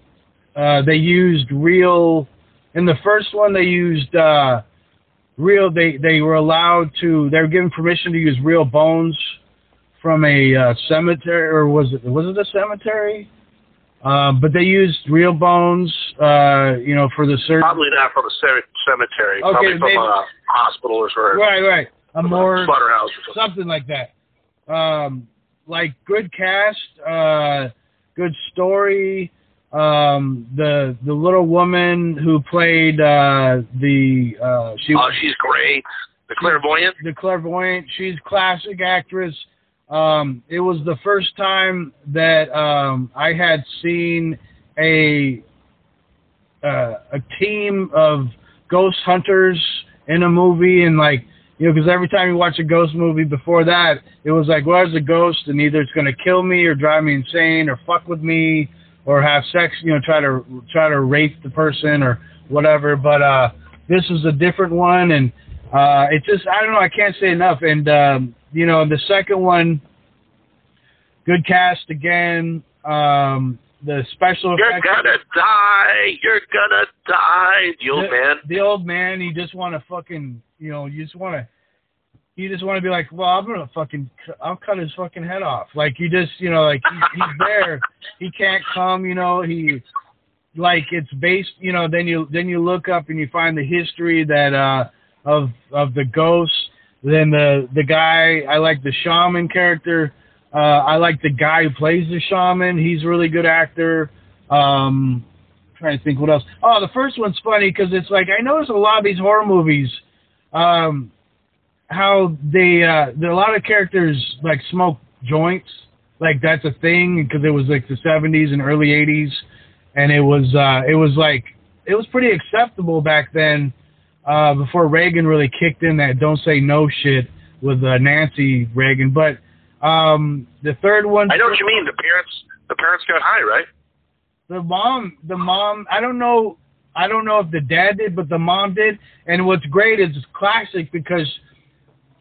uh, they used real in the first one. They used uh, real. They they were allowed to. They were given permission to use real bones from a uh, cemetery, or was it was it a cemetery? Um, but they used real bones, uh, you know, for the surgery. Probably not from a cemetery. Okay, Probably from maybe- a hospital or something. Right, right. A more slaughterhouse or something. something like that. Um, like good cast, uh, good story. Um, the the little woman who played uh, the uh, she Oh, she's great. The clairvoyant. the clairvoyant. She's classic actress. Um, it was the first time that um, I had seen a uh, a team of ghost hunters in a movie, and like you know, because every time you watch a ghost movie before that, it was like, well, there's a ghost, and either it's gonna kill me or drive me insane or fuck with me or have sex, you know, try to try to rape the person or whatever. But uh, this is a different one, and uh, it just I don't know, I can't say enough. And um, you know, the second one, good cast again. Um, the special You're effects. gonna die. You're gonna die. The old the, man. The old man. You just want to fucking. You know. You just want to. You just want to be like, well, I'm gonna fucking. I'll cut his fucking head off. Like you just, you know, like he's, he's there. He can't come. You know. He. Like it's based. You know. Then you then you look up and you find the history that uh of of the ghosts. Then the the guy. I like the shaman character. Uh, I like the guy who plays the shaman. He's a really good actor. Um, trying to think what else. Oh, the first one's funny because it's like I notice a lot of these horror movies, um, how they uh, there a lot of characters like smoke joints, like that's a thing because it was like the 70s and early 80s, and it was uh, it was like it was pretty acceptable back then, uh, before Reagan really kicked in that "Don't Say No" shit with uh, Nancy Reagan. But um, the third one, I know what you mean. The parents. The parents got high, right? the mom the mom i don't know i don't know if the dad did but the mom did and what's great is it's classic because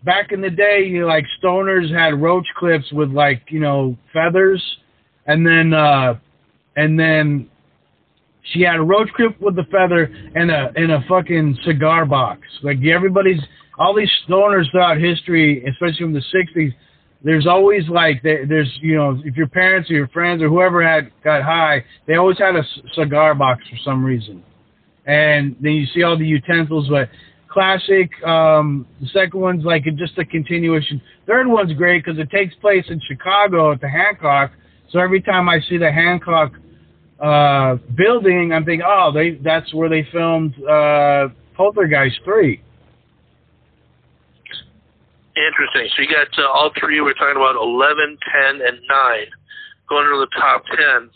back in the day you know, like stoners had roach clips with like you know feathers and then uh and then she had a roach clip with the feather and a and a fucking cigar box. Like everybody's all these stoners throughout history especially from the 60s there's always like there's you know if your parents or your friends or whoever had got high they always had a cigar box for some reason. And then you see all the utensils but classic um the second one's like just a continuation. Third one's great because it takes place in chicago at the hancock. So every time i see the hancock uh building i'm thinking oh they that's where they filmed uh poltergeist 3 Interesting. So you got uh, all three. We're talking about 11, 10, and 9 going into the top 10.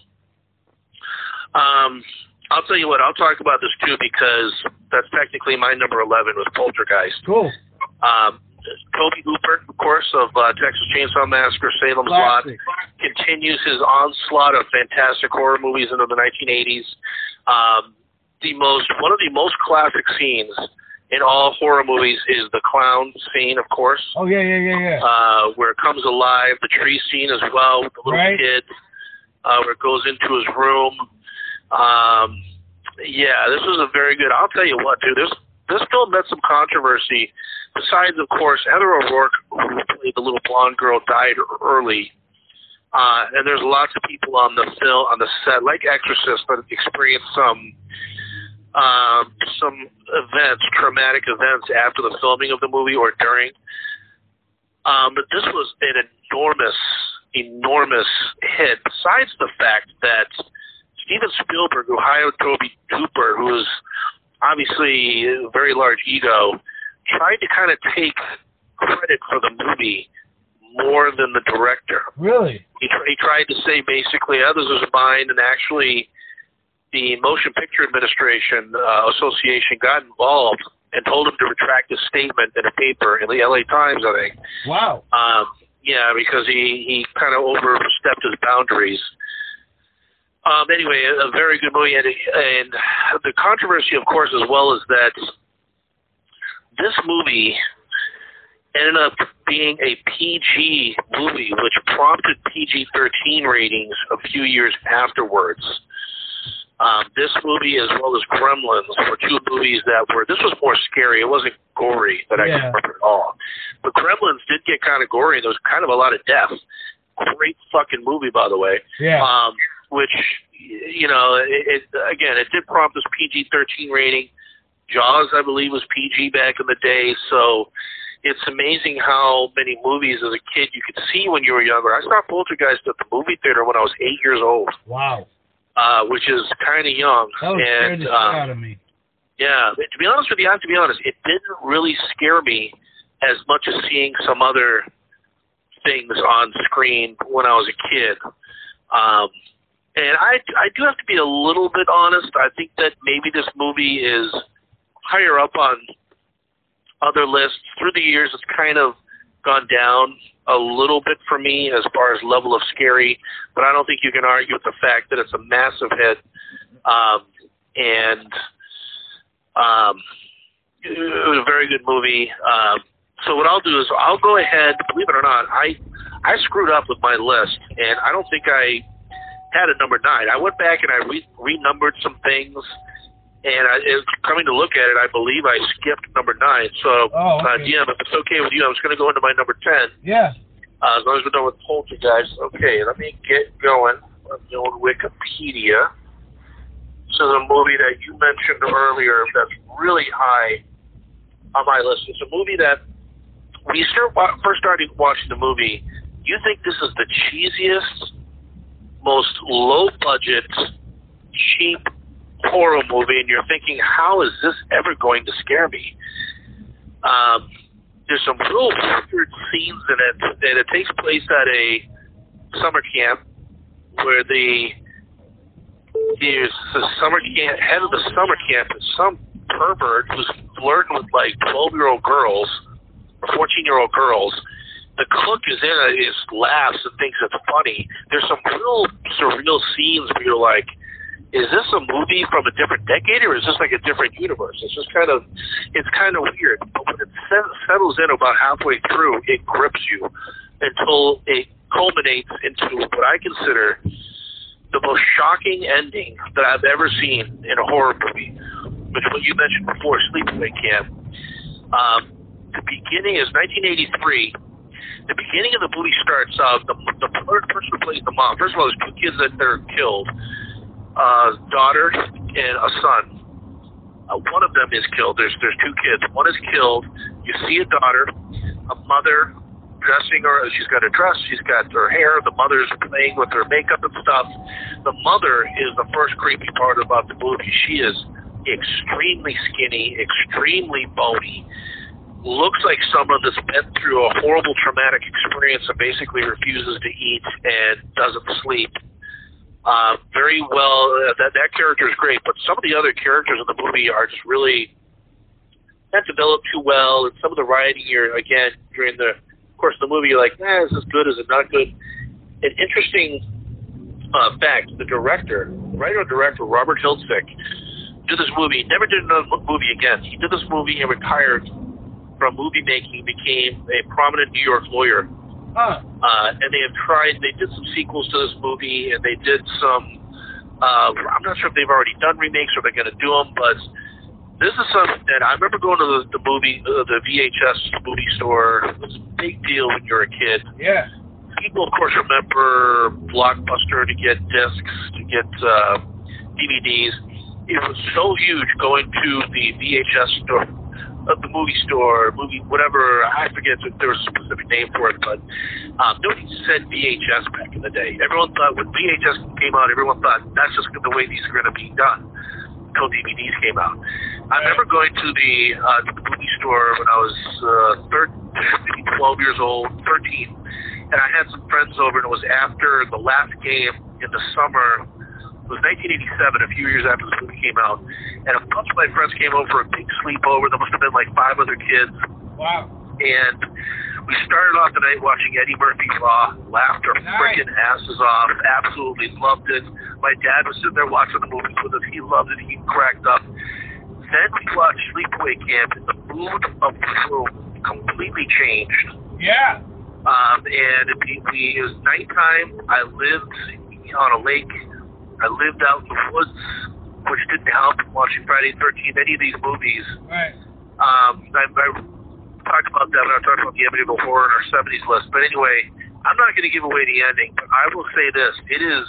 Um, I'll tell you what, I'll talk about this too because that's technically my number 11 was Poltergeist. cool Um, Tobe Hooper, of course, of uh, Texas Chainsaw Massacre, Salem's Lot, continues his onslaught of fantastic horror movies into the 1980s. Um, the most, one of the most classic scenes in all horror movies is the clown scene, of course oh yeah yeah yeah yeah uh, where it comes alive. The tree scene as well with the little Right. kid, uh, where it goes into his room. Um, yeah, this was a very good. I'll tell you what, dude. This this film met some controversy. Besides, of course, Heather O'Rourke, who played the little blonde girl, died early. Uh, and there's lots of people on the film on the set, like Exorcist, that experienced some um, some events, traumatic events after the filming of the movie or during. Um, but this was an enormous, enormous hit. Besides the fact that Steven Spielberg, who hired Tobe Hooper, who was obviously a very large ego, tried to kind of take credit for the movie more than the director really he, tr- he tried to say basically others was mine, and actually the Motion Picture Administration uh, Association got involved and told him to retract his statement in a paper in the LA Times, I think. wow Um, yeah, because he he kind of overstepped his boundaries. Um, anyway, a, a very good movie, and, and the controversy, of course, as well is that this movie ended up being a PG movie, which prompted PG-13 ratings a few years afterwards. Um, this movie, as well as Gremlins, were two movies that were. This was more scary. It wasn't gory that I Yeah. can remember at all. But Gremlins did get kind of gory. and There was kind of a lot of death. Great fucking movie, by the way yeah um, which you know, it, it again, it did prompt this PG-13 rating. Jaws, I believe, was PG back in the day, so it's amazing how many movies as a kid you could see when you were younger. I saw Poltergeist at the movie theater when I was eight years old, wow uh, which is kind of young. that was scared and the shit uh, out of me yeah, to be honest with you, I have to be honest, it didn't really scare me as much as seeing some other things on screen when I was a kid. Um, and I, I do have to be a little bit honest. I think that maybe this movie is higher up on other lists. Through the years, it's kind of gone down a little bit for me as far as level of scary, but I don't think you can argue with the fact that it's a massive hit. Um, and um, it was a very good movie. Um, so what I'll do is I'll go ahead. Believe it or not, I I screwed up with my list, and I don't think I had a number nine. I went back and I re- renumbered some things, and I, it, coming to look at it, I believe I skipped number nine. So, Oh, uh, okay. DM, if it's okay with you, I'm just going to go into my number ten. Yeah. Uh, as long as we're done with Poltergeist. Okay, let me get going on the old Wikipedia. This is a movie that you mentioned earlier that's really high on my list. It's a movie that when you start wa- first started watching the movie, you think this is the cheesiest, most low budget, cheap horror movie, and you're thinking, how is this ever going to scare me? Um, there's some real weird scenes in it, and it takes place at a summer camp where the there's the summer camp head of the summer camp is some pervert who's flirting with like 12 year old girls, 14 year old girls. The cook is in it, is laughs and thinks it's funny. There's some real surreal scenes where you're like, is this a movie from a different decade or is this like a different universe? It's just kind of, it's kind of weird. But when it set- settles in about halfway through, it grips you until it culminates into what I consider the most shocking ending that I've ever seen in a horror movie, which what you mentioned before, Sleepaway Camp. Um, the beginning is 1983. The beginning of the movie starts out. The, the third person who plays the mom. First of all, there's two kids that they're killed. Uh, daughter and a son. Uh, one of them is killed. There's there's two kids. One is killed. You see a daughter, a mother dressing her. She's got a dress. She's got her hair. The mother's playing with her makeup and stuff. The mother is the first creepy part about the movie. She is extremely skinny, extremely bony. Looks like someone that's been through a horrible traumatic experience and basically refuses to eat and doesn't sleep. Uh, very well. Uh, that that character is great, but some of the other characters in the movie are just really not developed too well. And some of the writing here, again, during the course of the movie, you're like, eh, is this good? Is it not good? An interesting uh, fact: the director, writer and director Robert Hiltzik, did this movie. Never did another movie again. He did this movie and retired from movie making. Became a prominent New York lawyer Huh. uh, and they have tried. They did some sequels to this movie, and they did some. Uh, I'm not sure if they've already done remakes or they're going to do them, but this is something that I remember going to the, the movie, uh, the VHS movie store. It was a big deal when you were a kid. Yeah. People, of course, remember Blockbuster to get discs, to get uh, DVDs. It was so huge going to the VHS store, uh, the movie store, movie whatever. I forget if there was a specific name for it, but um, nobody said VHS back in the day. Everyone thought when VHS came out, everyone thought that's just the way these are going to be done until DVDs came out. I remember going to the uh, to the movie store when I was uh, 13, maybe 12 years old, 13, and I had some friends over, and it was after the last game in the summer. It was 1987, a few years after the movie came out, and a bunch of my friends came over for a big sleepover. There must have been like five other kids, Wow. and we started off the night watching Eddie Murphy Raw, laughed our Nice. freaking asses off, absolutely loved it. My dad was sitting there watching the movie with us. He loved it. He cracked up. Then we watched Sleepaway Camp, and the mood of the room completely changed. Yeah. Um, and it, we, it was nighttime. I lived on a lake. I lived out in the woods, which didn't help watching Friday the 13th, any of these movies. Right. Um, I, I talked about that when I talked about the Amityville Horror in our 70s list. But anyway, I'm not going to give away the ending, but I will say this: it is,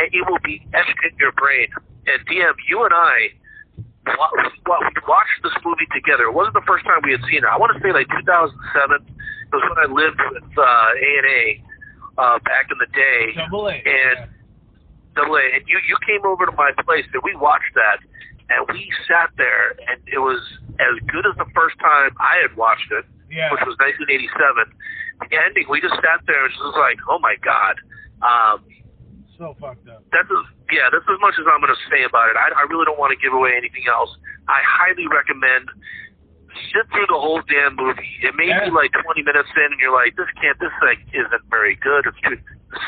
it will be etched in your brain. And DM, you and I, wa- we watched this movie together. It wasn't the first time we had seen it. I want to say like 2007. It was when I lived with uh, A and A uh, back in the day Double A. and double A, and you you came over to my place and we watched that, and we sat there, and it was as good as the first time I had watched it, yeah. which was 1987. The ending, we just sat there and just was like, oh my god. Um, So fucked up. that's as, yeah, that's as much as I'm going to say about it. I, I really don't want to give away anything else. I highly recommend sit through the whole damn movie. It may be like 20 minutes in, and you're like, this can't, this like isn't very good. It's too,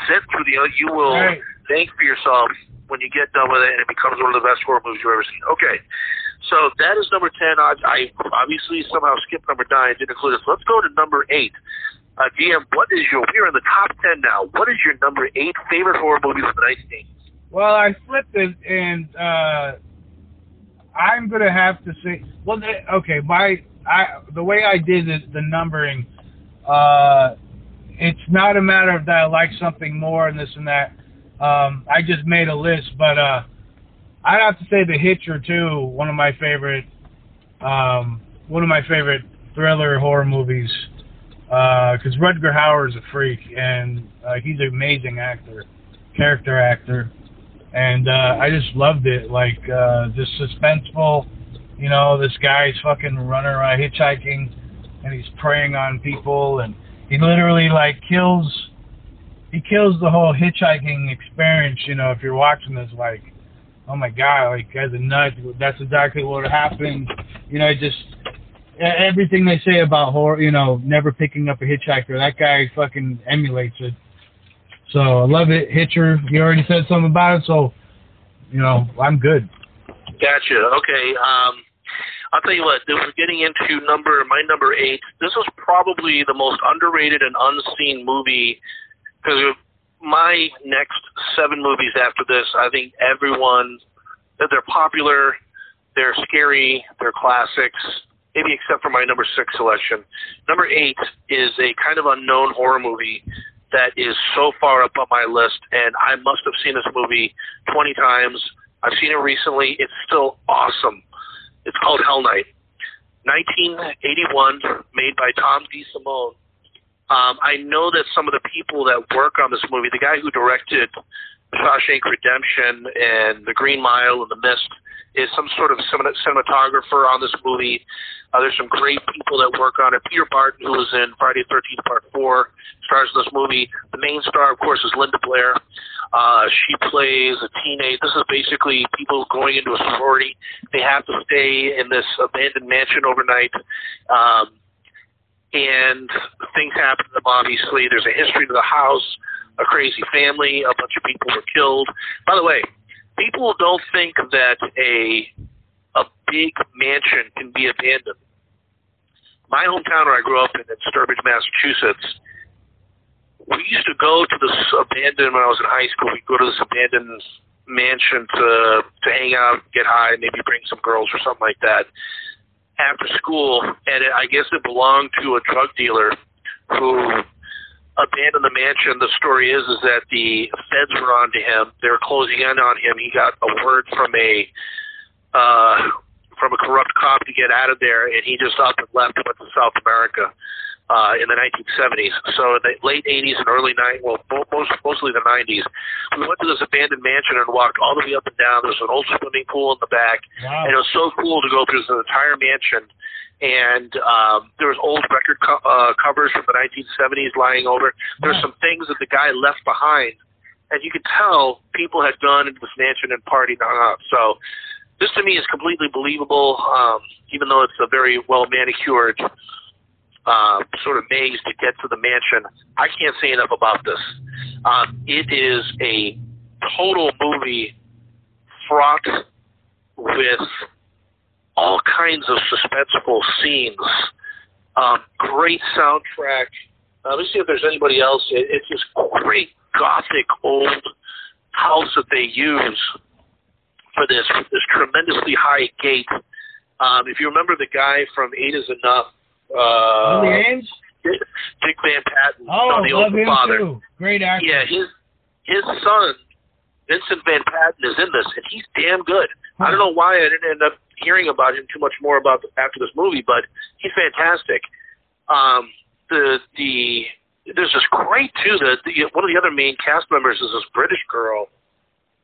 sit through the, you will Right. Thank for yourself when you get done with it, and it becomes one of the best horror movies you've ever seen. Okay, so that is number 10. I, I obviously somehow skipped number nine, didn't include it. So let's go to number eight. Uh, DM, what is your? We're in the top ten now. What is your number eight favorite horror movie from the 1980s? Well, I flipped it, and uh, I'm gonna have to say, well, okay, my I the way I did it, the numbering, uh, it's not a matter of that I like something more and this and that. Um, I just made a list, but uh, I'd have to say The Hitcher too, one of my favorite, um, one of my favorite thriller horror movies. Because Rutger Hauer is a freak, and uh, he's an amazing actor, character actor and uh, I just loved it. Like uh, just suspenseful. You know, this guy's fucking running around hitchhiking, and he's preying on people, and he literally like kills. He kills the whole hitchhiking experience. You know, if you're watching this, like, oh my god, like as a nut. That's exactly what happened. You know, just everything they say about horror. You know, never picking up a hitchhiker. That guy fucking emulates it. So I love it. Hitcher, you already said something about it, so you know I'm good. Gotcha. Okay. Um, I'll tell you what. We're getting into number my number eight. This is probably the most underrated and unseen movie because my next seven movies after this, I think everyone that they're popular, they're scary, they're classics. Maybe except for my number six selection. Number eight is a kind of unknown horror movie that is so far up on my list, and I must have seen this movie 20 times. I've seen it recently. It's still awesome. It's called Hell Night. 1981, made by Tom DeSimone. Um, I know that some of the people that work on this movie, the guy who directed Shawshank Redemption and The Green Mile and The Mist, is some sort of cinem- cinematographer on this movie. Uh, there's some great people that work on it. Peter Barton, who was in Friday the 13th Part 4, stars in this movie. The main star, of course, is Linda Blair. Uh, she plays a teenage. This is basically people going into a sorority. They have to stay in this abandoned mansion overnight. Um, and things happen to them, obviously. There's a history to the house, a crazy family, a bunch of people were killed. By the way, people don't think that a a big mansion can be abandoned. My hometown where I grew up in, in Sturbridge, Massachusetts, we used to go to this abandoned when I was in high school. We'd go to this abandoned mansion to to hang out, get high, maybe bring some girls or something like that after school. And it, I guess it belonged to a drug dealer who abandoned the mansion. The story is is that the feds were on to him. They were closing in on him. He got a word from a uh, from a corrupt cop to get out of there, and he just up and left and went to South America uh, in the 1970s. So in the late 80s and early 90s, well, mo- most, mostly the 90s, we went to this abandoned mansion and walked all the way up and down. There's an old swimming pool in the back, Wow. and it was so cool to go through this entire mansion. And um, there was old record co- uh, covers from the 1970s lying over. There's Wow. some things that the guy left behind, and you could tell people had gone into this mansion and partied on up. So this to me is completely believable, um, even though it's a very well manicured uh, sort of maze to get to the mansion. I can't say enough about this. Um, it is a total movie fraught with all kinds of suspenseful scenes. Um, great soundtrack. Uh, let me see if there's anybody else. It, it's this great gothic old house that they use for this this tremendously high gate. Um, if you remember the guy from Eight Is Enough, uh, Ames? Dick Van Patten, Oh, on the love Old him Father. too. Great actor. Yeah, his his son Vincent Van Patten is in this, and he's damn good. I don't know why I didn't end up hearing about him too much more about after this movie, but he's fantastic. Um, the the there's this great too. The, the one of the other main cast members is this British girl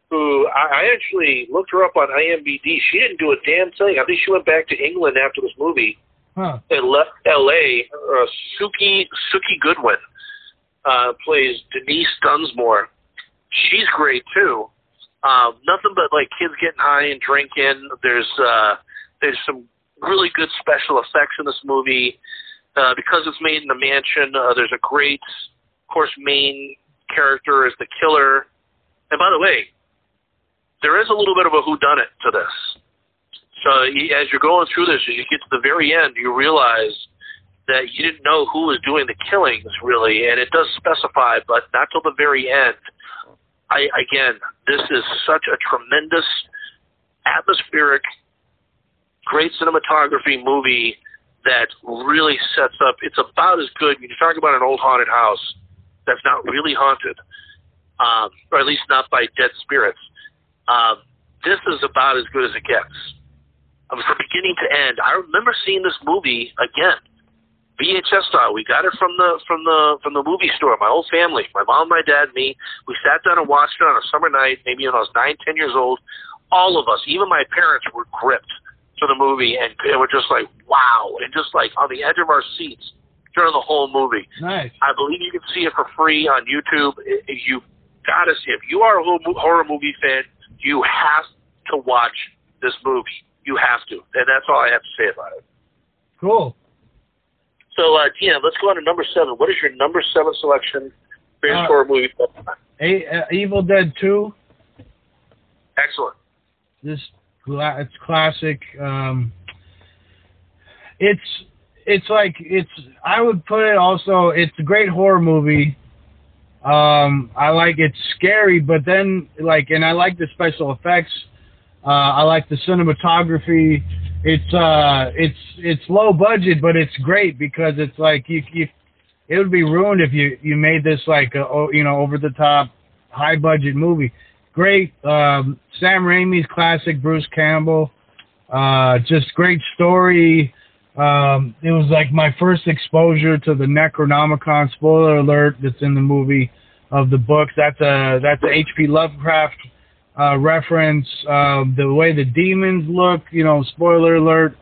who I, I actually looked her up on IMDb. She didn't do a damn thing. I think she went back to England after this movie Huh. L.A. Uh, Suki Suki Goodwin uh, plays Denise Dunsmore. She's great too. Um, nothing but like kids getting high and drinking. There's uh, there's some really good special effects in this movie uh, because it's made in a mansion. Uh, there's a great, of course, main character is the killer. And by the way, there is a little bit of a whodunit to this. So as you're going through this, as you get to the very end, you realize that you didn't know who was doing the killings really, and it does specify, but not till the very end. I again, this is such a tremendous atmospheric, great cinematography movie that really sets up. It's about as good. You talk about an old haunted house that's not really haunted, um, or at least not by dead spirits. Um, this is about as good as it gets. From beginning to end. I remember seeing this movie again VHS style. We got it from the from the from the movie store. My whole family, my mom, my dad, me. We sat down and watched it on a summer night, maybe when I was nine, ten years old. All of us, even my parents, were gripped to the movie, and they were just like, wow, and just like on the edge of our seats during the whole movie. Nice. I believe you can see it for free on YouTube. You gotta see it. If you are a horror movie fan, you have to watch this movie. You have to, and that's all I have to say about it. Cool. So, uh, Tina, let's go on to number seven. What is your number seven selection for uh, horror movie? A, uh, Evil Dead Two. Excellent. This it's classic. Um, it's it's like it's. I would put it also. It's a great horror movie. Um, I like it's scary, but then like, and I like the special effects. Uh, I like the cinematography. It's uh it's it's low budget but it's great because it's like you you it would be ruined if you you made this like a you know over the top high budget movie. Great um sam raimi's classic bruce campbell. Uh just great story. Um it was like my first exposure to the necronomicon spoiler alert that's in the movie of the books. That's a that's a hp lovecraft uh, reference uh, the way the demons look. You know, spoiler alert.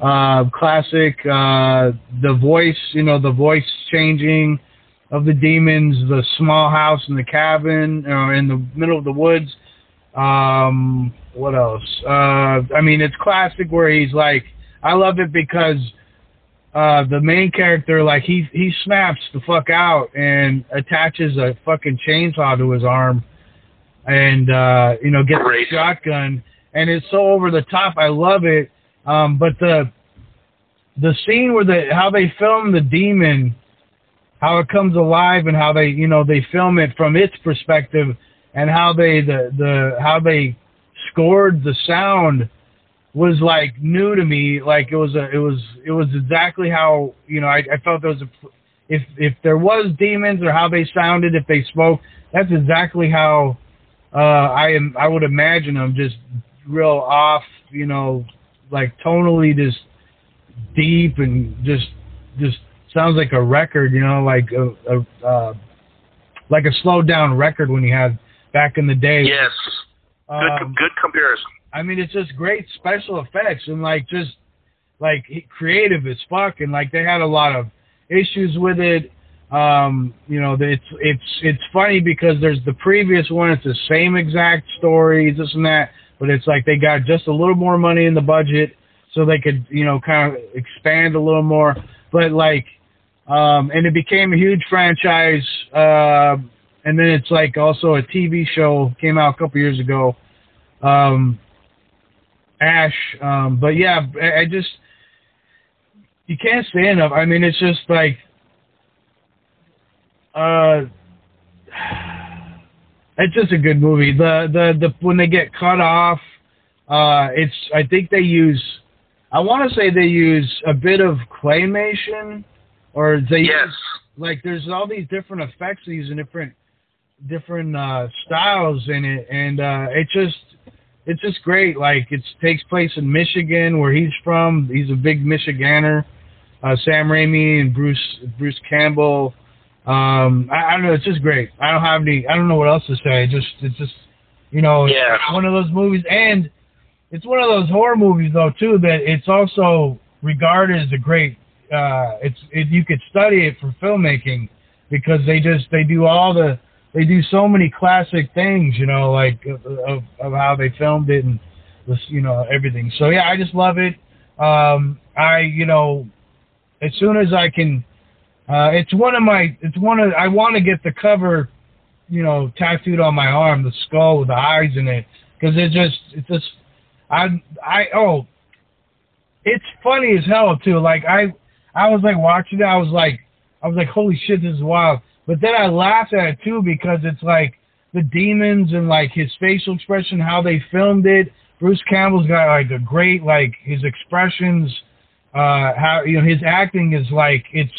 Uh, classic. Uh, the voice. You know, the voice changing of the demons. The small house in the cabin or in the middle of the woods. Um, what else? Uh, I mean, it's classic where he's like, I love it because uh, the main character, like he he snaps the fuck out and attaches a fucking chainsaw to his arm and uh, you know get the shotgun, and it's so over the top. I love it. Um, but the the scene where the how they film the demon, how it comes alive, and how they you know they film it from its perspective, and how they the the how they scored the sound was like new to me. Like it was a it was it was exactly how you know I, I felt there was a if if there was demons or how they sounded if they spoke. That's exactly how uh, I am I would imagine them just real off, you know, like tonally just deep and just just sounds like a record, you know, like a, a uh, like a slowed down record when you had back in the day. Yes, good um, good comparison. I mean, it's just great special effects and like just like creative as fuck, and like they had a lot of issues with it um, you know, it's it's it's funny because there's the previous one. It's the same exact story, this and that, but it's like they got just a little more money in the budget, so they could you know kind of expand a little more. But like, um, and it became a huge franchise. Uh, and then it's like also a TV show came out a couple years ago. Um, Ash, um, but yeah, I, I just you can't say enough. I mean, it's just like uh, it's just a good movie. The the the when they get cut off, uh, it's I think they use. I want to say they use a bit of claymation, or they yes. use, like there's all these different effects these different different uh, styles in it, and uh, it just it's just great. Like it takes place in Michigan, where he's from. He's a big Michiganer. Uh, Sam Raimi and Bruce Bruce Campbell um, I, I, don't know. It's just great. I don't have any. I don't know what else to say. Just it's just you know, yeah. one of those movies, and it's one of those horror movies though too that it's also regarded as a great. Uh, it's it, you could study it for filmmaking because they just they do all the they do so many classic things, you know, like of, of, of how they filmed it and this, you know, everything. So yeah, I just love it. Um, I you know, as soon as I can uh, it's one of my. It's one of. I want to get the cover, you know, tattooed on my arm, the skull with the eyes in it, because it just. It's just. I. I. Oh. It's funny as hell too. Like I. I was like watching it. I was like, I was like, holy shit, this is wild. But then I laughed at it too because it's like the demons and like his facial expression, how they filmed it. Bruce Campbell's got like a great like his expressions, uh, how you know his acting is like it's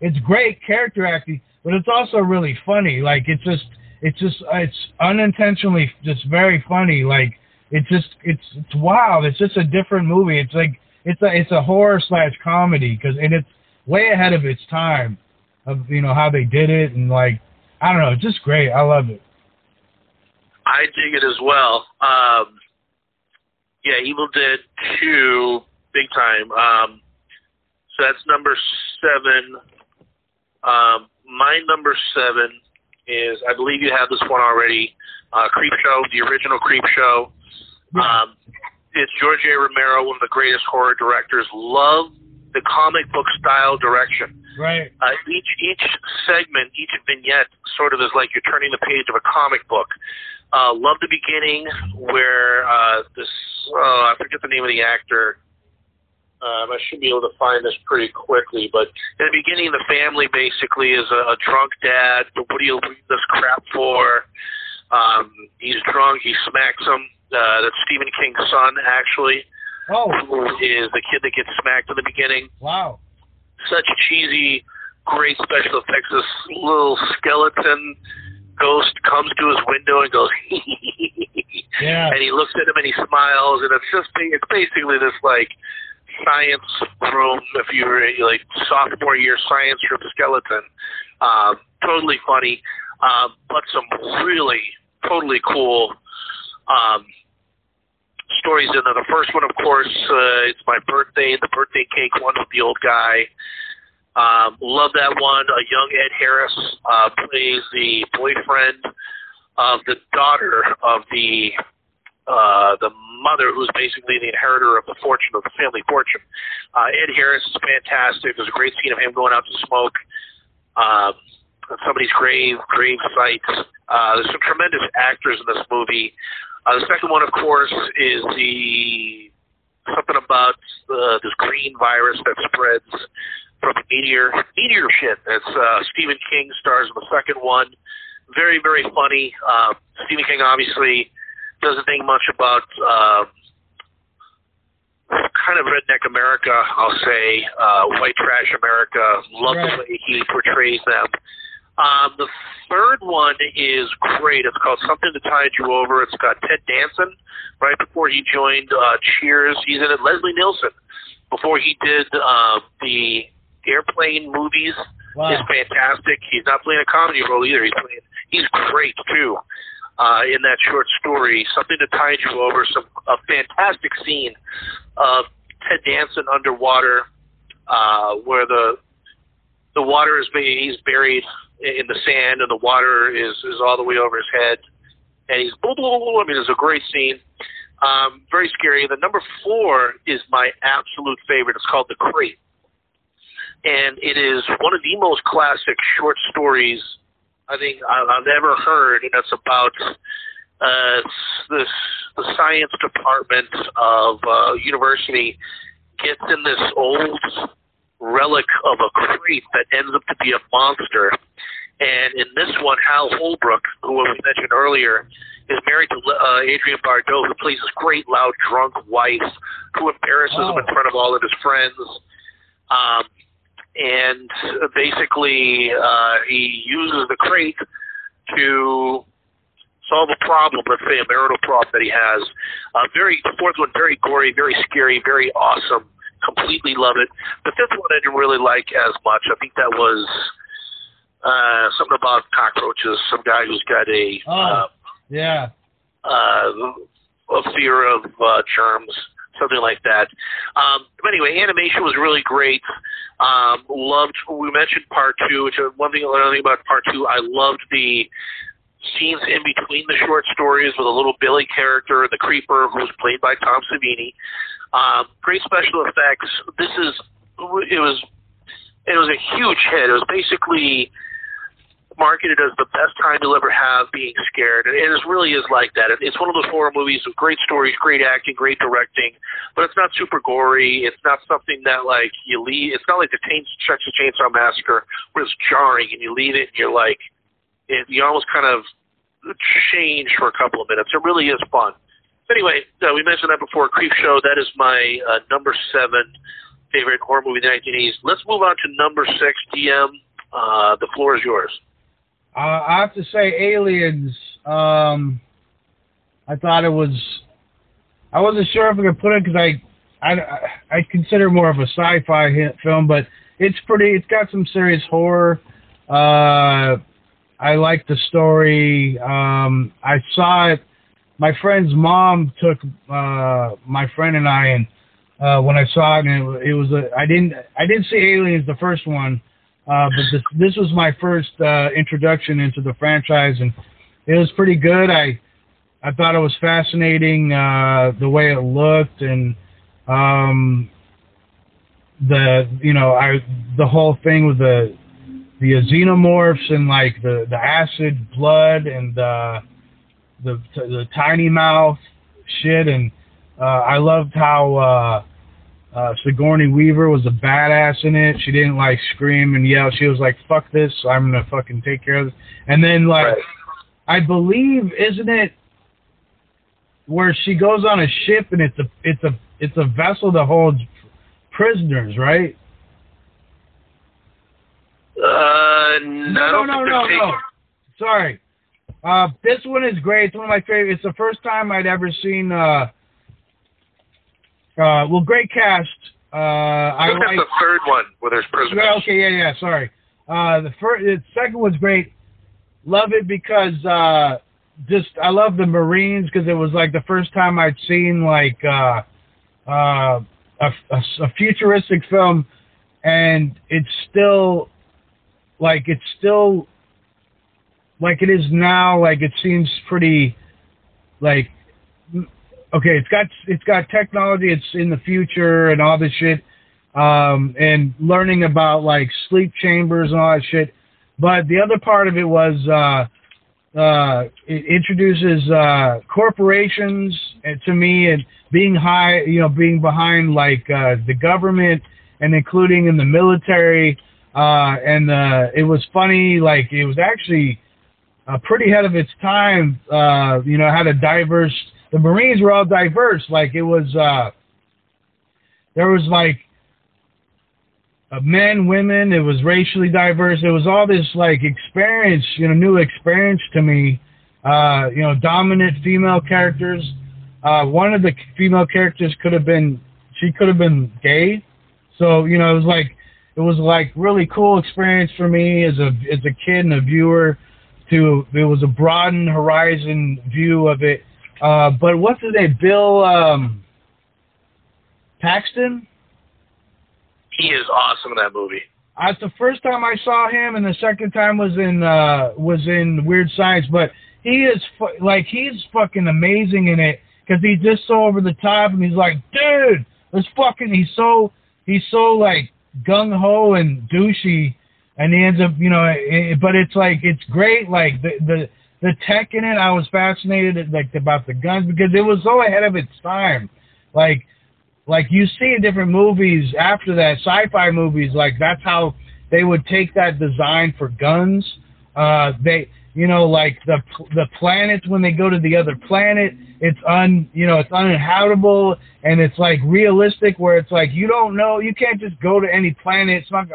it's great character acting, but it's also really funny. Like it's just it's just it's unintentionally just very funny. Like it's just it's it's wild. It's just a different movie. It's like it's a it's a horror slash comedy because and it's way ahead of its time of you know how they did it and like I don't know, it's just great. I love it. I dig it as well. Um, yeah, Evil Dead Two, big time. Um, so that's number seven. Um, my number seven is I believe you have this one already. Uh, Creep Show, the original Creep Show. Um, it's George A. Romero, one of the greatest horror directors. Love the comic book style direction. Right. Uh, each each segment, each vignette, sort of is like you're turning the page of a comic book. Uh, love the beginning where uh, this uh, I forget the name of the actor. Um, I should be able to find this pretty quickly, but in the beginning, the family basically is a, a drunk dad. But what do you leave this crap for? Um, he's drunk. He smacks him. Uh, that's Stephen King's son, actually. Oh. Who is the kid that gets smacked in the beginning? Wow. Such cheesy, great special effects. This little skeleton ghost comes to his window and goes, yeah. and he looks at him and he smiles, and it's just it's basically this like science room, if you were like sophomore year science room skeleton. Um, totally funny, um, but some really totally cool um, stories in there. The first one, of course, uh, it's my birthday, the birthday cake one with the old guy. Um, love that one. A young Ed Harris uh, plays the boyfriend of the daughter of the uh, the mother, who's basically the inheritor of the fortune of the family fortune. Uh, Ed Harris is fantastic. There's a great scene of him going out to smoke um, on somebody's grave, grave sites. Uh, there's some tremendous actors in this movie. Uh, the second one, of course, is the something about uh, this green virus that spreads from a meteor. Meteor shit. That's uh, Stephen King stars in the second one. Very, very funny. Uh, Stephen King obviously doesn't think much about uh, kind of redneck America, I'll say, uh, white trash America. Love Right. the way he portrays them. Um, the third one is great. It's called Something to Tide You Over. It's got Ted Danson right before he joined uh, Cheers. He's in it. Leslie Nielsen before he did uh, the airplane movies Wow. is fantastic. He's not playing a comedy role either. He's playing. He's great too. Uh, in that short story, something to tide you over. Some a fantastic scene of Ted Danson underwater, uh, where the the water is he's buried in the sand and the water is is all the way over his head, and he's blah, blah, blah, blah. I mean, it's a great scene. Um, very scary. The number four is my absolute favorite. It's called The Crate and it is one of the most classic short stories I think I've ever heard, and it's about uh, this the science department of uh, university gets in this old relic of a crate that ends up to be a monster. And in this one, Hal Holbrook, who we mentioned earlier, is married to uh, Adrienne Barbeau, who plays this great, loud, drunk wife who embarrasses him in Oh. front of all of his friends. Um, and basically, uh, he uses the crate to solve a problem, let's say a marital problem that he has. Uh, very, the fourth one, very gory, very scary, very awesome. Completely love it. The fifth one I didn't really like as much. I think that was uh, something about cockroaches. Some guy who's got a Oh. uh, Yeah. uh, a fear of uh, germs, something like that. Um, but anyway, animation was really great. Um, loved. We mentioned part two, which one thing. Another thing about part two, I loved the scenes in between the short stories with a little Billy character, the creeper, who was played by Tom Savini. Um, great special effects. This is. It was. It was a huge hit. It was basically marketed as the best time you'll ever have being scared, and it really is like that. It's one of those horror movies with great stories, great acting, great directing, but it's not super gory. It's not something that like you leave. It's not like the Texas Chainsaw Massacre where it's jarring and you leave it and you're like, it, you almost kind of change for a couple of minutes. It really is fun. Anyway, uh, we mentioned that before. Creepshow. That is my uh, number seven favorite horror movie in the 1980s. Let's move on to number six. DM, uh, the floor is yours. Uh, I have to say, Aliens. Um, I thought it was. I wasn't sure if I could put it because I, I, I consider more of a sci-fi film, but it's pretty. It's got some serious horror. Uh, I like the story. Um, I saw it. My friend's mom took uh, my friend and I, and uh, when I saw it, and it, it was a. I didn't. I didn't see Aliens the first one, uh, but this this was my first uh, introduction into the franchise, and it was pretty good. I I thought it was fascinating uh, the way it looked, and um, the you know I the whole thing with the the xenomorphs and like the the acid blood and uh, the the tiny mouth shit and uh, I loved how uh, uh, Sigourney Weaver was a badass in it. She didn't like scream and yell. She was like, "Fuck this! I'm gonna fucking take care of this." And then like, right. I believe, isn't it, where she goes on a ship and it's a it's a it's a vessel that holds prisoners, right? Uh, no, no, no, no, no. Sorry. Uh, this one is great. It's one of my favorite. It's the first time I'd ever seen. Uh, uh, well, great cast. Uh, I like the third one where there's prisoners. Okay, yeah, yeah. Sorry. Uh, the first, the second one's great. Love it because uh, just I love the Marines because it was like the first time I'd seen like uh, uh, a, a, a futuristic film, and it's still like it's still like it is now like it seems pretty like okay it's got it's got technology it's in the future and all this shit um and learning about like sleep chambers and all that shit but the other part of it was uh uh it introduces uh corporations to me and being high you know being behind like uh the government and including in the military uh, and uh, it was funny. Like it was actually uh, pretty ahead of its time. Uh, you know, had a diverse. The Marines were all diverse. Like it was. Uh, there was like uh, men, women. It was racially diverse. It was all this like experience. You know, new experience to me. Uh, you know, dominant female characters. Uh, one of the female characters could have been. She could have been gay. So you know, it was like it was like really cool experience for me as a as a kid and a viewer. To it was a broadened horizon view of it. Uh, but what's his name? Bill um, Paxton. He is awesome in that movie. That's the first time I saw him, and the second time was in uh, was in Weird Science. But he is fu- like he's fucking amazing in it because he's just so over the top, and he's like, dude, let's fucking. He's so he's so like gung ho and douchey, and he ends up, you know, it, but it's like it's great. Like the the the tech in it, I was fascinated like about the guns because it was so ahead of its time. Like like you see in different movies after that, sci-fi movies, like that's how they would take that design for guns. Uh, they you know, like the the planets when they go to the other planet, it's un you know it's uninhabitable and it's like realistic where it's like you don't know you can't just go to any planet. It's not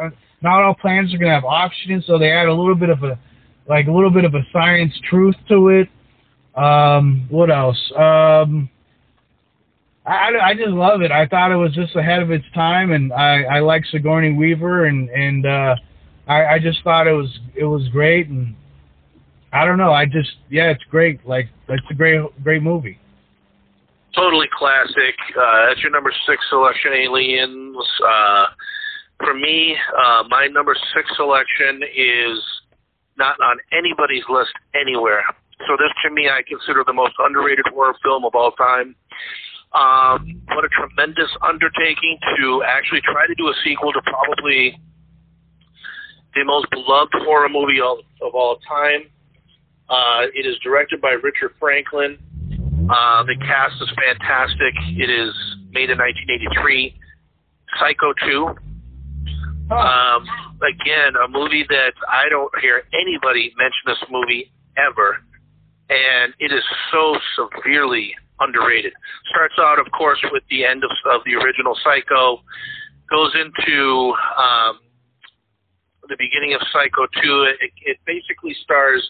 not all planets are gonna have oxygen, so they add a little bit of a like a little bit of a science truth to it. Um, what else? Um, I, I just love it. I thought it was just ahead of its time, and I, I like Sigourney Weaver, and and uh, I, I just thought it was it was great, and I don't know. I just yeah, it's great. Like it's a great great movie. Totally classic. Uh, that's your number six selection, Aliens. Uh, for me, uh, my number six selection is not on anybody's list anywhere. So this, to me, I consider the most underrated horror film of all time. Um, what a tremendous undertaking to actually try to do a sequel to probably the most beloved horror movie of, of all time. Uh, it is directed by Richard Franklin. Uh, the cast is fantastic. It is made in 1983. Psycho 2. Um, again, a movie that I don't hear anybody mention this movie ever, and it is so severely underrated. Starts out, of course, with the end of, of the original Psycho, goes into um, the beginning of Psycho 2. It, it basically stars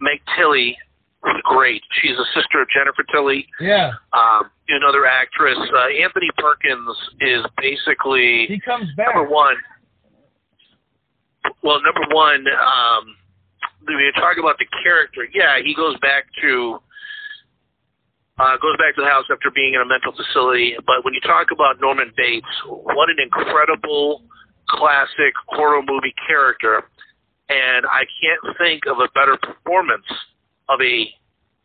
Meg Tilly, who's great. She's a sister of Jennifer Tilly. Yeah. Um, another actress. Uh, Anthony Perkins is basically He comes back. number one. Well, number one, um, when you talk about the character, yeah, he goes back to uh, goes back to the house after being in a mental facility. But when you talk about Norman Bates, what an incredible classic horror movie character, and I can't think of a better performance of a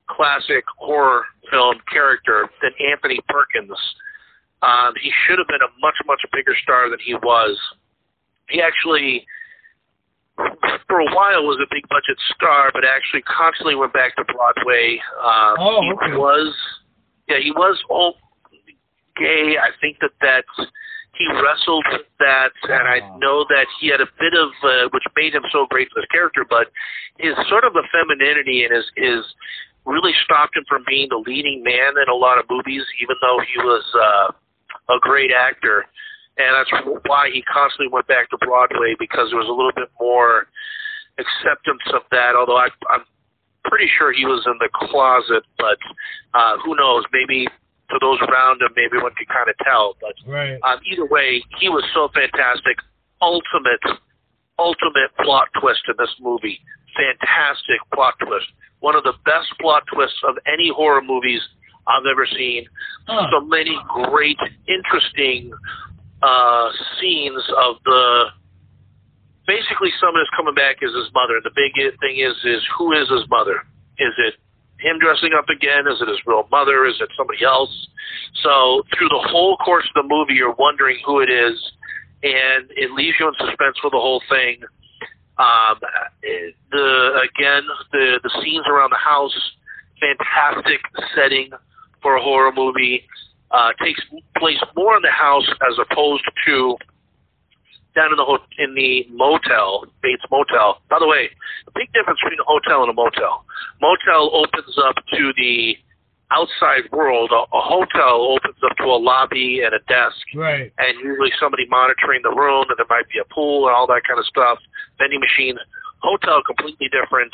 classic horror film character than Anthony Perkins. Um, he should have been a much, much bigger star than he was. He actually, for a while, was a big budget star, but actually constantly went back to Broadway. Um, Oh, he okay. was, yeah, he was all gay. I think that that's he wrestled with that, and I know that he had a bit of, uh, which made him so great for his character, but his sort of femininity and his his really stopped him from being the leading man in a lot of movies, even though he was uh, a great actor. And that's why he constantly went back to Broadway because there was a little bit more acceptance of that. Although I, I'm pretty sure he was in the closet, but uh, who knows? Maybe to those around him, maybe one could kind of tell. But Right. um, either way, he was so fantastic. Ultimate, ultimate plot twist in this movie. Fantastic plot twist. One of the best plot twists of any horror movies I've ever seen. Huh. So many great, interesting uh, scenes of the. Basically, someone is coming back as his mother. The big thing is, is who is his mother? Is it him dressing up again? Is it his real mother? Is it somebody else? So through the whole course of the movie, you're wondering who it is, and it leaves you in suspense for the whole thing. Um, the again, the the scenes around the house, fantastic setting for a horror movie. Uh, takes place more in the house as opposed to down in the ho- in the motel, Bates Motel. By the way, the big difference between a hotel and a motel. Motel opens up to the outside world. A, a hotel opens up to a lobby and a desk, Right. and usually somebody monitoring the room, and there might be a pool and all that kind of stuff, vending machines. Hotel completely different.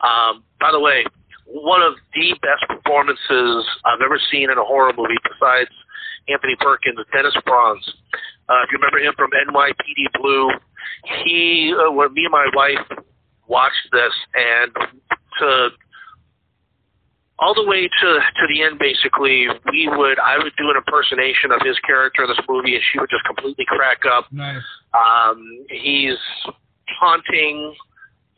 Um, by the way, one of the best performances I've ever seen in a horror movie, besides Anthony Perkins, the Dennis Franz. Uh, if you remember him from NYPD Blue, he, uh, when me and my wife watched this, and to all the way to to the end basically we would i would do an impersonation of his character in this movie and she would just completely crack up Nice. um he's taunting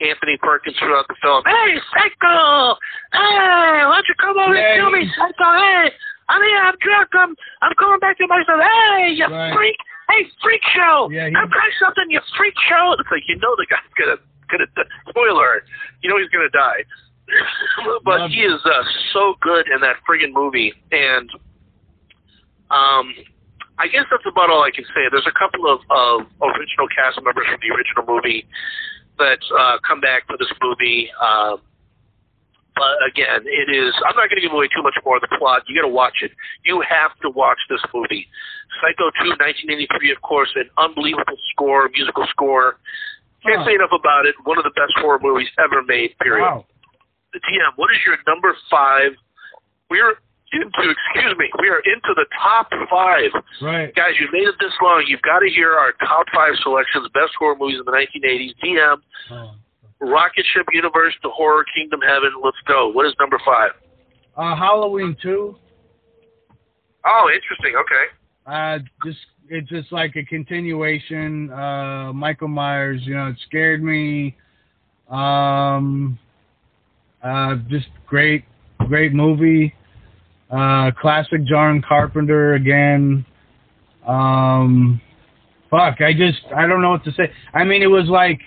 anthony perkins throughout the film. Hey psycho! Hey why don't you come over Yeah, and kill me psycho? Hey i'm here i'm drunk. I'm i'm going back to myself. Hey you Right. freak! Hey freak show! Yeah, he- i'm trying something you freak show! It's like you know the guy's gonna gonna spoiler you know he's gonna die. But Love he is uh, so good in that friggin' movie, and um, I guess that's about all I can say. There's a couple of, of original cast members from the original movie that uh, come back for this movie. Um, but again, it is. I'm not going to give away too much more of the plot. You got to watch it. You have to watch this movie. Psycho 2, 1983, of course, an unbelievable score, musical score. Can't Huh. say enough about it. One of the best horror movies ever made. Period Wow. the DM, what is your number five? We're into, excuse me, we are into the top five. Right. Guys, you've made it this long. You've got to hear our top five selections, best horror movies in the 1980s. DM, Oh. Rocket Ship Universe, The Horror Kingdom Heaven. Let's go. What is number five? Uh, Halloween two. Oh, interesting. Okay. Uh, just it's just like a continuation. Uh, Michael Myers. You know, it scared me. Um, uh, just great, great movie. Uh, classic John Carpenter again. Um, fuck, I just I don't know what to say. I mean, it was like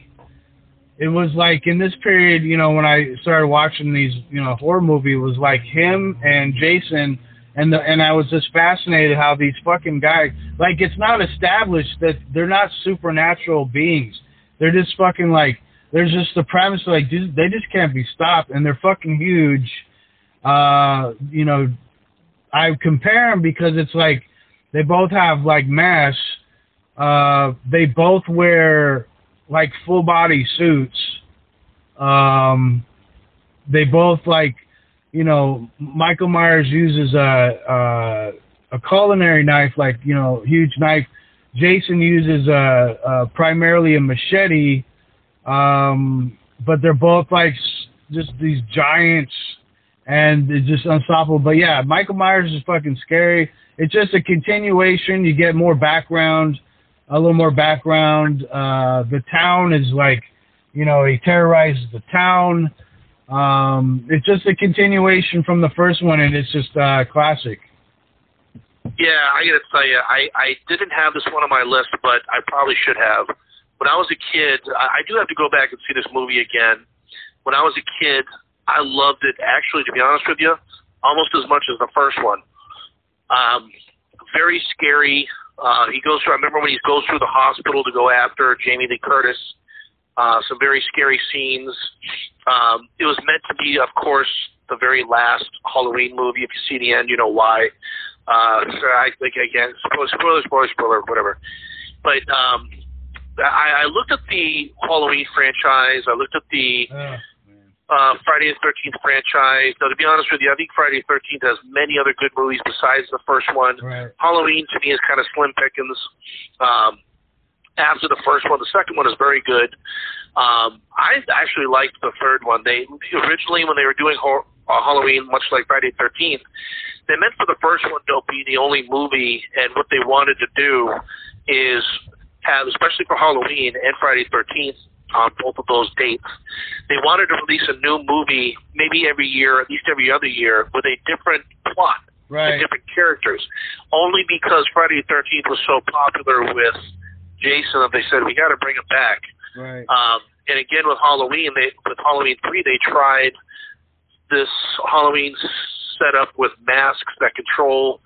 it was like in this period, you know, when I started watching these, you know, horror movie, was like him and Jason, and the and I was just fascinated how these fucking guys, like, it's not established that they're not supernatural beings. They're just fucking like, there's just the premise like they just can't be stopped, and they're fucking huge. Uh, you know, I compare them because it's like they both have like mass. Uh, they both wear like full body suits. Um, they both like, you know, Michael Myers uses a, a a culinary knife, like you know, huge knife. Jason uses a, a primarily a machete, um, but they're both like just these giants, and it's just unstoppable. But yeah, Michael Myers is fucking scary. It's just a continuation. You get more background a little more background. Uh, the town is like, you know, he terrorizes the town. Um, it's just a continuation from the first one, and it's just uh, classic. Yeah, I got to tell you, I I didn't have this one on my list, but I probably should have. When I was a kid, I, I do have to go back and see this movie again. When I was a kid, I loved it. Actually, to be honest with you, almost as much as the first one. Um, very scary. Uh, he goes through. I remember when he goes through the hospital to go after Jamie Lee Curtis. Uh, some very scary scenes. Um, it was meant to be, of course, the very last Halloween movie. If you see the end, you know why. Uh, so I think again, spoiler, spoiler, spoiler, whatever. But um, I, I looked at the Halloween franchise. I looked at the. Uh uh, Friday the Thirteenth franchise. Now, to be honest with you, I think Friday the Thirteenth has many other good movies besides the first one. Right. Halloween to me is kind of slim pickings. Um, after the first one, the second one is very good. Um, I actually liked the third one. They originally, when they were doing horror, uh, Halloween, much like Friday the Thirteenth, they meant for the first one to be the only movie, and what they wanted to do is have, especially for Halloween and Friday the Thirteenth, on both of those dates. They wanted to release a new movie maybe every year, at least every other year, with a different plot right. and different characters. Only because Friday the Thirteenth was so popular with Jason that they said we got to bring him back. Right. Um, and again with Halloween, they with Halloween three, they tried this Halloween setup with masks that control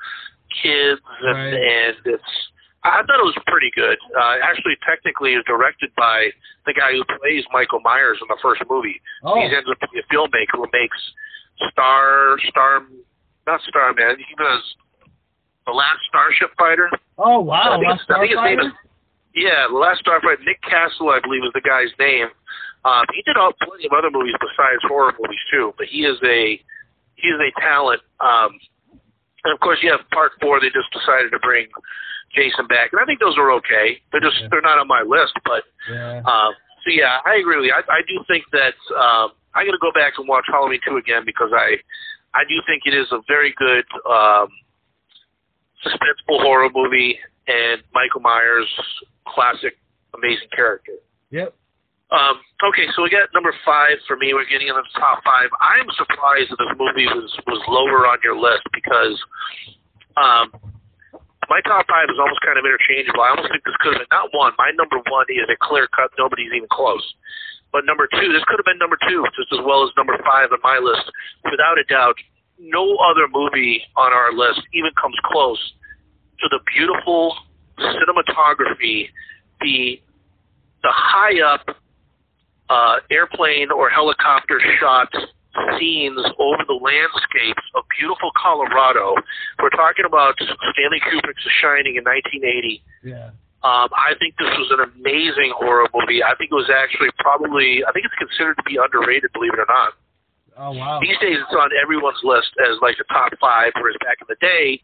kids, and, Right. and it's I thought it was pretty good. Uh, actually, technically, it was directed by the guy who plays Michael Myers in the first movie. Oh. He ends up being a filmmaker who makes Star, Star, not Starman. He does the Last Starship Fighter. Oh wow, I think, Last I think his name is yeah, the Last Starfighter. Nick Castle, I believe, is the guy's name. Um, he did all, plenty of other movies besides horror movies too, but he is a he is a talent. Um, and of course, you have part four. They just decided to bring Jason back, and I think those are okay. They're just Yeah. they're not on my list, but Yeah. um, so yeah, I agree with you. I, I do think that um, I'm going to go back and watch Halloween two again because I I do think it is a very good um, suspenseful horror movie, and Michael Myers, classic, amazing character. Yep. Um, okay, so we got number five for me. We're getting into the top five. I'm surprised that this movie was was lower on your list because um, my top five is almost kind of interchangeable. I almost think this could have been not one. My number one is a clear cut. Nobody's even close. But number two, this could have been number two, just as well as number five on my list. Without a doubt, no other movie on our list even comes close to the beautiful cinematography, the the high up uh, airplane or helicopter shot scenes over the landscapes of beautiful Colorado. We're talking about Stanley Kubrick's The Shining in 1980. Yeah. Um, I think this was an amazing horror movie. I think it was actually probably, I think it's considered to be underrated, believe it or not. Oh wow. These days, it's on everyone's list as like the top five, whereas back in the day,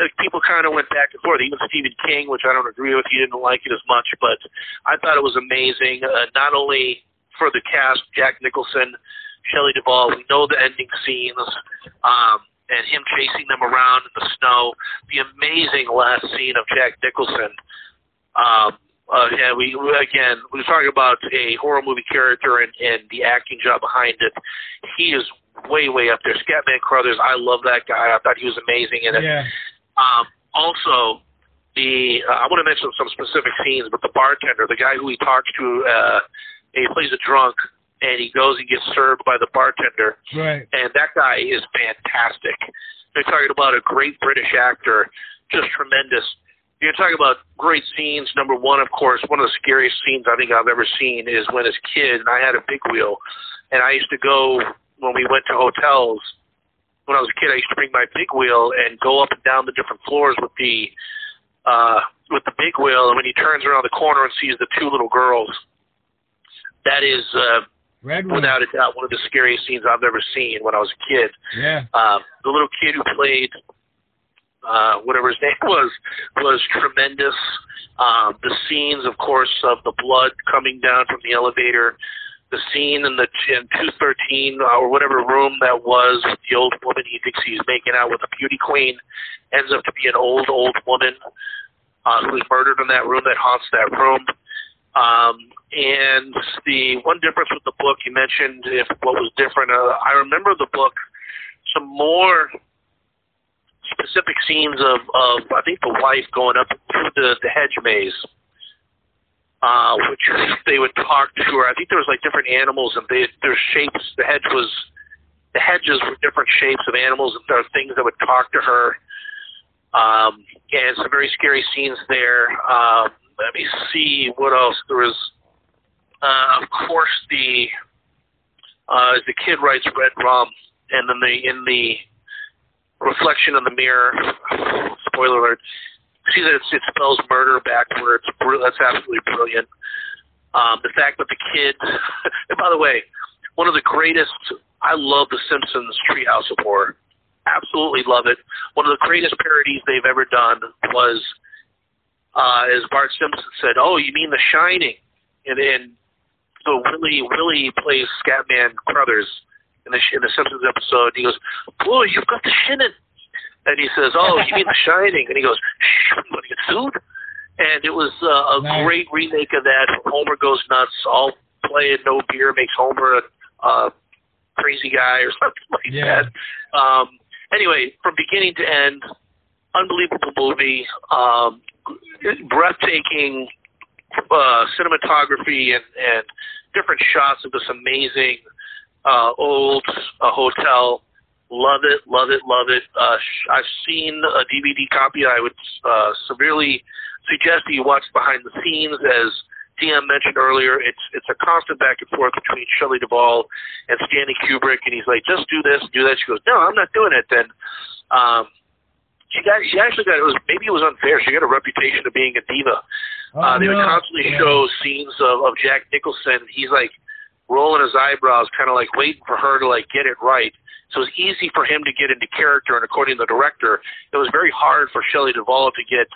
like, people kind of went back and forth. Even Stephen King, which I don't agree with, he didn't like it as much, but I thought it was amazing. Uh, not only for the cast, Jack Nicholson, Shelley Duvall, we know the ending scenes, um, and him chasing them around in the snow. The amazing last scene of Jack Nicholson. Um, uh, we we- again we were talking about a horror movie character and, and the acting job behind it. He is way way up there. Scatman Crothers, I love that guy. I thought he was amazing in it. Yeah. Um, also, the uh, I want to mention some specific scenes, but the bartender, the guy who he talks to uh, he plays a drunk, and he goes and gets served by the bartender, Right. and that guy is fantastic. You're talking about a great British actor, just tremendous. You're talking about great scenes. Number one, of course, one of the scariest scenes I think I've ever seen is when as a kid, and I had a big wheel, and I used to go when we went to hotels. When I was a kid, I used to bring my big wheel and go up and down the different floors with the uh, with the big wheel. And when he turns around the corner and sees the two little girls, that is uh, Red Wing. without a doubt one of the scariest scenes I've ever seen when I was a kid. Yeah. Um, the little kid who played uh, whatever his name was was tremendous. Um, the scenes, of course, of the blood coming down from the elevator, the scene in the in 213 or whatever room that was with the old woman he thinks he's making out with a beauty queen ends up to be an old old woman uh, who was murdered in that room that haunts that room. Um, and the one difference with the book you mentioned, if what was different, uh, I remember the book some more specific scenes of, of I think the wife going up through the, the hedge maze, uh, which they would talk to her. I think there was like different animals and they, their shapes. The hedge was the hedges were different shapes of animals and there are things that would talk to her. Um, and some very scary scenes there. Um, let me see what else there was. Uh, of course, the uh, the kid writes red rum, and then the in the reflection in the mirror. Spoiler alert. See that it's, it spells murder backwards. That's absolutely brilliant. Um, the fact that the kid, and by the way, one of the greatest. I love The Simpsons Treehouse of Horror. Absolutely love it. One of the greatest parodies they've ever done was, uh, as Bart Simpson said, "Oh, you mean The Shining?" And then so Willie Willie plays Scatman Crothers in the in the Simpsons episode. He goes, "Boy, you've got the shinin." And he says, "Oh, you mean The Shining?" And he goes, "Shh, I'm going to get sued." And it was uh, a Nice. great remake of that. Homer goes nuts. All playing no beer makes Homer a, a crazy guy or something like Yeah. that. Um, anyway, from beginning to end, unbelievable movie. Um, breathtaking uh, cinematography and, and different shots of this amazing uh, old uh, hotel. Love it, love it, love it. Uh, I've seen a DVD copy. I would uh, severely suggest that you watch behind the scenes. As DM mentioned earlier, it's it's a constant back and forth between Shelley Duvall and Stanley Kubrick, and he's like, just do this, do that. She goes, no, I'm not doing it. Then um, she got she actually got it was maybe it was unfair. She got a reputation of being a diva. Oh, Uh, they would constantly Yeah. show scenes of, of Jack Nicholson. He's like rolling his eyebrows, kind of like waiting for her to like get it right. So it was easy for him to get into character, and according to the director, it was very hard for Shelley Duvall to get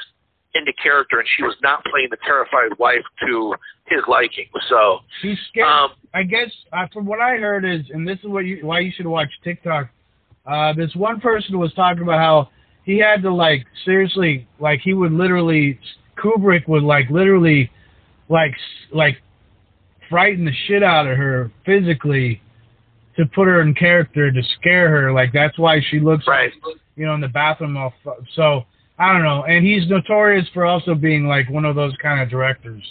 into character, and she was not playing the terrified wife to his liking. So, He's scared. um, I guess uh, from what I heard is, and this is what you why you should watch TikTok. Uh, this one person was talking about how he had to like seriously, like he would literally Kubrick would like literally, like like frighten the shit out of her physically to put her in character to scare her. Like that's why she looks right. you know, in the bathroom. All so I don't know. And he's notorious for also being like one of those kind of directors.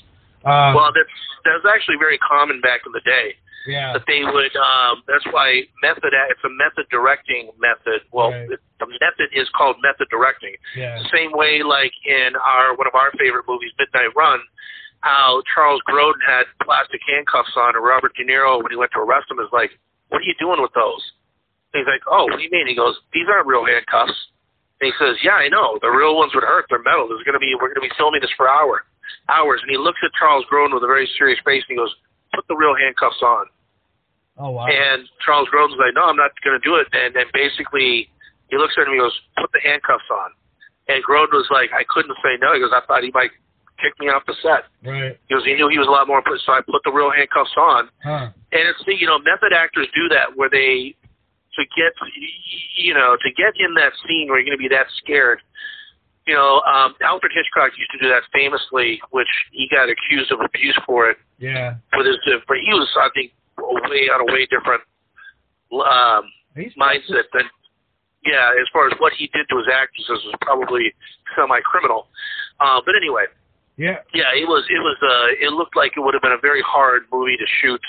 Um, Well, that's that was actually very common back in the day. Yeah, that they would. Um, that's why method. It's a method directing method. Well, Right. the the method is called method directing. yeah, Same way, like in our one of our favorite movies, Midnight Run, how Charles Grodin had plastic handcuffs on, and Robert De Niro, when he went to arrest him, is like, "What are you doing with those?" And he's like, "Oh, what do you mean?" He goes, "These aren't real handcuffs." And he says, "Yeah, I know. The real ones would hurt. They're metal. There's gonna be we're gonna be filming this for hour, hours." And he looks at Charles Grodin with a very serious face, and he goes, "Put the real handcuffs on." oh wow, And Charles Grodin's like, no, I'm not going to do it. And then basically, he looks at him and he goes, put the handcuffs on. And Grodin was like, I couldn't say no. He goes, I thought he might kick me off the set. right, He goes, he knew he was a lot more important, so I put the real handcuffs on. huh? And it's the, you know, method actors do that where they, to get, you know, to get in that scene where you're going to be that scared. You know, um, Alfred Hitchcock used to do that famously, which he got accused of abuse for it Yeah, with his, but he was, I think, way on a way different um, he's mindset than, yeah, as far as what he did to his actresses was probably semi-criminal. Uh, but anyway, Yeah. Yeah, it was. It was. Uh, it looked like it would have been a very hard movie to shoot.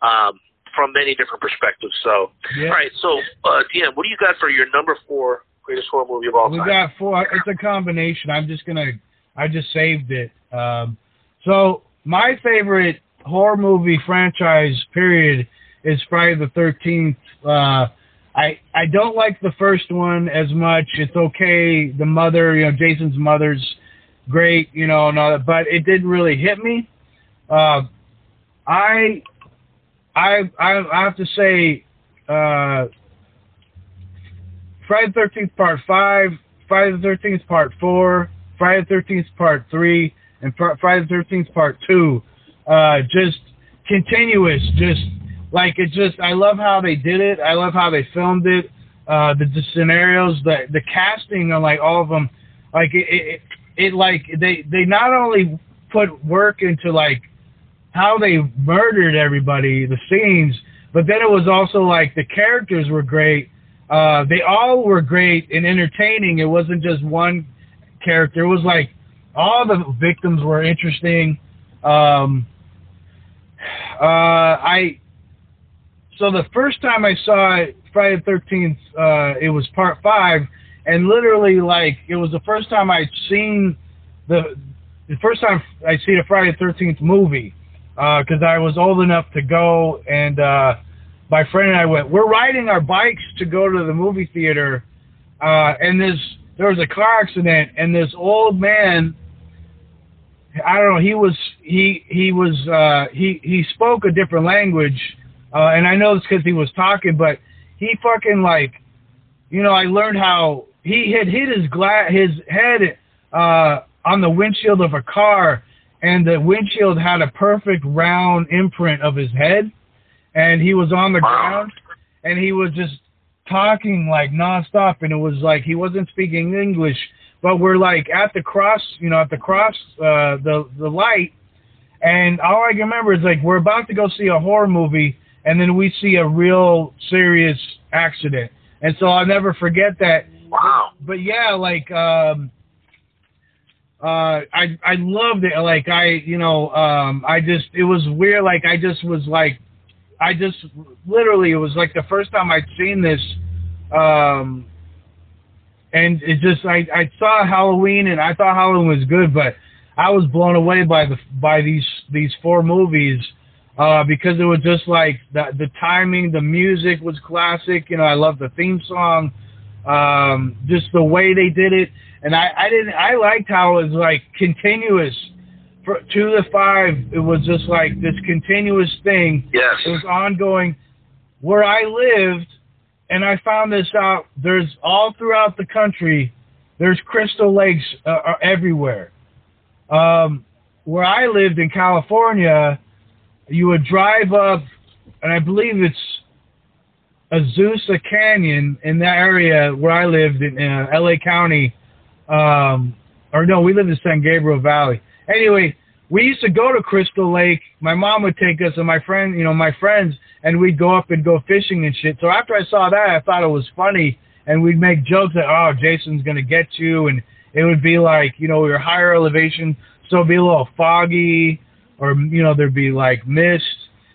Um, from many different perspectives. So, Yeah. all right. So, uh, DM, what do you got for your number four greatest horror movie of all We time? got four. It's a combination. I'm just gonna. I just saved it. Um, so my favorite horror movie franchise period is Friday the Thirteenth. Uh, I I don't like the first one as much. It's okay. The mother, you know, Jason's mother's great, you know, and all that, but it didn't really hit me. Uh, I I I I have to say. Uh, Friday the Thirteenth Part Five, Friday the Thirteenth Part Four, Friday the Thirteenth Part Three, and Fri- Friday the Thirteenth Part Two. Uh, just continuous, just like it. Just I love how they did it. I love how they filmed it. Uh, the, the scenarios, the the casting on like all of them, like it, it, it like they they not only put work into like how they murdered everybody, the scenes, but then it was also like the characters were great. Uh, they all were great and entertaining. It wasn't just one character. It was like all the victims were interesting. Um, uh, I so the first time I saw it, Friday the Thirteenth, uh, it was part five, and literally like it was the first time I'd seen the the first time I'd seen a Friday the Thirteenth movie because I was old enough to go, and uh, my friend and I went. We're riding our bikes to go to the movie theater, uh, and this there was a car accident, and this old man. I don't know. He was he he was uh, he he spoke a different language, uh, and I know it's because he was talking, but he fucking like, you know, I learned how he had hit his gla- his head uh, on the windshield of a car, and the windshield had a perfect round imprint of his head, and he was on the ground, and he was just talking like nonstop, and it was like he wasn't speaking English, but we're like at the cross, you know, at the cross, uh, the the light, and all I can remember is like we're about to go see a horror movie, and then we see a real serious accident, and so I'll never forget that. Wow. But yeah, like um, uh, I I loved it. Like I, you know, um, I just it was weird. Like I just was like, I just literally it was like the first time I'd seen this, um, and it just I I saw Halloween and I thought Halloween was good, but I was blown away by the by these these four movies. Uh, because it was just like the the timing, the music was classic. You know, I love the theme song, um, just the way they did it, and I I didn't I liked how it was like continuous. For two to five, it was just like this continuous thing. Yes. It was ongoing. Where I lived, and I found this out. There's all throughout the country. There's crystal lakes uh, everywhere. Um, where I lived in California, you would drive up, and I believe it's Azusa Canyon in that area where I lived in uh, L.A. County. Um, or no, we lived in San Gabriel Valley. Anyway, we used to go to Crystal Lake. My mom would take us and my friend, you know, my friends, and we'd go up and go fishing and shit. So after I saw that, I thought it was funny, and we'd make jokes that, oh, Jason's gonna get you, and it would be like, you know, we were higher elevation, so it'd be a little foggy, or you know, there'd be like mist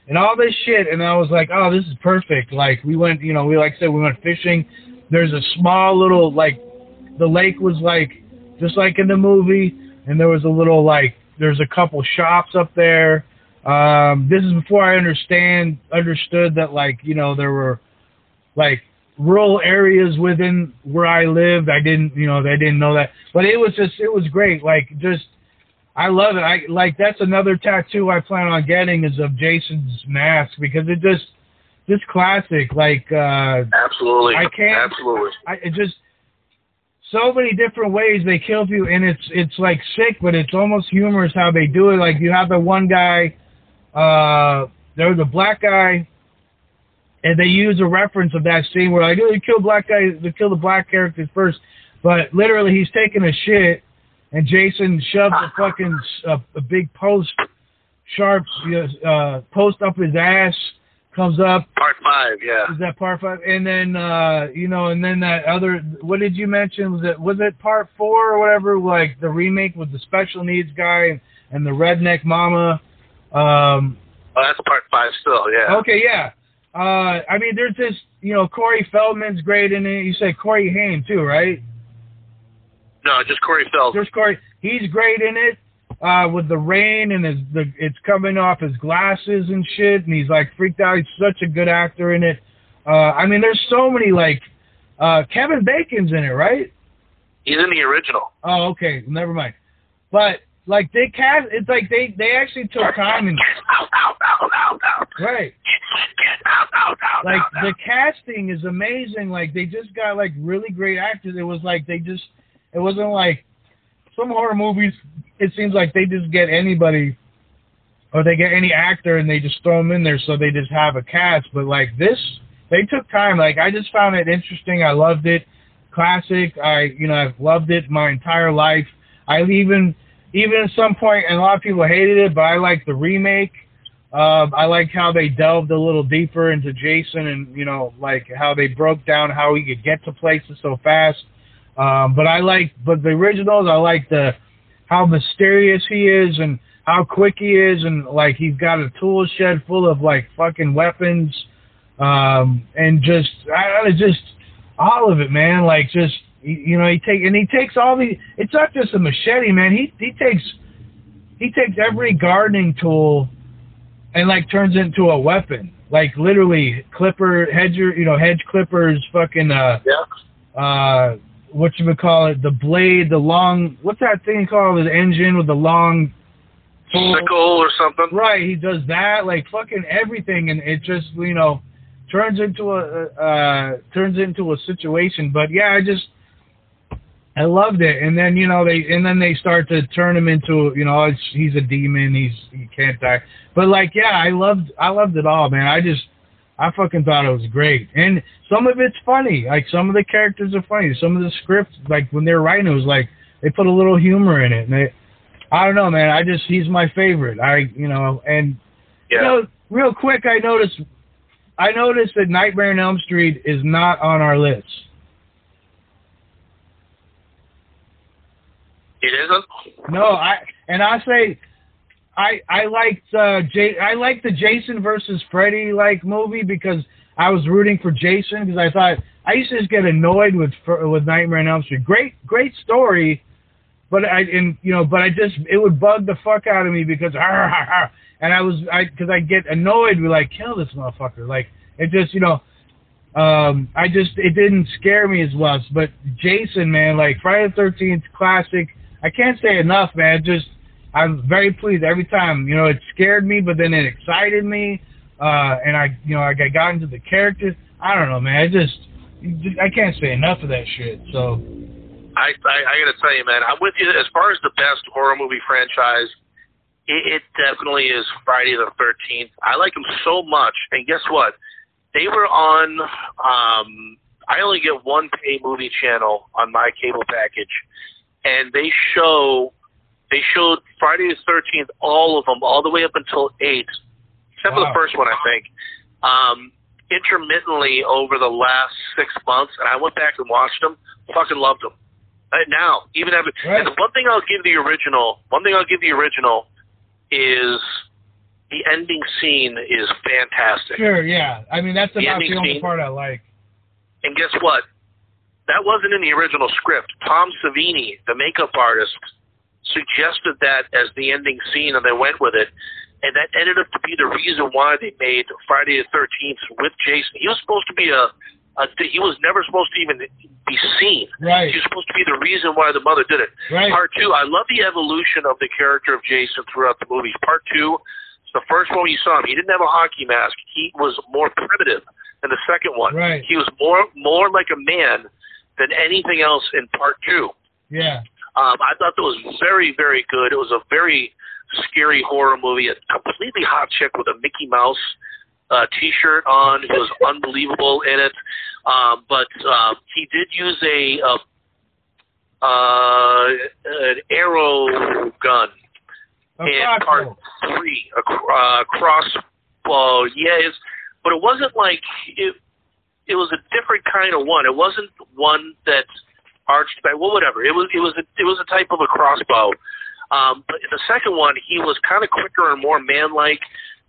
and all this shit. And I was like, oh, this is perfect. Like we went, you know, we like I said, we went fishing. There's a small little like, the lake was like just like in the movie, and there was a little like there's a couple shops up there. Um, this is before I understand understood that like you know there were like rural areas within where I lived. I didn't you know I didn't know that, but it was just it was great. Like just I love it. I like that's another tattoo I plan on getting is of Jason's mask because it just just classic. Like uh, Absolutely. I can't- Absolutely. I it just so many different ways they kill you, and it's it's like sick, but it's almost humorous how they do it. Like you have the one guy, uh, there was a black guy, and they use a reference of that scene where like, oh, you kill black guys, they kill the black characters first, but literally he's taking a shit, and Jason shoves a fucking a big post, sharp uh, post up his ass, comes up. Part five, yeah. Is that part five? And then uh, you know, and then that other. What did you mention? Was it was it part four or whatever? Like the remake with the special needs guy and, and the redneck mama. Um, Oh, that's part five still, yeah. Okay, yeah. Uh, I mean, there's this, you know, Corey Feldman's great in it. You said Corey Haim too, right? No, just Corey Feldman. There's Corey. He's great in it. Uh, with the rain and his, the, it's coming off his glasses and shit, and he's like freaked out. He's such a good actor in it. Uh, I mean, there's so many like, uh, Kevin Bacon's in it, right? He's in the original. Oh, okay, never mind. But like they cast, it's like they they actually took time and right. Like the casting is amazing. Like they just got like really great actors. It was like they just it wasn't like some horror movies. It seems like they just get anybody or they get any actor and they just throw them in there so they just have a cast. But like this, they took time. Like I just found it interesting. I loved it. Classic. I you know I've loved it my entire life. I even even at some point and a lot of people hated it, but I like the remake. Uh, I like how they delved a little deeper into Jason and you know like how they broke down how he could get to places so fast. Um, but I like but the originals I like the how mysterious he is and how quick he is and like he's got a tool shed full of like fucking weapons um, and just I know just all of it man like just you you know he take and he takes all the it's not just a machete man he he takes he takes every gardening tool and like turns it into a weapon. Like literally clipper hedger, you know, hedge clippers, fucking uh Yeah. uh what you would call it, the blade, the long what's that thing called? The engine with the long. Sickle or something. Right, he does that, like fucking everything and it just you know turns into a uh turns into a situation. But yeah, I just I loved it, and then you know they, and then they start to turn him into, you know, he's a demon, he's he can't die. But like, yeah, I loved, I loved it all, man. I just, I fucking thought it was great, and some of it's funny. Like some of the characters are funny. Some of the script, like when they're writing, it was like they put a little humor in it, and they, I don't know, man. I just, he's my favorite. I, you know, and Yeah. you know, real quick, I noticed, I noticed that Nightmare on Elm Street is not on our list. It isn't. No, I and I say I I liked uh J I liked the Jason versus Freddy like movie because I was rooting for Jason because I thought I used to just get annoyed with with Nightmare on Elm Street. Great great story, but I and you know but I just it would bug the fuck out of me because and I was I because I get annoyed with like kill this motherfucker. Like it just you know um I just it didn't scare me as much but Jason man like Friday the Thirteenth classic. I can't say enough man. Just I'm very pleased every time you know it scared me but then it excited me uh and I you know I got into the characters I don't know man I just I can't say enough of that shit so I, I I gotta tell you, man, I'm with you. As far as the best horror movie franchise, it, it definitely is Friday the Thirteenth. I like them so much, and guess what? They were on. Um, I only get one pay movie channel on my cable package, and they show they showed Friday the Thirteenth, all of them, all the way up until eight, except for the first one, I think. Um, intermittently over the last six months, and I went back and watched them. Fucking loved them. Uh, now, even after, Right. and the one thing I'll give the original, one thing I'll give the original is the ending scene is fantastic. sure yeah I mean that's The about ending the only scene. part I like And guess what? That wasn't in the original script. Tom Savini, the makeup artist, suggested that as the ending scene, and they went with it. And that ended up to be the reason why they made Friday the Thirteenth with Jason. He was supposed to be a, a he was never supposed to even be seen. right He was supposed to be the reason why the mother did it. right Part two, I love the evolution of the character of Jason throughout the movies. Part two, the first one you saw him. He didn't have a hockey mask. He was more primitive than the second one. Right. He was more more like a man than anything else in part two. yeah Um, I thought that was very, very good. It was a very scary horror movie. A completely hot chick with a Mickey Mouse uh, T-shirt on. It was unbelievable in it. Um, but uh, he did use a, a uh, an arrow gun A in part three. A cr- uh, crossbow, yeah. It's, but it wasn't like it. It was a different kind of one. It wasn't one that arched back. Well, whatever. It was. It was. A, it was a type of a crossbow. Um, but in the second one, he was kind of quicker and more man-like,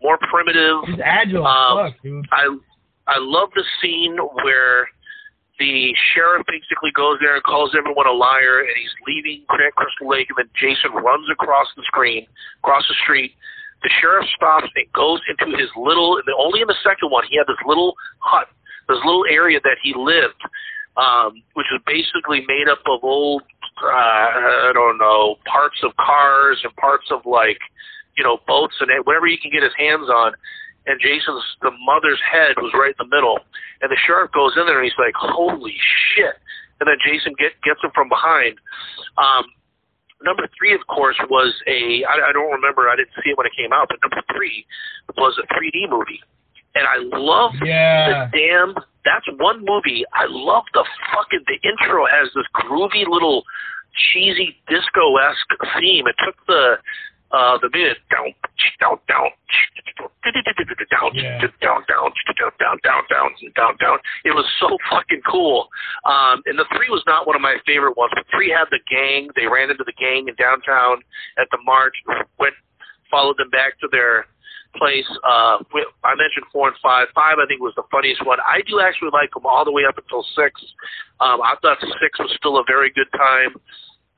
more primitive. He's agile Um, fuck, dude. I I love the scene where the sheriff basically goes there and calls everyone a liar, and he's leaving Grand Crystal Lake, and then Jason runs across the screen, across the street. The sheriff stops and goes into his little. And only in the second one, he had this little hut, this little area that he lived, um, which was basically made up of old, uh, I don't know, parts of cars and parts of like, you know, boats and whatever he can get his hands on and Jason's the mother's head was right in the middle, and the sheriff goes in there and he's like, "Holy shit!" And then Jason get, gets him from behind. Um, number three, of course, was a I, I don't remember, I didn't see it when it came out, but number three was a 3D movie, and I love Yeah. the damn. That's one movie. I love the fucking. The intro has this groovy little cheesy disco esque theme. It took the uh the minute down down down down Yeah. down down down down down down down down. It was so fucking cool. Um and the three was not one of my favorite ones, but three had the gang. They ran into the gang in downtown at the march, went followed them back to their place. Uh, I mentioned four and five. Five, I think, was the funniest one. I do actually like them all the way up until six. Um, I thought six was still a very good time.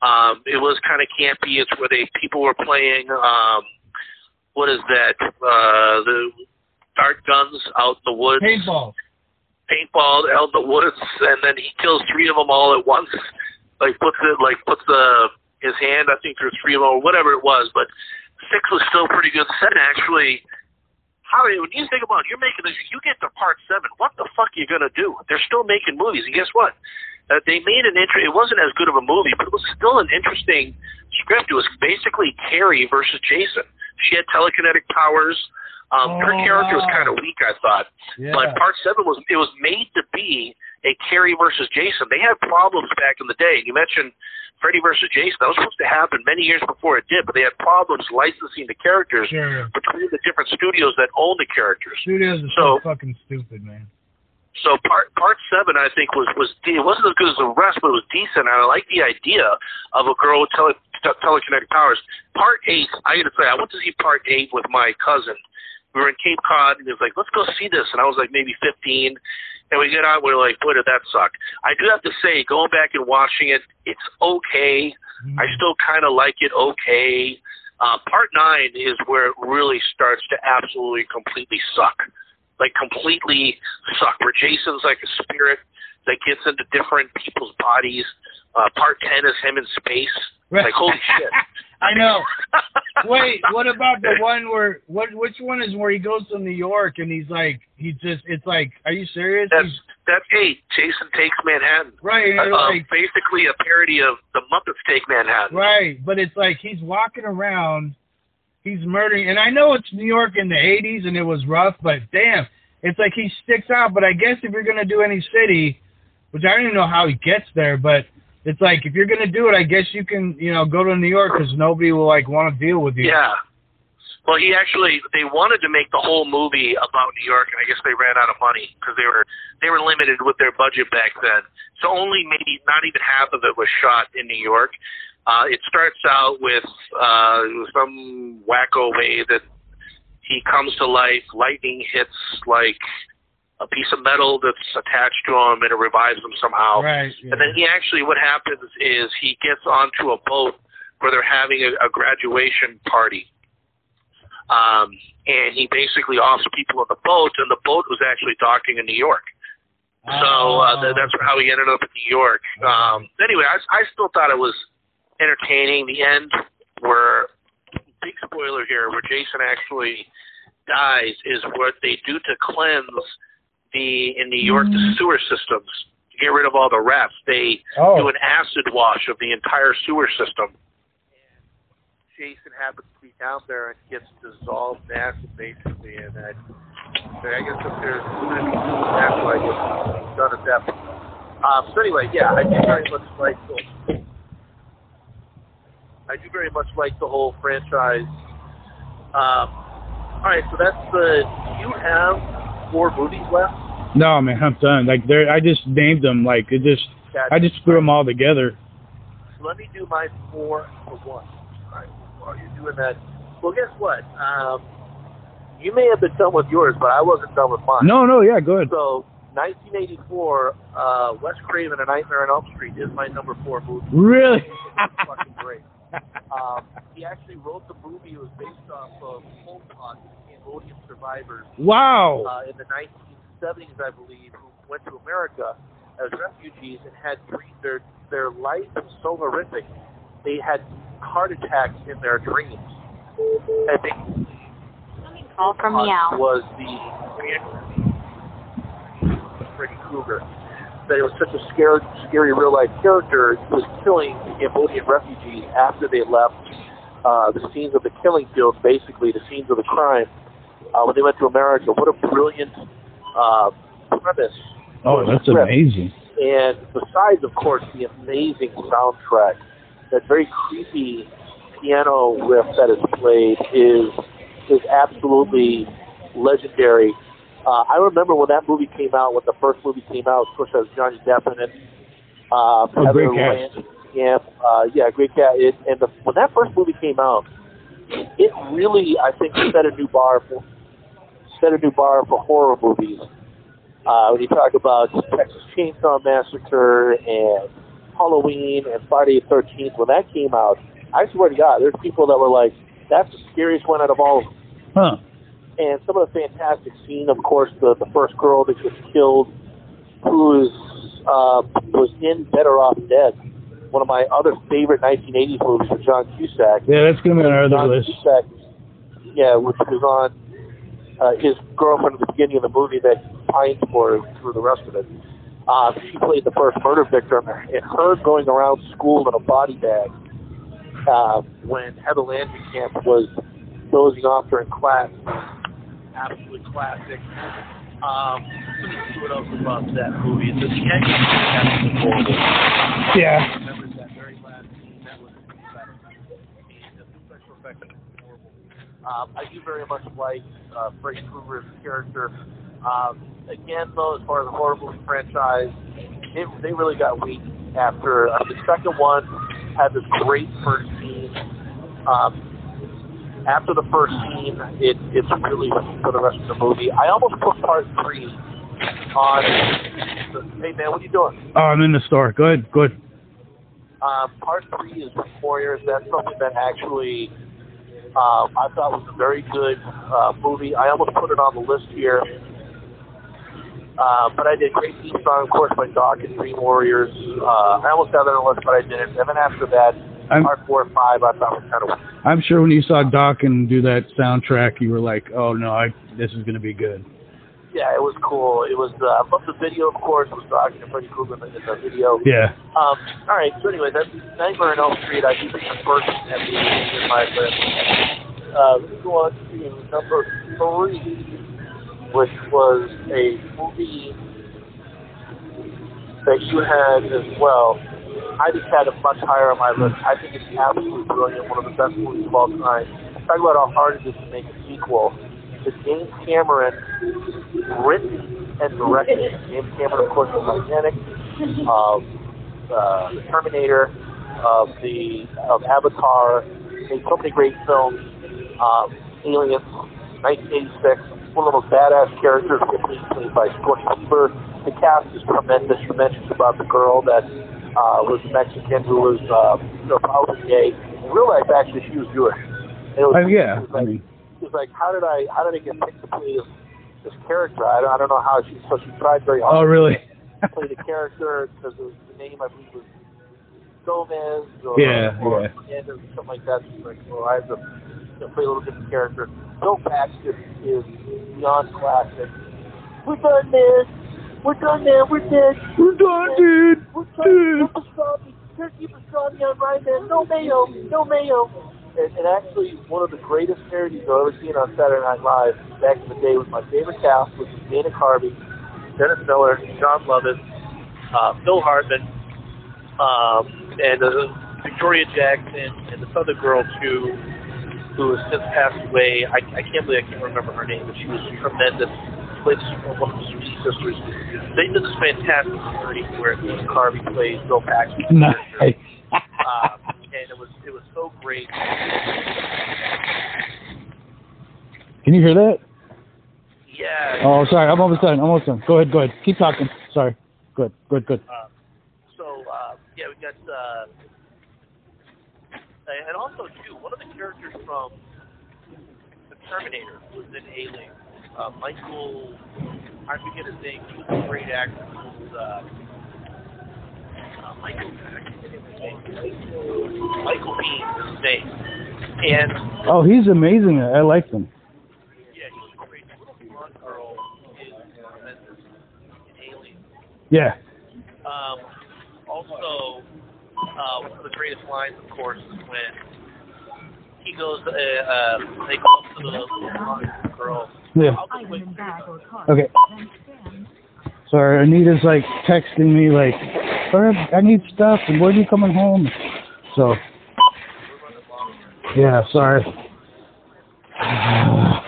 Um, it was kind of campy. It's where they people were playing. Um, what is that? Uh, the dart guns out in the woods Paintball. paintball out in the woods, and then he kills three of them all at once. Like puts it, like puts the his hand, I think, through three of them or whatever it was. But six was still pretty good. Seven actually. How when you think about it, you're making this, you get to part seven. What the fuck are you gonna do? They're still making movies, and guess what? Uh, they made an intro. It wasn't as good of a movie, but it was still an interesting script. It was basically Carrie versus Jason. She had telekinetic powers. Um, her Oh, character was kind of weak, I thought. Yeah. But part seven was it was made to be a Carrie versus Jason. They had problems back in the day. You mentioned Freddy versus Jason. That was supposed to happen many years before it did, but they had problems licensing the characters sure. between the different studios that own the characters. Studios are so So- fucking stupid, man. So part part seven, I think, was was it wasn't as good as the rest, but it was decent. And I like the idea of a girl with tele, te- telekinetic powers. Part eight, I got to say, I went to see part eight with my cousin. We were in Cape Cod, and he was like, "Let's go see this," and I was like maybe fifteen. And we get out, we're like, "Boy, did that suck!" I do have to say, going back and watching it, it's okay. I still kind of like it okay. Uh, part nine is where it really starts to absolutely completely suck. Like completely suck. Where Jason's like a spirit that gets into different people's bodies. Uh, part ten is him in space. Like holy shit. I know. Wait, what about the one where what? Which one is where he goes to New York and he's like he just it's like are you serious? That's He's, that's eight. Jason takes Manhattan. right, Uh, like basically a parody of the Muppets Take Manhattan. right, but it's like he's walking around, he's murdering, and I know it's New York in the '80s and it was rough, but damn, it's like he sticks out. But I guess if you're gonna do any city, which I don't even know how he gets there, but it's like if you're gonna do it, I guess you can you know go to New York because nobody will like want to deal with you. Yeah. Well, he actually they wanted to make the whole movie about New York, and I guess they ran out of money because they were they were limited with their budget back then. So only maybe not even half of it was shot in New York. Uh, it starts out with uh, some wacko way that he comes to life. Lightning hits like a piece of metal that's attached to him, and it revives him somehow. Right. yeah. And then he actually, what happens is he gets onto a boat where they're having a, a graduation party. Um, and he basically offs people on the boat, and the boat was actually docking in New York. So uh, th- that's how he ended up in New York. Um, anyway, I, I still thought it was entertaining. The end, where big spoiler here, where Jason actually dies, is what they do to cleanse the in New York the sewer systems to get rid of all the rats. They Oh. do an acid wash of the entire sewer system. Jason happens to be down there and gets dissolved in acid, basically, and I, I guess if there's that's why I guess done at that point. Um, so anyway, yeah, I do very much like the, I do very much like the whole franchise. Um, all right, so that's the. Do you have four movies left? No, man, I'm done. Like there, I just named them. Like it just, I just threw them all together. Let me do my four for one. All right. While you're doing that, well, guess what? Um, you may have been done with yours, but I wasn't done with mine. No, no, yeah, good. So 1984, uh, Wes Craven: A Nightmare on Elm Street is my number four movie. Really? Fucking great. Um, he actually wrote the movie. It was based off of Pol Pot, Cambodian survivors Wow. uh, in the 1970s, I believe, who went to America as refugees and had three, their their life was so horrific. They had heart attacks in their dreams. I think Call from Pol Meow. Was the Freddy Krueger. That it was such a scary, scary real life character. He was killing Cambodian refugees after they left uh, the scenes of the killing fields, basically the scenes of the crime, uh, when they went to America. What a brilliant uh, premise. Oh, that's Script. amazing. And besides, of course, the amazing soundtrack, that very creepy piano riff that is played is is absolutely legendary. Uh, I remember when that movie came out, when the first movie came out, of course, that was Johnny Depp in it. Uh, Oh, Heather great cast. Yeah, uh, yeah, great cat. It, and the, when that first movie came out, it really, I think, set a new bar for set a new bar for horror movies. Uh, when you talk about Texas Chainsaw Massacre and Halloween and Friday the Thirteenth, when that came out, I swear to God, there's people that were like, "That's the scariest one out of all." of them." Huh. And some of the fantastic scene, of course, the the first girl that gets killed, who is uh, was in Better Off Dead, one of my other favorite 1980s movies with John Cusack. Yeah, that's gonna be on our other John list. Cusack, yeah, which was on uh, his girlfriend at the beginning of the movie that pined for through the rest of it. Uh, she played the first murder victim, and her going around school in a body bag uh, when Heather Langenkamp was dozing off during class. Absolutely classic. Um, let me see what else about that movie. It's a horrible. Yeah. remember that very last scene that was incredible. And the special effects were horrible. Um, I do very much like uh, Freddy Krueger's character. Um, again, though, as far as the horror movie franchise, it, they really got weak after uh, the second one had this great first scene. Um, after the first scene, it, it's really for the rest of the movie. I almost put part three on. The, hey man, what are you doing? Oh, I'm in the store. Good, good. Um, part three is Warriors. That's something that actually um, I thought was a very good uh, movie. I almost put it on the list here. Uh, but I did Great Theme Song, of course, by Dokken Dream Warriors. Uh, I almost had that on the list, but I didn't. And then after that, I'm part four and five, I thought was kind of weak. I'm sure when you saw Dokken do that soundtrack, you were like, oh no, I this is gonna be good. Yeah, it was cool. It was, uh, I love the video, of course. It was Doc and Freddy Krueger in the, video. Yeah. Um, all right. So anyway, that's Nightmare on Elm Street. I do think the first the in my list. Uh, let's go on to number three, which was a movie that you had as well. I just had it much higher on my list. I think it's absolutely brilliant. One of the best movies of all time. Talk about how hard it is to make a sequel. It's James Cameron written and directed. James Cameron, of course, was Titanic, of uh, the Terminator, of the of Avatar, made so many great films. Um, Aliens, 1986, one of badass characters, played by Weaver. The cast is tremendous. You mentioned about the girl that uh, was Mexican who was uh, you know, probably gay. In real life, actually, she was Jewish. And it was, Oh yeah. it was I mean, she was like, how did I how did I get picked to play this, this character? I don't, I don't know how she. So she tried very hard oh really? to play the character because the name I believe was Gomez or, Yeah, or yeah. Or something like that. She's like, well, I have to you know, play a little different character. Bill Paxton is beyond classic. We're done, man. We're done, man. We're dead. We're done, dude. We're done. Keep pastrami. Turkey pastrami on rye, man. No mayo. No mayo. And, and actually, one of the greatest parodies I've ever seen on Saturday Night Live back in the day was my favorite cast, which was Dana Carvey, Dennis Miller, Jon Lovitz, uh, Phil Hartman, um, and uh, Victoria Jackson, and this other girl too, who has since passed away. I, I can't believe I can't remember her name, but she was tremendous. One of the sisters. They did this fantastic parody where Steve Harvey plays Bill Paxton. Nice. Um, and it was it was so great. Can you hear that? Yeah. Oh, sorry. I'm almost done. I'm almost done. Go ahead. Go ahead. Keep talking. Sorry. Good. Good. Good. Uh, so uh, yeah, we got uh, and also too one of the characters from the Terminator was in Alien. Uh, Michael, I forget his name. He was a great actor. He was, uh, uh, Michael. I forget his name. Michael Biehn is his name. And Oh, he's amazing. I like him. yeah, he was great. The little blonde girl is tremendous in Alien. Yeah. Um, also, uh, one of the greatest lines, of course, is when he goes, uh, uh, they go up to the little girl. Yeah. Okay. Sorry, Anita's like texting me like, "Herb, I need stuff, and when are you coming home?" So. Yeah. Sorry.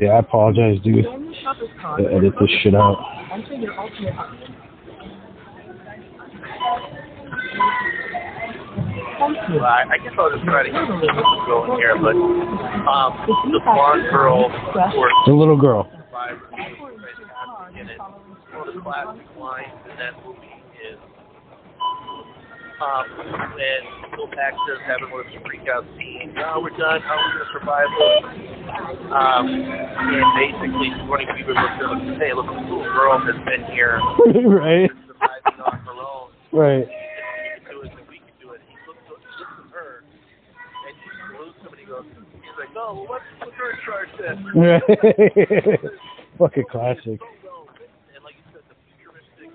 Yeah, I apologize, dude. I edit this shit out. Well, I, I guess I'll just try to keep this going here, but um, the blonde girl, The little girl. survivor, was fantastic in it. One of the classic lines in that movie is um, when Bill Paxton's having one of those freak out scenes. Oh, we're done. How are we going to survive this? Um, and basically, Sigourney Weaver looks at him and says, hey, look, this little girl has been here right. surviving on her own. Right. He's like, oh, well, let's put charge then. Fucking classic. So well written, and like you said, the futuristic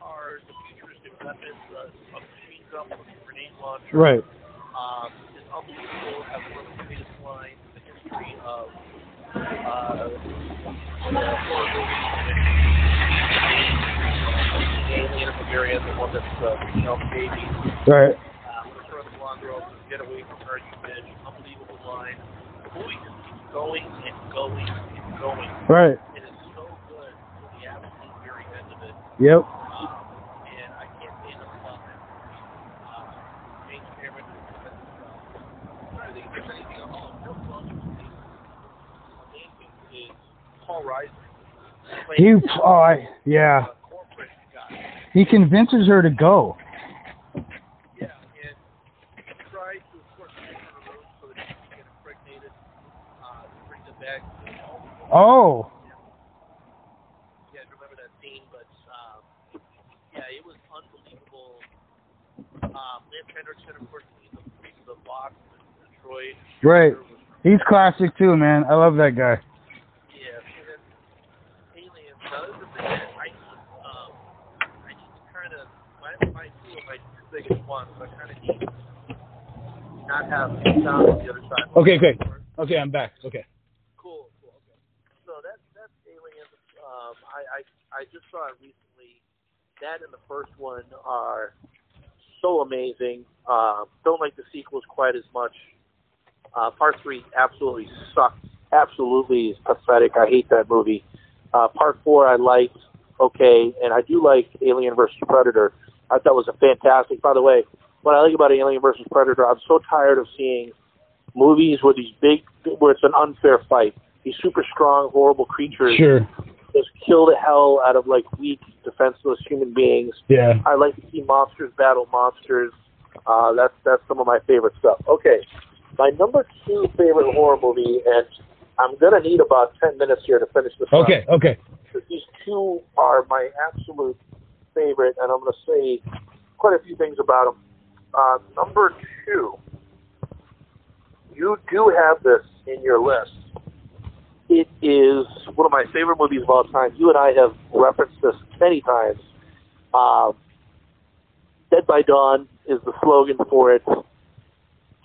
cars, the futuristic weapons, the a machine gun, a grenade launcher, Right. um, is unbelievable. Of the greatest lines in the history of uh. Alien at the the one that's uh, you know, baby. Right. The the blonde girl says, "Get away from her, you bitch!" Unbelievable line. The movie just keeps going and going and going. Right. It is so good to the absolute very end of it. Yep. Um, and I can't say enough about that movie. James Cameron uh, I'm trying to think if there's anything at all. Real amazing is Paul Reiser. He. Oh, I. Yeah. uh. He convinces her to go. Yeah, and he tried to, of course, make her alone so that she could get impregnated, uh, to bring them back. Oh. You guys remember that scene, but um, yeah, it was unbelievable. Um, Lance Henriksen, of course, he's the, he's the boss in Detroit. Right. He's classic too, man. I love that guy. Yeah, and then Aliens. Now, this thing that I need, um, I need to kind of, my, my two of my two biggest ones, so I kind of need not have sound on the other side. Okay, okay. Okay, I'm back. Okay. Cool, cool, okay. So that's that's Aliens. Um, I, I I just saw it recently. That and the first one are so amazing. Um, don't like the sequels quite as much. Uh, part three absolutely sucks. Absolutely is pathetic. I hate that movie. Uh, part four I liked. Okay, and I do like Alien versus Predator. I thought was a fantastic. By the way, what I like about Alien versus Predator, I'm so tired of seeing movies where these big, where it's an unfair fight. These super strong, horrible creatures Sure. Just kill the hell out of like weak, defenseless human beings. Yeah. I like to see monsters battle monsters. Uh, that's that's some of my favorite stuff. Okay, my number two favorite horror movie, and I'm gonna need about ten minutes here to finish this. up, Okay. Okay. These two are my absolute favorite, and I'm gonna say quite a few things about them. Uh, number two, you do have this in your list. It is one of my favorite movies of all time. You and I have referenced this many times. Uh, Dead by Dawn is the slogan for it.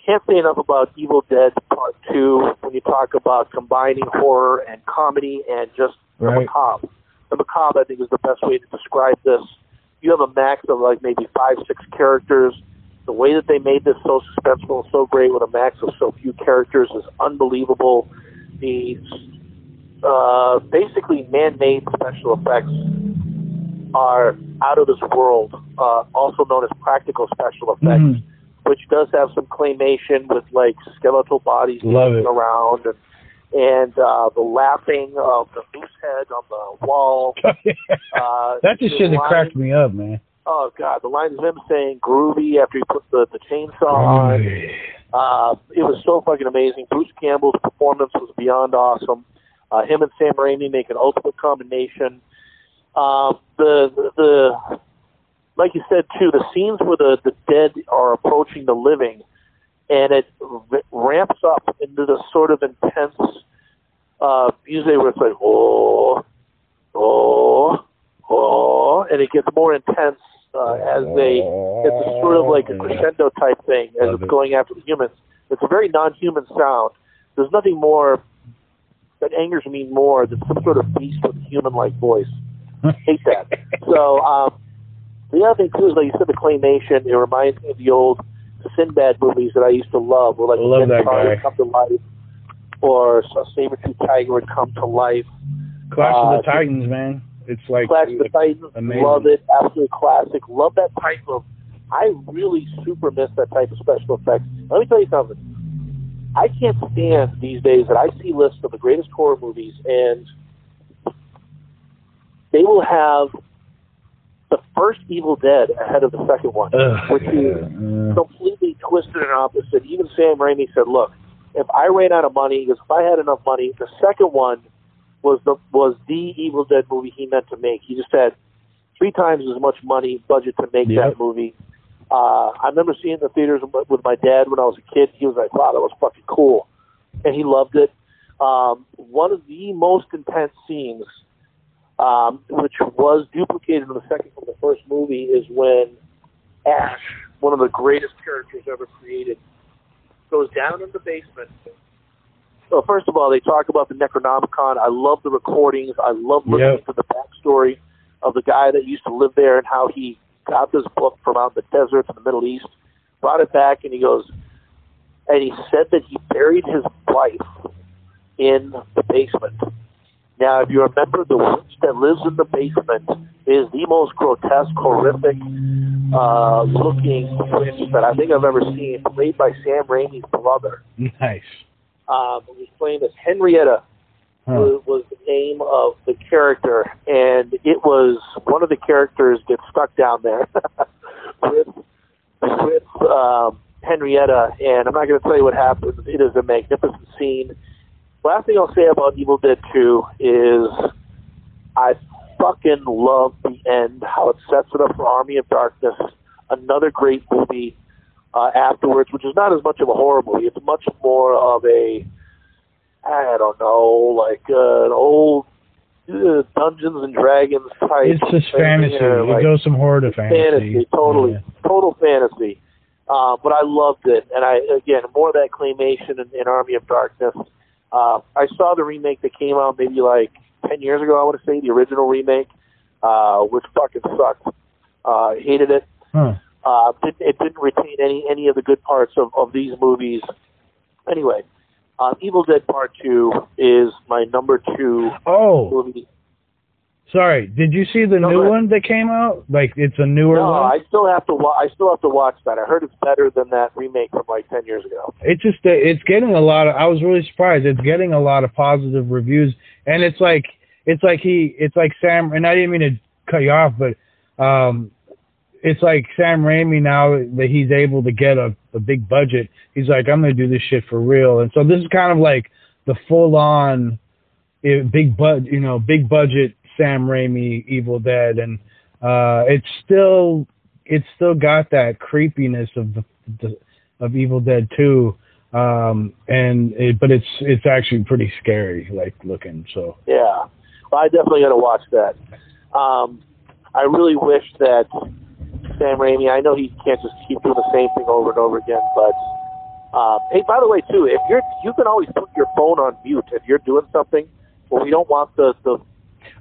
Can't say enough about Evil Dead Part 2 when you talk about combining horror and comedy and just the Right. macabre. The macabre, I think, is the best way to describe this. You have a max of like maybe five, six characters. The way that they made this so suspenseful and so great with a max of so few characters is unbelievable. The uh, basically man-made special effects are out of this world, uh, also known as practical special effects, Mhm. which does have some claymation with like skeletal bodies moving around and, and uh, the laughing of the moose head on the wall. Uh, That's the shit that line- cracked me up, man. Oh god, the lines of him saying "groovy" after he put the, the chainsaw on. Uh, it was so fucking amazing. Bruce Campbell's performance was beyond awesome. Uh, him and Sam Raimi make an ultimate combination. Um, the, the the like you said too, the scenes where the the dead are approaching the living, and it r- ramps up into this sort of intense uh, music where it's like oh, oh, oh, and it gets more intense uh, as they. It's a sort of like a crescendo type thing as Love it's it. going after the humans. It's a very non-human sound. There's nothing more that angers me more than some sort of beast with a human-like voice. Hate that. So um, the other thing too is like you said, the claymation. It reminds me of the old Sinbad movies that I used to love, where like I love that guy. come to life, or a saber-tooth tiger would come to life. Clash of Uh, the Titans, man. It's like Clash the Titans, amazing. love it, absolute classic. Love that type of. I really super miss that type of special effects. Let me tell you something. I can't stand these days that I see lists of the greatest horror movies, and they will have the first Evil Dead ahead of the second one, Ugh. which is completely twisted and opposite. Even Sam Raimi said, "Look, if I ran out of money, because if I had enough money, the second one was the was the Evil Dead movie he meant to make. He just had three times as much money budget to make Yep. that movie. Uh, I remember seeing the theaters with- my dad when I was a kid. He was like, "Wow, that was fucking cool," and he loved it. Um, one of the most intense scenes, um, which was duplicated in the second from the first movie, is when Ash, one of the greatest characters ever created, goes down in the basement. So first of all, they talk about the Necronomicon. I love the recordings. I love listening Yep. to the backstory of the guy that used to live there and how he got this book from out in the deserts in the Middle East, brought it back, and he goes, and he said that he buried his wife in the basement. Now, if you remember, the witch that lives in the basement is the most grotesque, horrific uh, looking witch that I think I've ever seen, played by Sam Raimi's brother. nice. Um, who was playing as Henrietta was, was the name of the character, and it was one of the characters gets stuck down there with with um, Henrietta, and I'm not going to tell you what happens. It is a magnificent scene. Last thing I'll say about Evil Dead 2 is I fucking love the end, how it sets it up for Army of Darkness, another great movie uh, afterwards, which is not as much of a horror movie. It's much more of a I don't know, like uh, an old uh, Dungeons and Dragons type. It's just fantasy. it like, goes some horror to fantasy. fantasy, totally, Yeah. total fantasy. Uh, but I loved it, and I again more of that claymation and, in Army of Darkness. Uh, I saw the remake that came out maybe like ten years ago. I want to say the original remake, uh, which fucking sucked. Uh, hated it. Huh. Uh, didn't, it didn't retain any any of the good parts of, of these movies. Anyway, uh, Evil Dead Part Two is my number two Oh, movie. sorry. Did you see the No, new one that came out? Like it's a newer No, one. I still have to. Wa- I still have to watch that. I heard it's better than that remake from like ten years ago. It's just it's getting a lot of. I was really surprised. It's getting a lot of positive reviews, and it's like it's like he it's like Sam. And I didn't mean to cut you off, but um, it's like Sam Raimi now that he's able to get a, a big budget. He's like, I'm gonna do this shit for real. And so this is kind of like the full on big bud, you know, big budget Sam Raimi Evil Dead, and uh, it's still it's still got that creepiness of the, the of Evil Dead 2 um and it, but it's it's actually pretty scary like looking so Yeah, well, I definitely got to watch that. Um, I really wish that Sam Raimi. I know he can't just keep doing the same thing over and over again, but. Uh, hey, by the way, too, if you're, you can always put your phone on mute if you're doing something. Well, we don't want the, the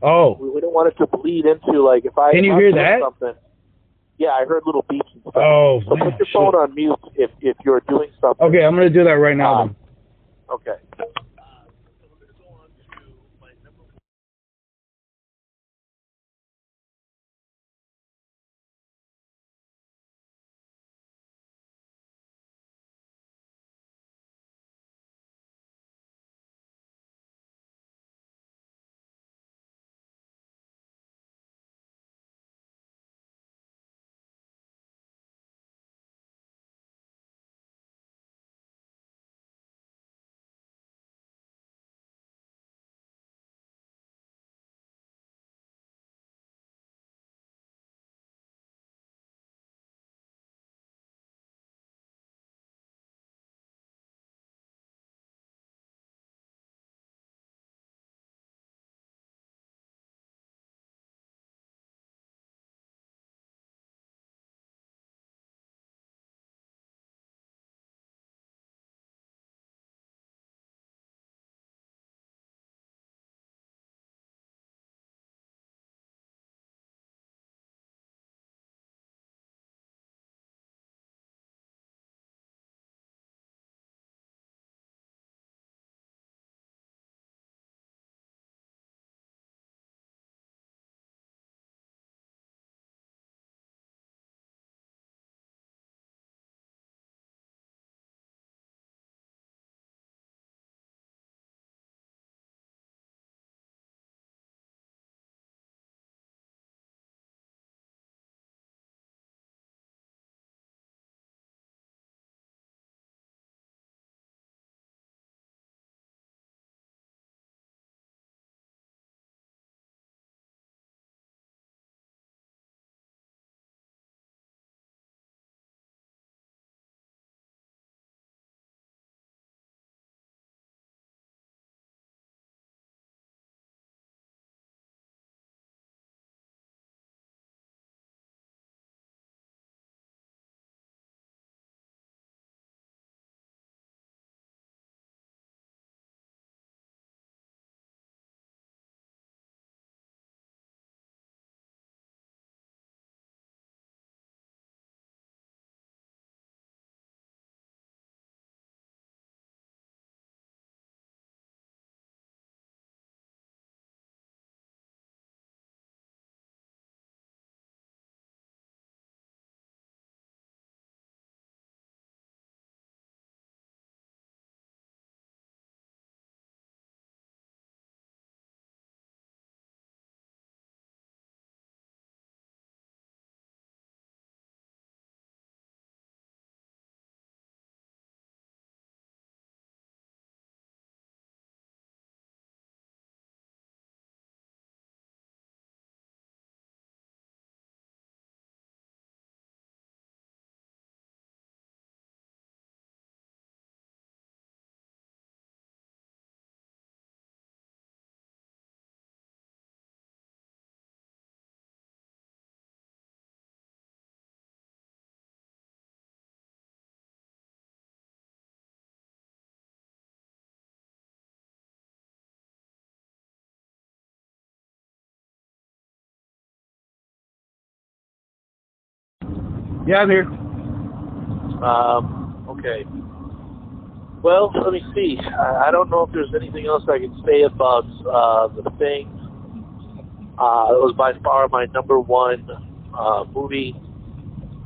oh we we don't want it to bleed into like if I Can you hear that? Something, Yeah, I heard little beeps and stuff. Oh, so man, put your shit. phone on mute if if you're doing something. Okay, I'm gonna do that right now. Then. Okay. Yeah, I'm here. Um, okay. Well, let me see. I, don't know if there's anything else I can say about uh, the thing. Uh, it was by far my number one uh, movie,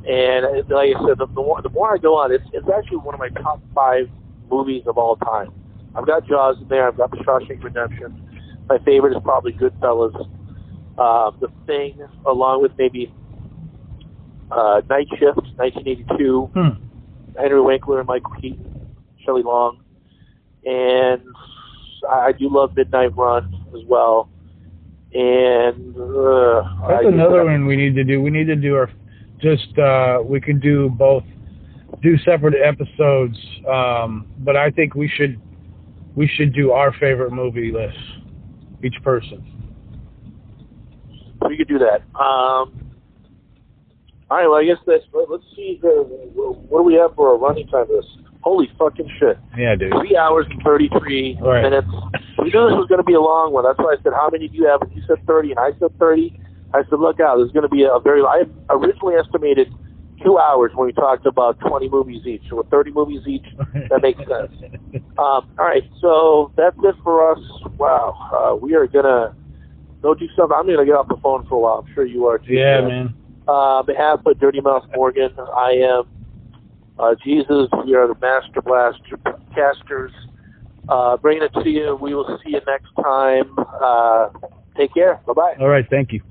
and uh, like I said, the, the, more, the more I go on, it's, it's actually one of my top five movies of all time. I've got Jaws in there. I've got The Shawshank Redemption. My favorite is probably Goodfellas. Uh, the Thing, along with maybe uh, Night Shift, 1982. Hmm. Henry Winkler and Michael Keaton, Shelley Long, and I, do love Midnight Run as well. And uh, That's I another one we need to do. We need to do our just uh we can do both do separate episodes um but I think we should we should do our favorite movie list each person. We could do that. Um, all right. Well, I guess that's. Let, let's see. The, what do we have for a running time? This holy fucking shit. Yeah, dude. Three hours and thirty-three Right. minutes. We knew this was going to be a long one. That's why I said, "How many do you have?" And you said thirty, and I said thirty. I said, look out, there's going to be a very. I originally estimated two hours when we talked about 20 movies each, or 30 movies each. That makes sense. Um, all right, so that's it for us. Wow, uh, we are gonna go do something. I'm gonna get off the phone for a while. I'm sure you are too. yeah, man. Uh, behalf of Dirty Mouth Morgan, I am uh, Geeziz. We are the Master Blaster casters. Uh, bringing it to you. We will see you next time. Uh, take care. Bye bye. All right, thank you.